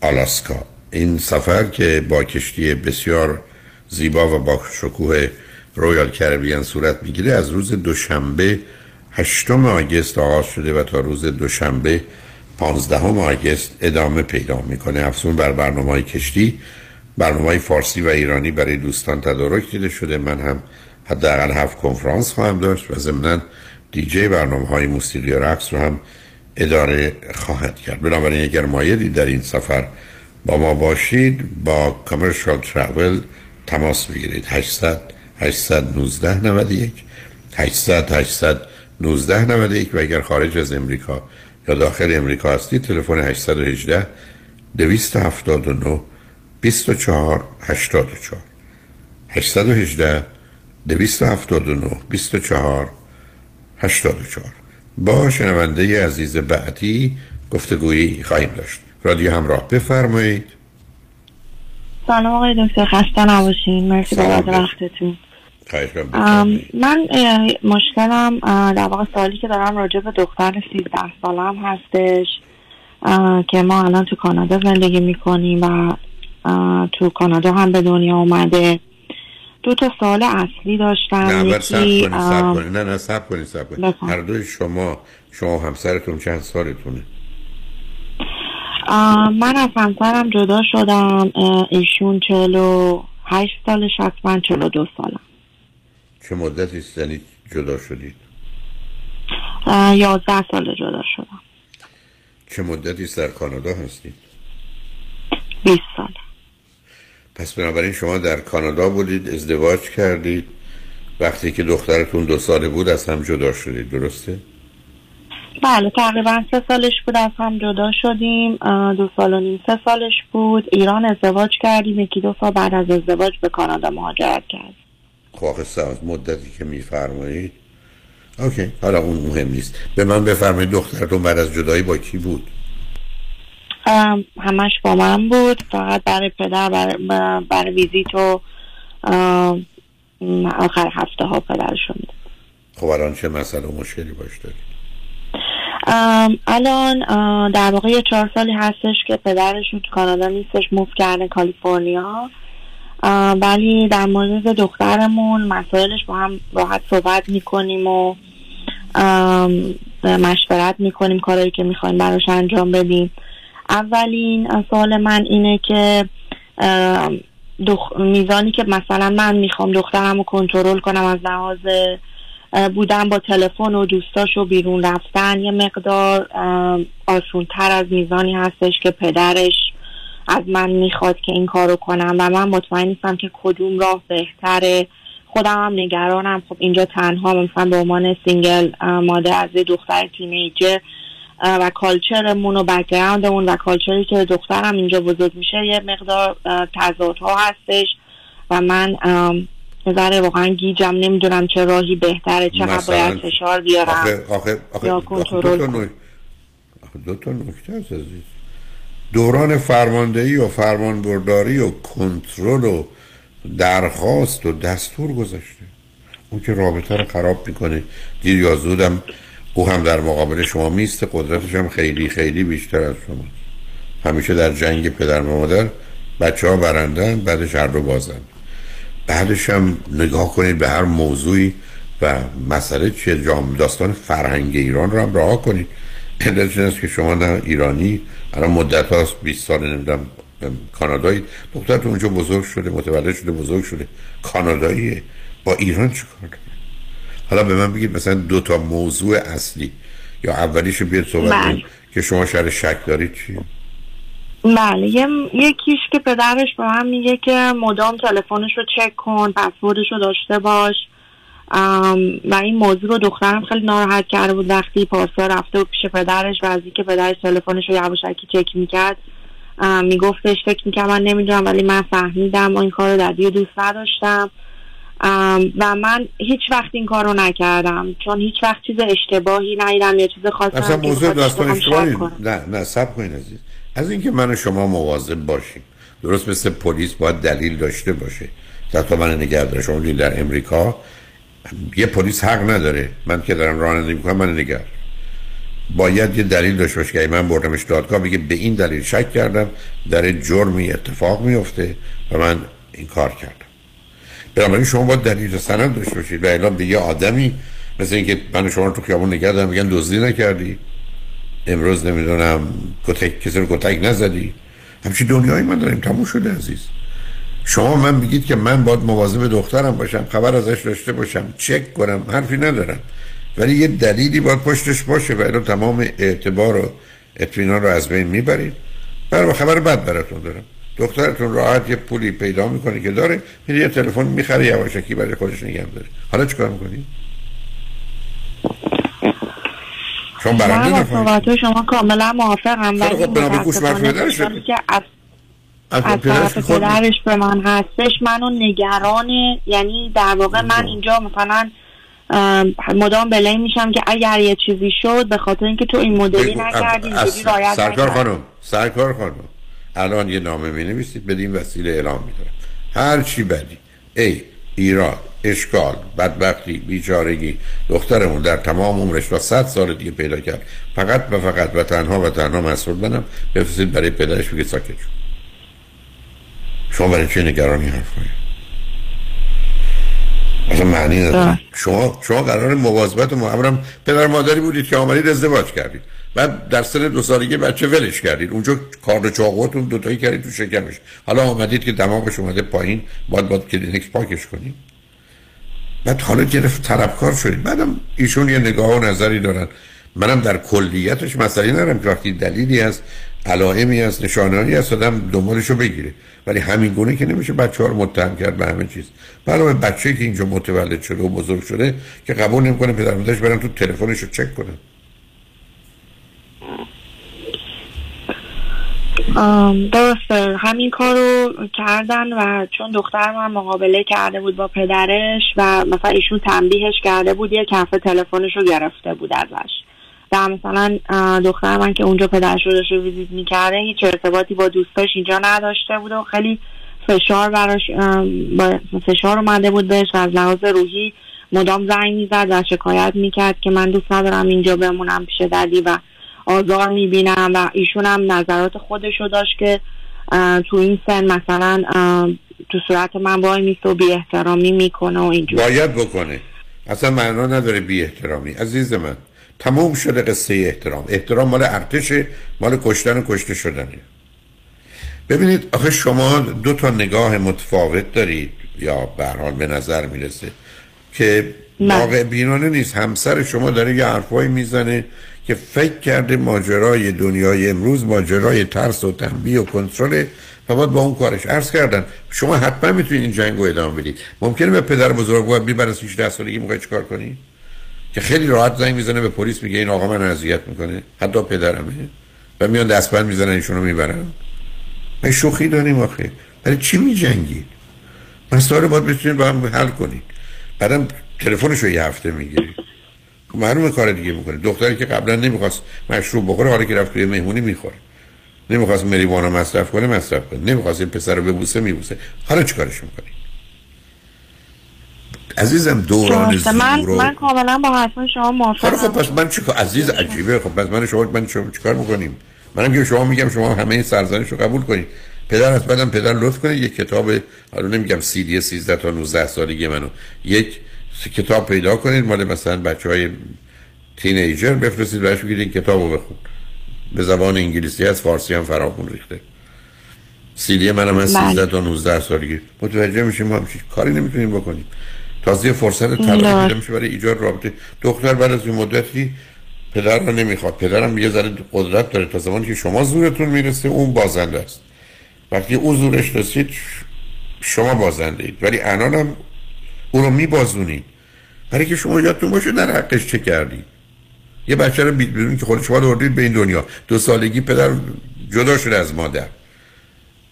Speaker 1: آلاسکا. این سفر که با کشتی بسیار زیبا و با شکوه رویال کربیان صورت می‌گیره از روز دوشنبه هشتم آگست آغاز شده و تا روز دوشنبه پانزدهم آگست ادامه پیدا می‌کنه. افزون بر برنامه های کشتی برنامه های فارسی و ایرانی برای دوستان تدارک دیده شده. من هم حداقل هفت کنفرانس خواهم داشت و ضمنا دیجی برنامه های موسیقی و رقص رو هم اداره خواهد کرد. بنابراین اگر مایلی در این سفر با ما باشید با کامرشال ترافل تماس بگیرید. 800 819 91 800 819 91 و اگر خارج از امریکا یا داخل امریکا هستید تلفن 818 279 24 84 818 279 24 84 با شنونده عزیز بعدی گفتگویی خواهیم داشت. رادیو همراه. بفرمایید.
Speaker 43: سلام آقای دکتر. خسته نباشین. مرسی بابت وقتتون. من مشکلم در واقع سوالی که دارم راجع به دختر 13 سالم هستش که ما الان تو کانادا زندگی می‌کنیم و تو کانادا هم به دنیا اومده. دو تا سوال اصلی داشتم.
Speaker 1: نه اول سب کنید سب
Speaker 43: ام،
Speaker 1: کنید نه نه سب کنید سب
Speaker 43: بفرمایید.
Speaker 1: هر دوی شما شما همسرتون چند سالتونه؟
Speaker 43: من از همسرم جدا شدم ایشون چلو هشت سالش هست من چلو دو سالم.
Speaker 1: چه مدتی است؟ یعنی جدا شدید؟
Speaker 43: یازده سال جدا شدم.
Speaker 1: چه مدتی در کانادا هستید؟
Speaker 43: بیست سال
Speaker 1: پس بنابراین شما در کانادا بودید ازدواج کردید. وقتی که دخترتون دو ساله بود از هم جدا شدید درسته؟
Speaker 43: بله تقریبا سه سالش بود از هم جدا شدیم دو سال و نیم سه سالش بود. ایران ازدواج کردیم یکی دو سال بعد از ازدواج به کانادا مهاجرت کرد
Speaker 1: خب آخه از مدتی که میفرمایید. اوکی حالا اون مهم نیست. به من بفرمایید دخترتون بعد از جدایی با کی بود؟
Speaker 43: همش با من بود فقط برای پدر برای, برای ویزیت و آخر هفته ها پدرشون
Speaker 1: خب الان چه مسئله و مشکلی باش دارید
Speaker 43: ام، الان در واقع چهار سالی هستش که پدرشون تو کانادا نیستش موف کرده کالیفرنیا. ولی در مورد دخترمون مسائلش با هم راحت صحبت می‌کنیم و مشورت می‌کنیم کارهایی که می‌خوایم براش انجام بدیم. اولین سوال من اینه که دخ... میزانی که مثلا من می‌خوام دخترم رو کنترل کنم از لحاظ بودن با تلفن و دوستاش و بیرون رفتن. یه مقدار آسون تر از میزانی هستش که پدرش از من می‌خواد که این کارو کنم و من مطمئن نیستم که کدوم راه بهتره. خودم هم نگرانم. خب اینجا تنها مثلا به عنوان single اه، مادر از دختر teenager و culture مون و background مون و culture ی که دخترم اینجا بزرگ میشه یه مقدار تضادها هستش و من ذره واقعا گیجم نمی‌دونم چه راهی بهتره چقدر
Speaker 1: مثلا-
Speaker 43: باید فشار بیارم.
Speaker 1: آخه آخه آخه
Speaker 43: یا
Speaker 1: آخه
Speaker 43: کنترل
Speaker 1: دو تا دو تا نکته هست عزیز. دوران فرماندهی و فرمانبرداری و کنترل و درخواست و دستور گذاشته. اون که رابطه رو خراب می‌کنه. دیر یا زودم او هم در مقابل شما میسته قدرتش هم خیلی خیلی بیشتر از شما همیشه در جنگ پدر و مادر بچه ها برندن بعدش هر رو بازن. بعدش هم نگاه کنید به هر موضوعی و مسئله چیه. جام داستان فرهنگ ایران رو هم رها کنید. علتش است که شما نه ایرانی الان مدت هاست 20 سال نمی‌دونم کانادایی. دخترتون اونجا بزرگ شده متولد شده بزرگ شده. کاناداییه. با ایران چیکار حالا به من بگید مثلا دو تا موضوع اصلی یا اولیش رو بیاد صحبت
Speaker 43: بله.
Speaker 1: کنید که شما شر شک دارید چیه؟
Speaker 43: بله یه یکیش که پدرش به من میگه که مدام تلفنش رو چک کن پسوردش رو داشته باش. و این موضوع رو دخترم خیلی ناراحت کرده بود وقتی پارسا رفته بود پیش پدرش و از اینکه پدرش تلفنش رو یواشکی چک می‌کرد. میگفتش فکر می‌کرد من نمی‌دونم ولی من فهمیدم و این کار رو در دوست نداشتم. و من هیچ وقت این کار رو نکردم. چون هیچ وقت چیز اشتباهی ندیدم یا چیز خاصی
Speaker 1: اصلا
Speaker 43: هم
Speaker 1: موضوع داستان اشتباهی. نه نه سب کنید عزیز. از اینکه من و شما مواظب باشیم. درست مثل پلیس باید دلیل داشته باشه. حتی من نگه داره شما در امریکا یه پلیس حق نداره. من که دارم رانندگی می‌کنم من نگه. باید یه دلیل داشته باشه که من بردمش دادگاه بگه به این دلیل شک کردم در جرمی اتفاق میفته و من این کار کردم. بنابراین شما باید دلیل سند داشته باشید. و اعلام به یه آدمی مثل اینکه من شما رو تو خیابون نگه دارم میگن دزدی نکردی. امروز نمی‌دونم کتک کسی رو کتک نزدی؟ همچین دنیای من داریم تموم شده عزیز. شما من بگید که من باید مواظب دخترم باشم خبر ازش داشته باشم چک کنم حرفی ندارم. ولی یه دلیلی باید پشتش باشه و الا تمام اعتبار و اطمینان رو از بین می‌برید. برای خبر بد براتون دارم. دخترتون راحت یه پولی پیدا می‌کنه که داره میره یه تلفن می‌خره یواشکی برای خودش نگه داره حالا چیکار می‌کنی؟ شما برنده
Speaker 43: من با
Speaker 1: نفرید
Speaker 43: شما کاملا موافقم ولی
Speaker 1: خب، بنابراین گوش
Speaker 43: که از
Speaker 1: از
Speaker 43: طرف پدرش به من هستش. منو نگران یعنی در واقع من اینجا مثلا ام، مدام بلیم میشم که اگر یه چیزی شد به خاطر اینکه تو این مدلی نکردی اینجوری
Speaker 1: سرکار. خانم سرکار خانم الان یه نامه می نویسید بدین وسیله اعلام میدارم هر چی بدی ای ایراد اشکال بدبختی بیچارگی. دخترمون در تمام عمرش و صد سال دیگه پیدا کرد. فقط و فقط و تنها و تنها مسئول منم. بفرستید برای پدرش بگید ساکت شو. شما برای چه نگرانی حرف کنید اصلا معنی نداره. شما شما قرار مواظبت و معمرم پدر مادری بودید که آمدید ازدواج کردید. بعد در سن دو سالگی بچه ولش کردید. اونجا کار چاقوتون دوتایی کردید تو شکمش. حالا آمدید که دماغش اومده پایین باید باید کلینکس پاکش کنید. بعد حالا گرفت طلبکار شدید. بعدم ایشون یه نگاه و نظری دارن. منم در کلیتش مسئله ندارم که وقتی دلیلی از علائمی از نشانهایی هست آدم دنبالش رو بگیره. ولی همین گونه که نمیشه بچه ها رو متهم کرد به همه چیز. برای بچه که اینجا متولد شده و بزرگ شده که قبول نمی‌کنه پدر مادرش برن تو تلفنش رو چک کنن.
Speaker 43: درسته. همین کار رو کردن و چون دختر من مقابله کرده بود با پدرش و مثلا ایشون تنبیهش کرده بود یه کفه تلفنش رو گرفته بود ازش. و مثلا دختر من که اونجا پدرش رو ویزیت می‌کرده هیچ ارتباطی با دوستاش اینجا نداشته بود و خیلی فشار براش فشار اومده بود بهش و از لحاظ روحی مدام زنگ می‌زد و شکایت می‌کرد که من دوست ندارم اینجا بمونم پیش ددی و آزار می‌بینم و ایشون هم نظرات خودش رو داشت که تو این سن مثلا تو صورت من وای میسته و بی احترامی می‌کنه و اینجور.
Speaker 1: باید بکنه. اصلا معنا نداره بی احترامی عزیز من تموم شده قصه احترام. احترام مال ارتشه مال کشتن و کشته شدنه. ببینید آخه شما دو تا نگاه متفاوت دارید یا به حال به نظر می‌رسه که واقع بینانه نیست. همسر شما داره یه حرفایی می‌زنه. که فکر کرده ماجرای دنیای امروز ماجرای ترس و تنبیه و کنترل و باید با اون کارش عرض کردن. شما حتما می‌تونید این جنگ رو ادامه بدید. ممکنه به پدر بزرگ باید بیبر از 18 سالگی موقع چیکار کنی؟ که خیلی راحت زنگ می‌زنه به پلیس میگه این آقا من اذیت می‌کنه. حتی پدرمه. و میان دستبند می‌زنن ایشونو می‌برن. ما شوخی داریم آخه. برای چی میجنگید مسائل باید بتونید با هم حل کنید. بعدم تلفنش رو یه هفته می‌گیرید. معلومه کار دیگه می‌کنه. دختری که قبلا نمی‌خواست مشروب بخوره حالا که رفت توی مهمونی می‌خوره. نمی‌خواست مریوانا مصرف کنه مصرف کنه. نمی‌خواست این پسر رو ببوسه میبوسه. حالا چیکارش می‌کنی؟ عزیزم دوران
Speaker 43: درسته. من من کاملا با حرف شما موافقم.
Speaker 1: خب پس من چیکار عزیز عجیبه. خب پس من شما من شما چیکار می‌کنیم؟ منم که شما میگم شما همه سرزنش رو قبول کنید. پدر از بعدم پدر لطف کنه یک کتاب حالا نمیگم سی دی 13 تا 19 سالگی منو. یک کتاب پیدا کنید مال مثلا بچه های تینیجر بفرستید بهش بگید این کتاب رو بخون. به زبان انگلیسی از فارسی هم فراخون ریخته. سی دی منم از
Speaker 43: بله.
Speaker 1: 13 تا 19 سالگی. متوجه میشیم ما هم چیز کاری نمی‌تونیم بکنیم. تازه فرصت. طلاق دیده میشه برای ایجاد رابطه. دختر بعد از این مدتی پدر رو نمی‌خواد. پدرم یه ذره قدرت داره. تا زمانی که شما زورتون می‌رسه اون بازنده است. وقتی او زورش رسید شما بازنده اید. ولی الان هم او رو میبازونید. برای که شما یادتون باشه در حقش چه کردید یه بچه رو بدون که خود شما رو آوردید به این دنیا. دو سالگی پدر جدا شده از مادر.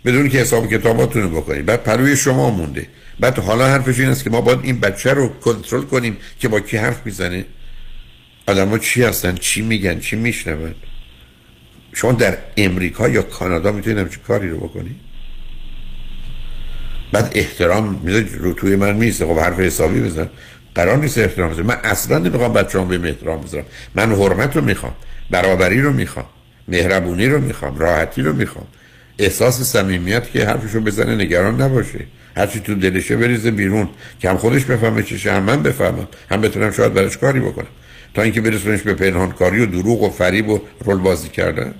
Speaker 1: بدون که حساب کتاباتون رو بکنید. بعد پروی شما مونده. بعد حالا حرفش این است که ما باید این بچه رو کنترل کنیم که با کی حرف می‌زنه. آدم ها چی هستن؟ چی میگن؟ چی میشنون؟ شما در امریکا یا کانادا می‌تونید همچین کاری رو بکنید؟ بعد احترام می‌ذاری رو توی من میسته خب حرف حسابی بزن. قرار نیست احترام بزن من اصلا نمی‌خوام بچه هم به احترام بذارم. من حرمت رو می‌خوام برابری رو می‌خوام مهربونی رو می‌خوام راحتی رو می‌خوام. احساس صمیمیت که حرفشو بزنه نگران نباشه. هرچی تو دلشه بریزه بیرون. که هم خودش بفهمه چشه هم من بفهمم. هم بتونم شاید براش کاری بکنم. تا اینکه برسونش به پنهانکاری و دروغ و فریب و رول بازی کردن.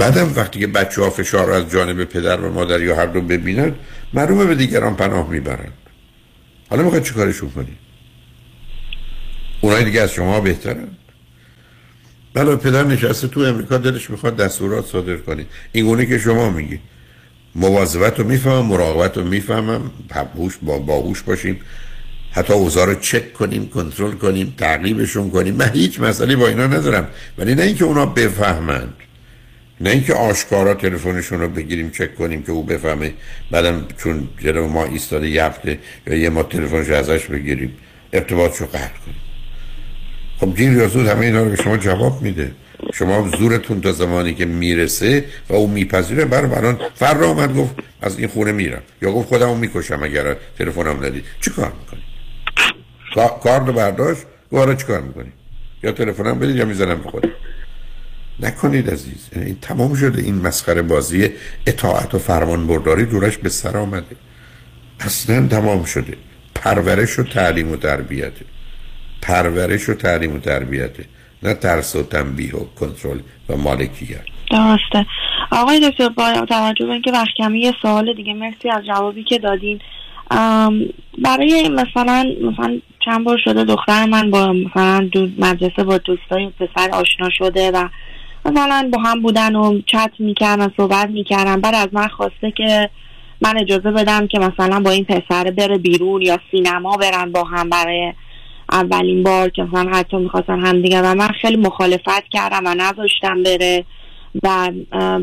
Speaker 1: بعدم وقتی که بچه ها فشار از جانب پدر و مادر یا هر دو ببینن معلومه به دیگران پناه می‌برن. حالا می‌خواد چی کارشون کنی؟ اونای دیگه از شما بهترن. بله پدر نشسته تو امریکا دلش می‌خواد دستورات صادر کنی این گونه که شما میگی. مواظبت رو می‌فهمم مراقبت رو می‌فهمم هوش با باهوش باشیم. حتی اوضاع رو چک کنیم کنترل کنیم تعقیبشون کنیم. من هیچ مسئله با اینا ندارم. ولی نه اینکه اونا بفهمند. نه اینکه آشکارا تلفنشون رو بگیریم چک کنیم که او بفهمه. بعدم چون جلو ما ایستاده یه یا یه ما تلفنش رو ازش بگیریم. ارتباطشو قطع کنیم. خب دیر یا زود همه اینا رو به شما جواب میده. شما زورتون تا زمانی که می‌رسه و او میپذیره برای الان فر آمد گفت از این خونه میرم. یا گفت خودمو می‌کشم اگر تلفنم ندید. چی کار می‌کنی کار رو برداشت؟ گوارا چی کار می‌کنی؟ یا تلفنم بدید یا می‌زنم به خودم؟ نکنید عزیز. یعنی این تمام شده. این مسخره بازی اطاعت و فرمان برداری دورش به سر آمده. اصلا تمام شده. پرورش و تعلیم و تربیته پرورش و تعلیم و تربیته نه ترس و تنبیه و کنترل و مالکیت.
Speaker 43: درسته. آقای دکتر با توجه به اینکه وقت کمی یه سوال دیگه. مرسی از جوابی که دادین. برای مثلا مثلا چند بار شده دختر من با مثلا دو مدرسه با دوستای پسر آشنا شده و مثلا با هم بودن و چت می‌کردن صحبت می‌کردن. بعد از من خواسته که من اجازه بدم که مثلا با این پسر بره بیرون یا سینما برن با هم برای اولین بار که مثلا حتی می‌خواستن هم دیگه و من خیلی مخالفت کردم و نذاشتم بره. و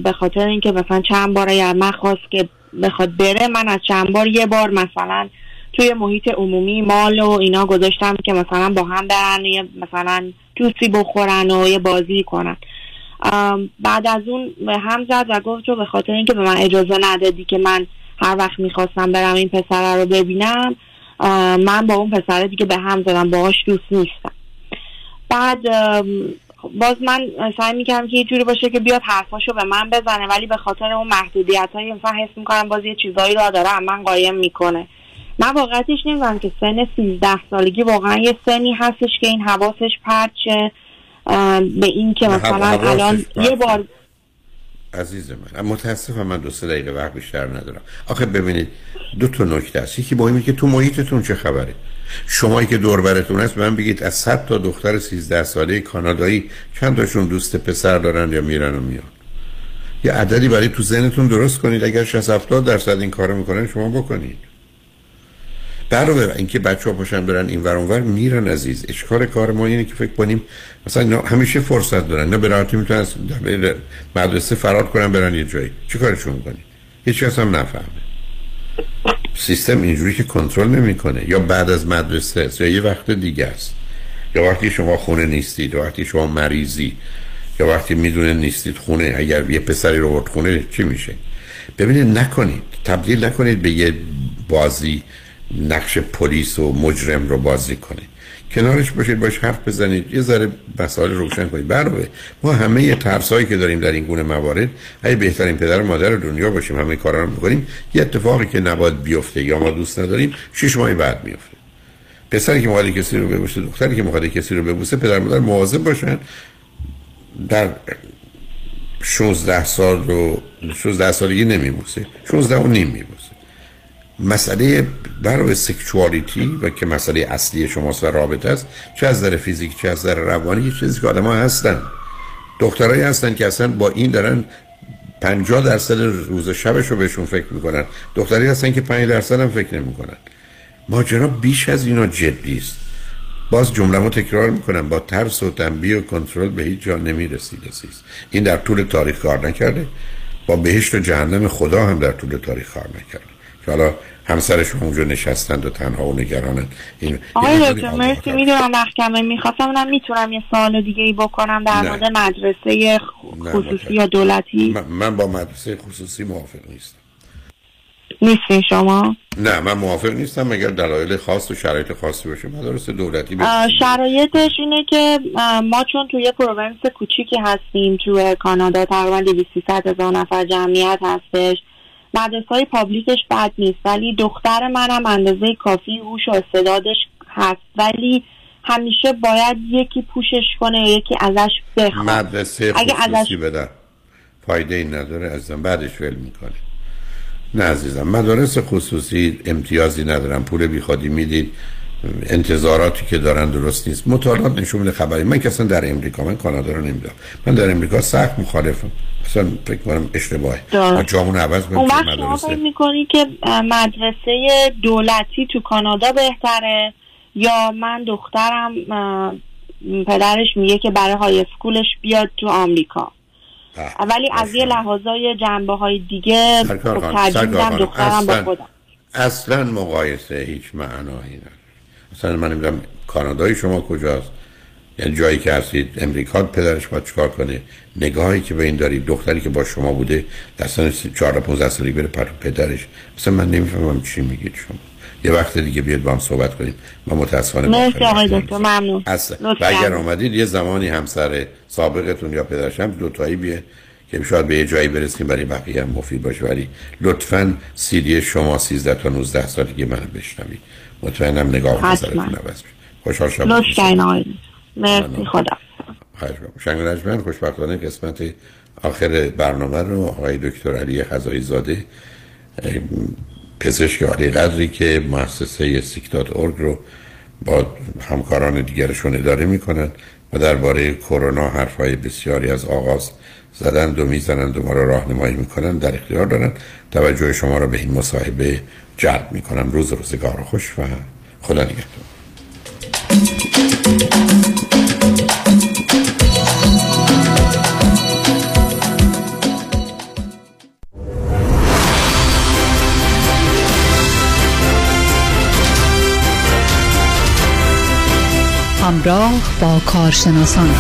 Speaker 43: به خاطر اینکه مثلا چند بار یا من خواست که بخواد بره من از چند بار یه بار مثلا توی محیط عمومی مال و اینا گذاشتم که مثلا با هم برن یه مثلا جوسی بخورن و یه بازی کنن. بعد از اون به هم زد و گفت تو به خاطر اینکه به من اجازه ندادی که من هر وقت می‌خواستم برم این پسره رو ببینم من با اون پسره دیگه به هم زدم باهاش دوست نیستم. بعد باز من سعی می‌کردم که یه جوری باشه که بیاد حرفاشو به من بزنه ولی به خاطر اون محدودیت های مثلا حس می‌کنم باز یه چیزایی را داره من قایم می‌کنه. من واقعیتش نمی‌دونم که سن 13 سالگی واقعا یه سنی هستش که این حواسش پرچه. به این که مثلا الان. یه بار
Speaker 1: عزیز من متاسفم من دو سه دقیقه وقت بیشتر ندارم. آخه ببینید دو تا نکته است. یکی مهمه که تو محیطتون چه خبره؟ شمایی که دور برتون هست من بگید از 100 تا دختر 13 ساله کانادایی چند تاشون دوست پسر دارن یا میرن و میان؟ یه عددی برای تو ذهنتون درست کنید. اگر 60 70 درصد این کارو می‌کنن شما بکنید. علاوه اینکه بچه ها پاشن برن این ور اونور میرن عزیز. اشکال کار ما اینه که فکر کنیم مثلا همیشه فرصت دارن. نه به راحتی می‌تونن از مدرسه فرار کنن برن یه جایی. چی کارشون می‌کنی؟ هیچ کس هم نفهمه. سیستم اینجوری که کنترل نمی‌کنه. یا بعد از مدرسه است یا یه وقت دیگه است. یا وقتی شما خونه نیستید وقتی شما مریضی یا وقتی می‌دونه نیستید خونه اگر یه پسری رو خونه چی میشه؟ ببینید نکنید. تبدیل نکنید به یه بازی نقش پلیس و مجرم رو بازی کنید کنارش باشید باش حرف بزنید. یه ذره مسائل روشن کنید. ما همه ترسایی که داریم در این گونه موارد اگه بهترین پدر و مادر دنیا باشیم همه کارا رو می‌کنیم یه اتفاقی که نباید بیفته یا ما دوست نداریم شش ماه بعد میفته. پسری که مقاله کسی رو ببوسه دختری که مقاله کسی رو ببوسه پدر مادر مواظب باشن. در 16 سال رو 16 سالگی نمیبوسه. 16 و نیم میبوسه. مسئله برای سکشوالیتی و که مسئله اصلی شماست و رابطه است چه از نظر فیزیک چه از نظر روانی یه چیزی که آدم هستن. دخترایی هستن که اصلا با این دارن 50 درصد روز شبش رو بهشون فکر می‌کنن. دختری هستن که 5 درصد هم فکر نمی‌کنن. ماجرا بیش از اینا جدی است. باز جمله تکرار می‌کنم. با ترس و تنبیه و کنترل به هیچ جا نمی‌رسید این در طول تاریخ کار نکرده. با بهشت و جهنم خدا هم در طول تاریخ کار نکرده. که حالا همسرشون اونجا نشستند و تنها و نگرانن این
Speaker 43: آقای دکتر مرسی. می‌دونم وقت کمه می‌خواستم من می‌تونم یه سوال دیگه ای بکنم در. مورد مدرسه خصوصی یا دولتی؟
Speaker 1: من, من با مدرسه خصوصی موافق نیستم.
Speaker 43: نیستین شما؟
Speaker 1: نه من موافق نیستم. مگر دلایل خاص و شرایط خاصی باشه؟ مدارس دولتی
Speaker 43: شرایطش اینه که ما چون توی province کوچیکی هستیم توی کانادا تقریبا 200 هزار نفر جمعیت هستش. مدرسه های پابلیکش بد نیست ولی دختر منم اندازه کافی هوش و استعدادش هست. ولی همیشه باید یکی پوشش کنه یکی ازش بخواد.
Speaker 1: مدرسه
Speaker 43: اگه
Speaker 1: خصوصی
Speaker 43: ازش
Speaker 1: بدن. فایده این نداره عزیزم. بعدش ول می‌کنه. نه عزیزم مدارس خصوصی امتیازی ندارن. پول بیخوادی می‌دید. انتظاراتی که دارن درست نیست. مطالعات نشون میده خبری. من که اصلا در امریکا من کانادا رو نمی‌دونم. من در امریکا سخت مخالفم. اصلا فکر کنم اشتباهه. جامون عوض
Speaker 43: اون
Speaker 1: کنیم
Speaker 43: وقت شما فکر می‌کنی که مدرسه دولتی تو کانادا بهتره؟ یا من دخترم پدرش میگه که برای های اسکولش بیاد تو آمریکا. ولی از یه لحاظای جنبه های دیگه خب ترجیح دخترم با خودم.
Speaker 1: اصلا مقایسه هیچ معنایی نداره. مثلا من نمی‌دونم کانادای شما کجاست؟ یعنی جایی که هستید امریکا پدرش باید چیکار کنه؟ نگاهی که به این دارید دختری که با شما بوده در سن 14 15 سالگی بره پر پدرش. مثلا من نمی‌فهمم چی میگید شما. یه وقت دیگه بیاد با هم صحبت کنیم. من متاسفانه
Speaker 43: مرسی آقای. دکتر ممنون.
Speaker 1: اصلا. و اگر آمدید یه زمانی همسر سابقتون یا پدرش هم دوتایی بیه که شاید به یه جایی برسیم برای بقیه هم مفید باشه. ولی لطفا سیدی شما 13 تا 19 سالگی منو بشنوید. مطمئنم نگاه. نظرتون عوض میشه. خوشحال شدم.
Speaker 43: مرسی خدا.
Speaker 1: شنگ نجمن خوشبختانه قسمت آخر برنامه رو آقای دکتر علی خزایی زاده پزشک عالی قدری که مؤسسه سیکتات ارگ رو با همکاران دیگرشون اداره می‌کنن و درباره کرونا حرفهای بسیاری از آغاز زدند و می‌زنند و ما را راهنمایی می‌کنن در اختیار دارن. توجه شما را به این مصاحبه جلب می‌کنم. روز روزگار خوش و خدا نگهدار.
Speaker 28: همراه با کارشناسان.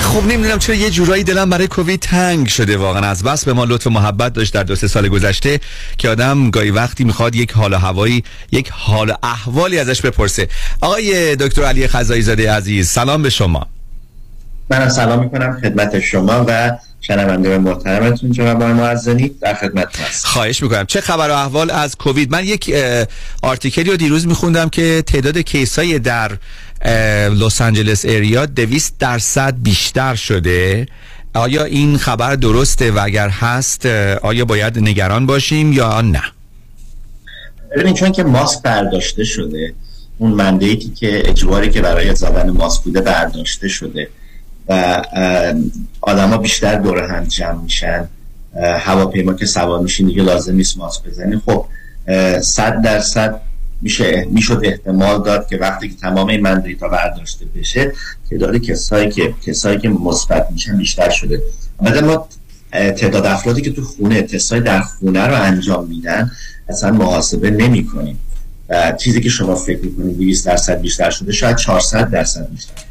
Speaker 44: خب نمی‌دونم چرا یه جورایی دلم برای کووید تنگ شده واقعا. از بس به ما لطف محبت داشت در دو سه سال گذشته که آدم گاهی وقتی می‌خواد یک حال و هوایی یک حال احوالی ازش بپرسه. آقای دکتر علی خزایی زاده عزیز سلام به شما.
Speaker 45: من سلام می‌کنم خدمت شما و شنونده محترمتون جناب آقای معزنی در خدمت هست
Speaker 44: خواهش می‌کنم. چه خبر و احوال از کووید؟ من یک آرتیکلی رو دیروز میخوندم که تعداد کیسای در لس آنجلس اریا دویست درصد بیشتر شده. آیا این خبر درسته و اگر هست آیا باید نگران باشیم یا نه؟
Speaker 45: ببینید چون که ماسک برداشته شده اون مندیتی که اجباری که برای زدن ماسک بوده برداشته شده. و آدما بیشتر دور هم جمع میشن. هواپیما که سوار میشین دیگه لازم نیست ماسک بزنید خب صد درصد میشه می‌شد احتمال داد که وقتی که تمام این مندریتا برداشته بشه تعداد کسایی که کسایی که مثبت میشن بیشتر شده. بعد ما تعداد افرادی که تو خونه تستای در خونه رو انجام میدن اصلا محاسبه نمی کنیم و چیزی که شما فکر می‌کنید 200 درصد بیشتر شده شاید 400 درصد بیشتر.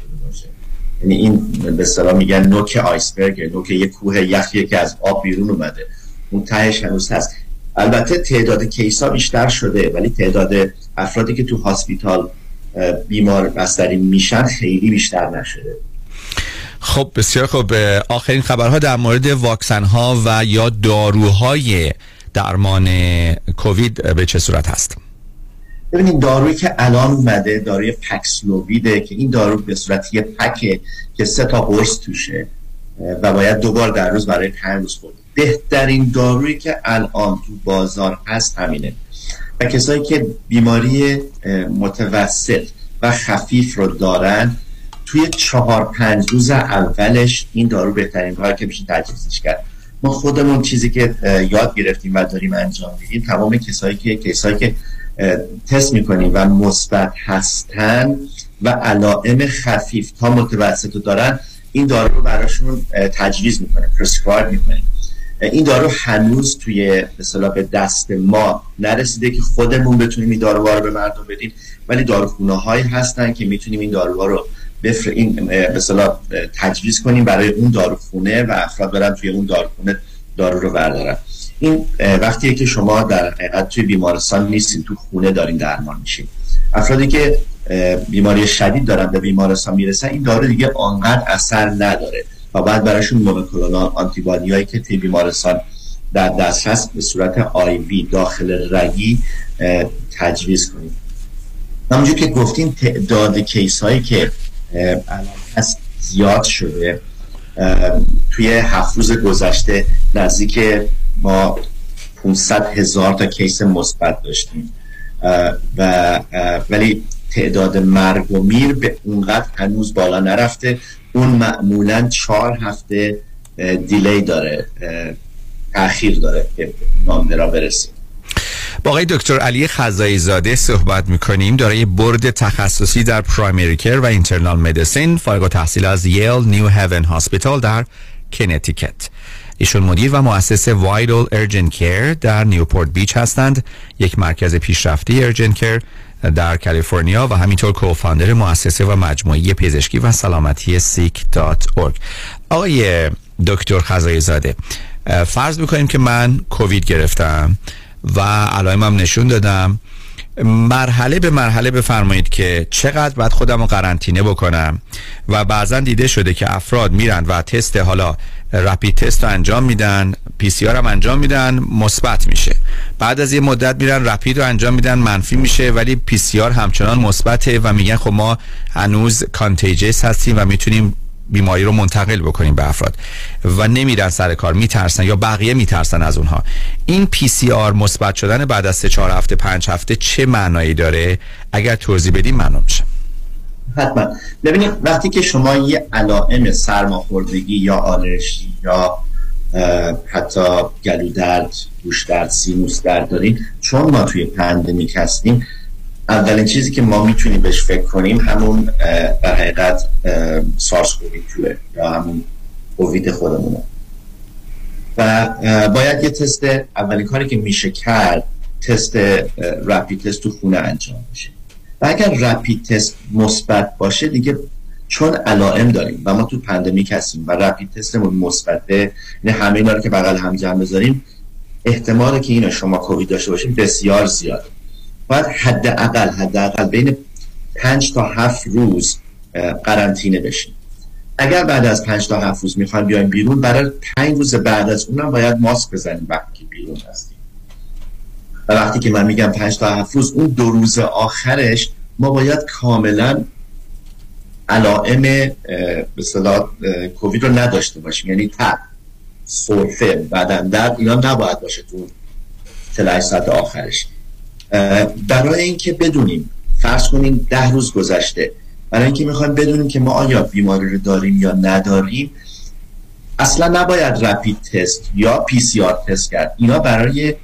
Speaker 45: یعنی این به اصطلاح میگن نوک آیسبرگ نوک یه کوه یخیه که از آب بیرون اومده. اون تهش هنوز هست. البته تعداد کیس ها بیشتر شده ولی تعداد افرادی که تو هاسپیتال بیمار بستری میشن خیلی بیشتر نشده.
Speaker 44: خب بسیار خب آخرین خبرها در مورد واکسن ها و یا داروهای درمان کووید به چه صورت هست؟
Speaker 45: ببینید دارویی که الان اومده داروی پکسلوویده که این دارو به صورت یه پکه که سه تا قرص توشه و باید دوبار در روز برای پنج روز خورد بهترین دارویی که الان تو بازار هست همینه. و کسایی که بیماری متوسط و خفیف رو دارن توی چهار پنج روز اولش این دارو بهترین کار که میشه تجویزش کرد. ما خودمون چیزی که یاد گرفتیم و داریم انجام میدیم تمام کسایی که کسایی که تست می‌کنیم و مثبت هستن و علائم خفیف تا متوسط دارن این دارو رو براشون تجویز می‌کنه پرسکرایب می‌کنه این دارو هنوز توی مثلا به دست ما نرسیده که خودمون بتونیم این داروها رو به مردم بدیم ولی داروخونه هایی هستن که می‌تونیم این داروها رو بفر این مثلا تجویز کنیم برای اون داروخونه و افراد برن توی اون داروخونه دارو رو بردارن. این وقتیه که شما در حقیقت توی بیمارستان نیستین تو خونه دارین درمان میشین. افرادی که بیماری شدید دارن به بیمارستان می‌رسن این دارو دیگه آنقدر اثر نداره و بعد براشون مونوکلونال آنتیبادی هایی که توی بیمارستان در دسترس به صورت آیوی داخل رگی تجویز کنیم همونجور که گفتیم تعداد کیس هایی که الان هست زیاد شده توی هفت روز گذشته نزدیک ما 500 هزار تا case مثبت داشتیم. و ولی تعداد مرگ و میر به اونقدر هنوز بالا نرفته. اون معمولا چهار هفته delay ی داره تاخیر داره که نامه را برسیم.
Speaker 44: با آقای دکتر علی خزایی زاده صحبت می‌کنیم. دارای board تخصصی در primary care و internal medicine فارغ تحصیل از Yale New Haven Hospital در کنتیکت. ایشون مدیر و مؤسس Vital Urgent Care در نیوپورت بیچ هستند. یک مرکز پیشرفته urgent care در کالیفرنیا و همینطور co-founder مؤسسه و مجموعه پزشکی و سلامتی سیک dot آقای دکتر خزایی زاده فرض بکنیم که من کووید گرفتم و علائمم نشون دادم. مرحله به مرحله بفرمایید که چقدر باید خودم رو قرنطینه بکنم و بعضا دیده شده که افراد میرن و تست حالا rapid test رو انجام میدن PCR هم انجام میدن مثبت میشه. بعد از یه مدت میرن rapid رو انجام میدن منفی میشه ولی PCR همچنان مثبته و میگن خب ما هنوز contagious هستیم و می‌تونیم بیماری رو منتقل بکنیم به افراد. و نمیرن سر کار میترسن یا بقیه میترسن از اونها. این PCR مثبت شدن بعد از 3 4 هفته 5 هفته چه معنایی داره؟ اگر توضیح بدین ممنون میشم.
Speaker 45: حتما. ببینید وقتی که شما یه علائم سرماخوردگی یا آلرژی یا حتی گلو درد گوش درد سینوس درد دارین چون ما توی pandemic هستیم اولین چیزی که ما می‌تونیم بهش فکر کنیم همون در حقیقت سارس کووید یا همون کووید خودمونه. و باید یه تست اولین کاری که میشه کرد تست rapid test تو خونه انجام بشه. و اگر rapid test مثبت باشه دیگه چون علائم داریم و ما تو pandemic هستیم و rapid test مون مثبته یعنی همه اینا رو که بغل هم جمع بذاریم احتمال که اینا شما کووید داشته باشیم بسیار زیاده باید حداقل حداقل بین پنج تا هفت روز قرنطینه بشیم اگر بعد از پنج تا هفت روز می‌خوایم بیایم بیرون برای پنج روز بعد از اونم باید ماسک بزنیم وقتی بیرون هستیم. و وقتی که من میگم پنج تا هفت روز اون دو روز آخرش ما باید کاملا علائم به کووید رو نداشته باشیم. یعنی تب سرفه بدن درد اینا نباید باشه تو 48 ساعت آخرش. برای اینکه بدونیم فرض کنیم ده روز گذشته برای اینکه می‌خوایم بدونیم که ما آیا بیماری رو داریم یا نداریم اصلا نباید rapid test یا PCR تست کرد. اینا برای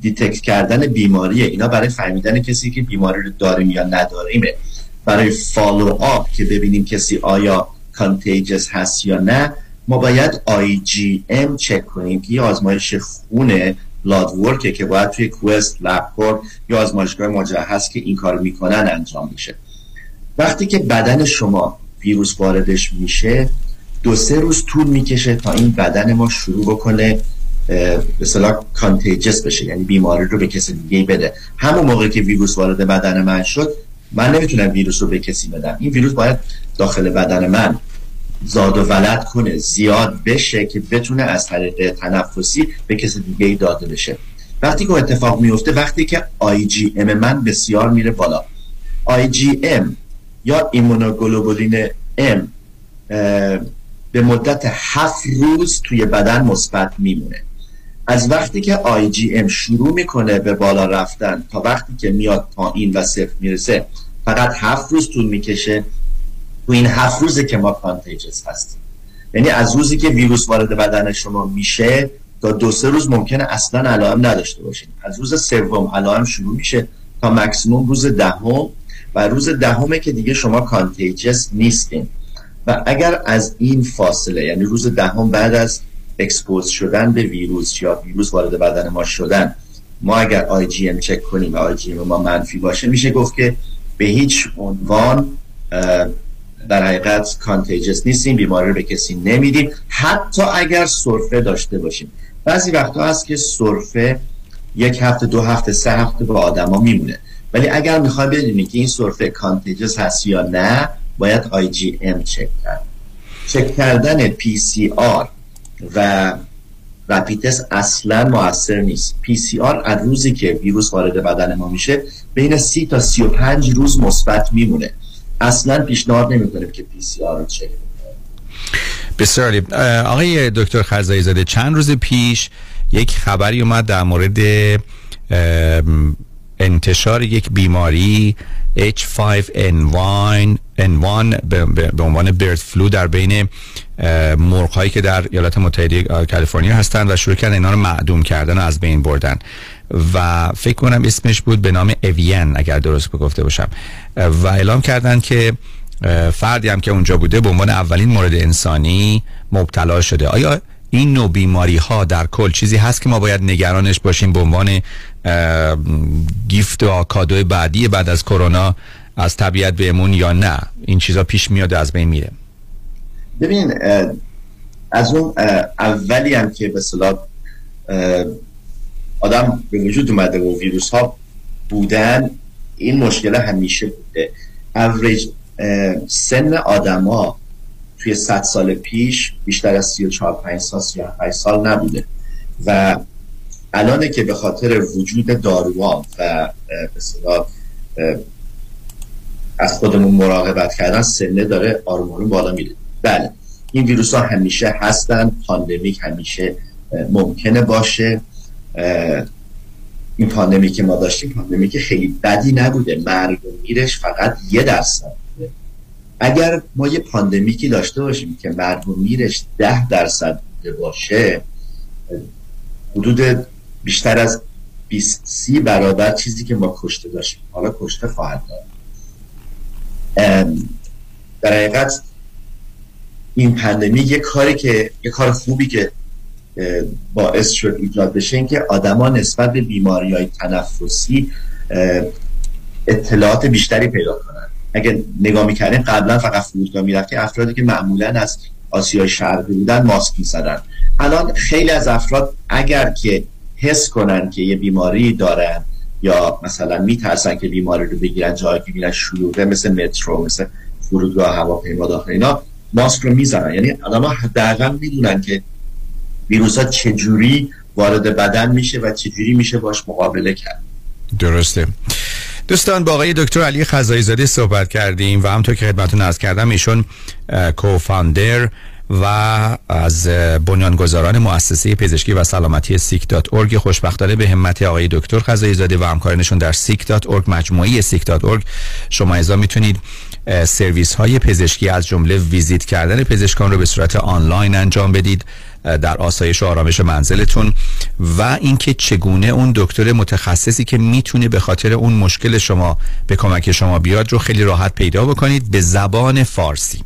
Speaker 45: detect کردن بیماریه اینا برای فهمیدن کسی که بیماری رو داریم یا نداریمه برای follow up که ببینیم کسی آیا contagious هست یا نه ما باید ام چک کنیم که یه آزمایش خونه blood work ه که باید توی Quest LabCorp یا آزمایشگاه مجهز که این کار می‌کنن انجام میشه. وقتی که بدن شما ویروس واردش میشه دو سه روز طول می‌کشه تا این بدن ما شروع بکنه به صلاح کانتیجس بشه یعنی بیماری رو به کسی دیگه بده. همون موقع که ویروس وارد بدن من شد من نمی‌تونم ویروس رو به کسی بدم. این ویروس باید داخل بدن من زاد و ولد کنه زیاد بشه که بتونه از طریق تنفسی به کسی دیگه داده بشه. وقتی که اتفاق میفته وقتی که ام من بسیار میره بالا. M یا immunoglobulin M به مدت هفت روز توی بدن مثبت میمونه. از وقتی که ام شروع می‌کنه به بالا رفتن تا وقتی که میاد پایین و صفر می‌رسه فقط هفت روز طول می‌کشه. تو این هفت روزه که ما contagious هستیم. یعنی از روزی که ویروس وارد بدن شما میشه تا دو سه روز ممکنه اصلا علائم نداشته باشین. از روز سوم علائم شروع میشه تا مکسیموم روز دهم و روز دهمه که دیگه شما contagious نیستین. و اگر از این فاصله یعنی روز دهم بعد از expose شدن به ویروس یا ویروس وارد بدن ما شدن ما اگر IgM چک کنیم IgM ما منفی باشه میشه گفت که به هیچ عنوان در حقیقت contagious نیستیم بیماری رو به کسی نمیدیم. حتی اگر سرفه داشته باشیم. بعضی وقتا هست که سرفه یک هفته دو هفته سه هفته به آدما میمونه. ولی اگر می‌خوای بدونی که این سرفه contagious هست یا نه باید IgM چک کرد. چک کردن PCR و rapid test اصلا موثر نیست. PCR از روزی که ویروس وارد بدن ما میشه بین سی تا سی و پنج روز مثبت میمونه. اصلا پیشنهاد نمی‌کنه که PCR رو چک
Speaker 44: بسیار آقای دکتر خرزایی زاده چند روز پیش یک خبری اومد در مورد انتشار یک بیماری H5N1 N1 به عنوان برد فلو در بین مرغ هایی که در ایالات متحده کالیفرنیا هستند و شروع کردن اینا رو معدوم کردن و از بین بردن. و فکر کنم اسمش بود به نام اوین اگر درست بگفته باشم. و اعلام کردن که فردی هم که اونجا بوده به عنوان اولین مورد انسانی مبتلا شده. آیا این نوع بیماری ها در کل چیزی هست که ما باید نگرانش باشیم به عنوان گیفت و کادوی بعدی بعد از کرونا از طبیعت بهمون یا نه. این چیزا پیش میاد از بین میره.
Speaker 45: ببین از اون اولی هم که به صلاح آدم به وجود اومده و ویروس ها بودن این مشکل همیشه بوده. اوریج سن آدما توی 100 سال پیش بیشتر از 34 5 سال 35 سال نبوده. و الانه که به خاطر وجود داروها و مثلا از خودمون مراقبت کردن سنه داره آروم بالا میره. بله این ویروس ها همیشه هستن pandemic همیشه ممکنه باشه. این پاندمی که ما داشتیم پاندمی که خیلی بدی نبوده. مرگ و میرش فقط یه درصد. اگر ما یه پاندمیکی داشته باشیم که مرگ و میرش ده درصد بوده باشه حدود بیشتر از 20 سی برابر چیزی که ما کشته داشتیم. حالا کشته خواهد داد. در حقیقت این پندمی یه کاری که یه کار خوبی که باعث شد ایجاد بشه این که آدما نسبت به بیماری های تنفسی اطلاعات بیشتری پیدا کنن اگه نگاه می‌کردین قبلا فقط فرودگاه می‌رفتین افرادی که معمولا از آسیای شرقی بودن ماسک می‌زدن. الان خیلی از افراد اگر که حس کنن که یه بیماری دارن یا مثلا میترسن که بیماری رو بگیرن جایی که میرن شلوغه مثل مترو مثل فرودگاه هواپیما داخل اینا ماسک رو می‌زنن. یعنی آدم حداقل می‌دونن که ویروس ها چجوری وارد بدن میشه و چجوری میشه باش مقابله کرد.
Speaker 44: درسته. دوستان با آقای دکتر علی خزایی زاده صحبت کردیم و همونطور که خدمتتون عرض کردم ایشون co-founder و از بنیانگذاران مؤسسه پزشکی و سلامتی سیک dot org خوشبختانه به همت آقای دکتر خزایی زاده و همکارانشون در سیک dot org مجموعه سیک dot org شما ایزا می‌تونید سرویس های پزشکی از جمله ویزیت کردن پزشکان رو به صورت آنلاین انجام بدید. در آسایش و آرامش منزلتون و اینکه چگونه اون دکتر متخصصی که می‌تونه به خاطر اون مشکل شما به کمک شما بیاد رو خیلی راحت پیدا بکنید به زبان فارسی.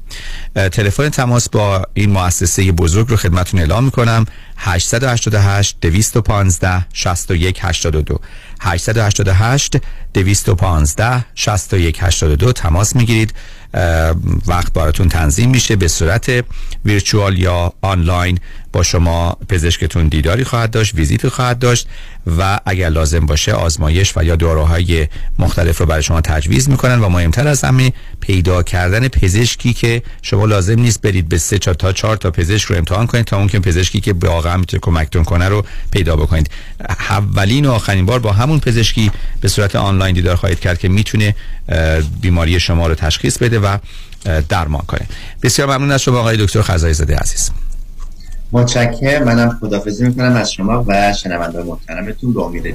Speaker 44: تلفن تماس با این مؤسسه بزرگ رو خدمتون اعلام می‌کنم. 888 215 61 82 888 215 61 82 تماس می‌گیرید. وقت براتون تنظیم میشه به صورت ویرچوال یا آنلاین با شما پزشکتون دیداری خواهد داشت ویزیت خواهد داشت و اگر لازم باشه آزمایش و یا داروهای مختلف رو برای شما تجویز می‌کنن و مهمتر از همه پیدا کردن پزشکی که شما لازم نیست برید به سه تا چهار تا پزشک رو امتحان کنید تا ممکن پزشکی که واقعا می‌تونه کمکتون کنه رو پیدا بکنید. اولین و آخرین بار با همون پزشکی به صورت آنلاین دیدار خواهید کرد که می‌تونه بیماری شما رو تشخیص بده و درمان کنه. بسیار ممنون از شما آقای دکتر خزایی زاده عزیز.
Speaker 45: متشکرم. منم خدافزی می‌کنم از شما و شنونده محترمتون به امید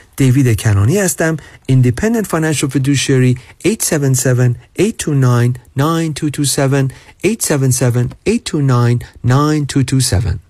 Speaker 46: دیوید کنانی هستم Independent Financial Fiduciary 877-829-9227 877-829-9227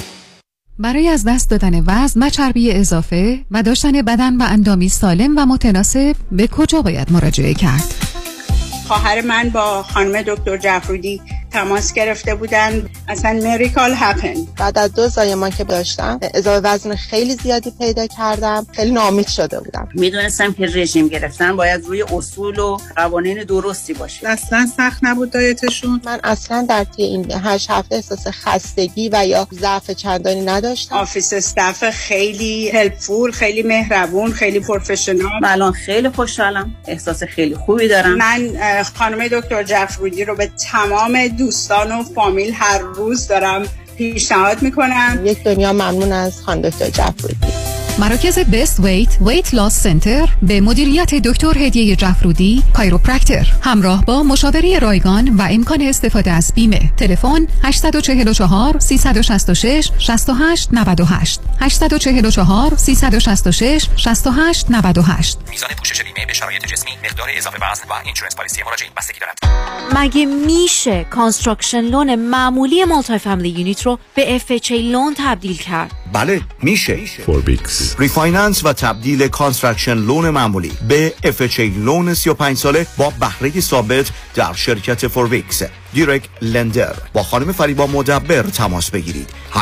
Speaker 6: برای از دست دادن وزن و چربی اضافه و داشتن بدن و اندامی سالم و متناسب به کجا باید مراجعه کرد؟
Speaker 47: خواهر من با خانم دکتر جعفرودی تماس گرفته بودن اصلا miracle happen.
Speaker 48: بعد از دو زایمان که داشتم اضافه وزن خیلی زیادی پیدا کردم. خیلی نامید شده بودم.
Speaker 47: می‌دونستم که رژیم گرفتن باید روی اصول و قوانین درستی باشه. اصلا سخت نبود diet شون.
Speaker 48: من اصلا در طی این هشت هفته احساس خستگی و یا ضعف چندانی نداشتم.
Speaker 47: office staff خیلی helpful خیلی مهربون خیلی professional من الان خیلی خوشحالم. احساس خیلی خوبی دارم. من خانم دکتر جعفرودی رو به تمام دوستان و فامیل هر روز دارم پیشنهاد می‌کنم.
Speaker 48: یک دنیا ممنون از خانم دکتر جعفرودی
Speaker 6: مراکز بست ویت ویت لاس سنتر به مدیریت دکتر هدیه جعفرودی کایروپرکتر همراه با مشاوره رایگان و امکان استفاده از بیمه. تلفن 844 366 68 98 844 366 68 98
Speaker 49: میزان پوشش بیمه به شرایط جسمی مقدار اضافه وزن و insurance policy مراجعین بستگی دارد.
Speaker 18: مگه میشه construction loan معمولی multi-family unit رو به FHA loan تبدیل کرد؟
Speaker 19: بله میشه. فوربیکس refinance و تبدیل construction loan معمولی. به FHA loan 35 ساله با بهره ثابت در شرکت فوربیکس direct lender با خانم فریبا مدبر تماس بگیرید.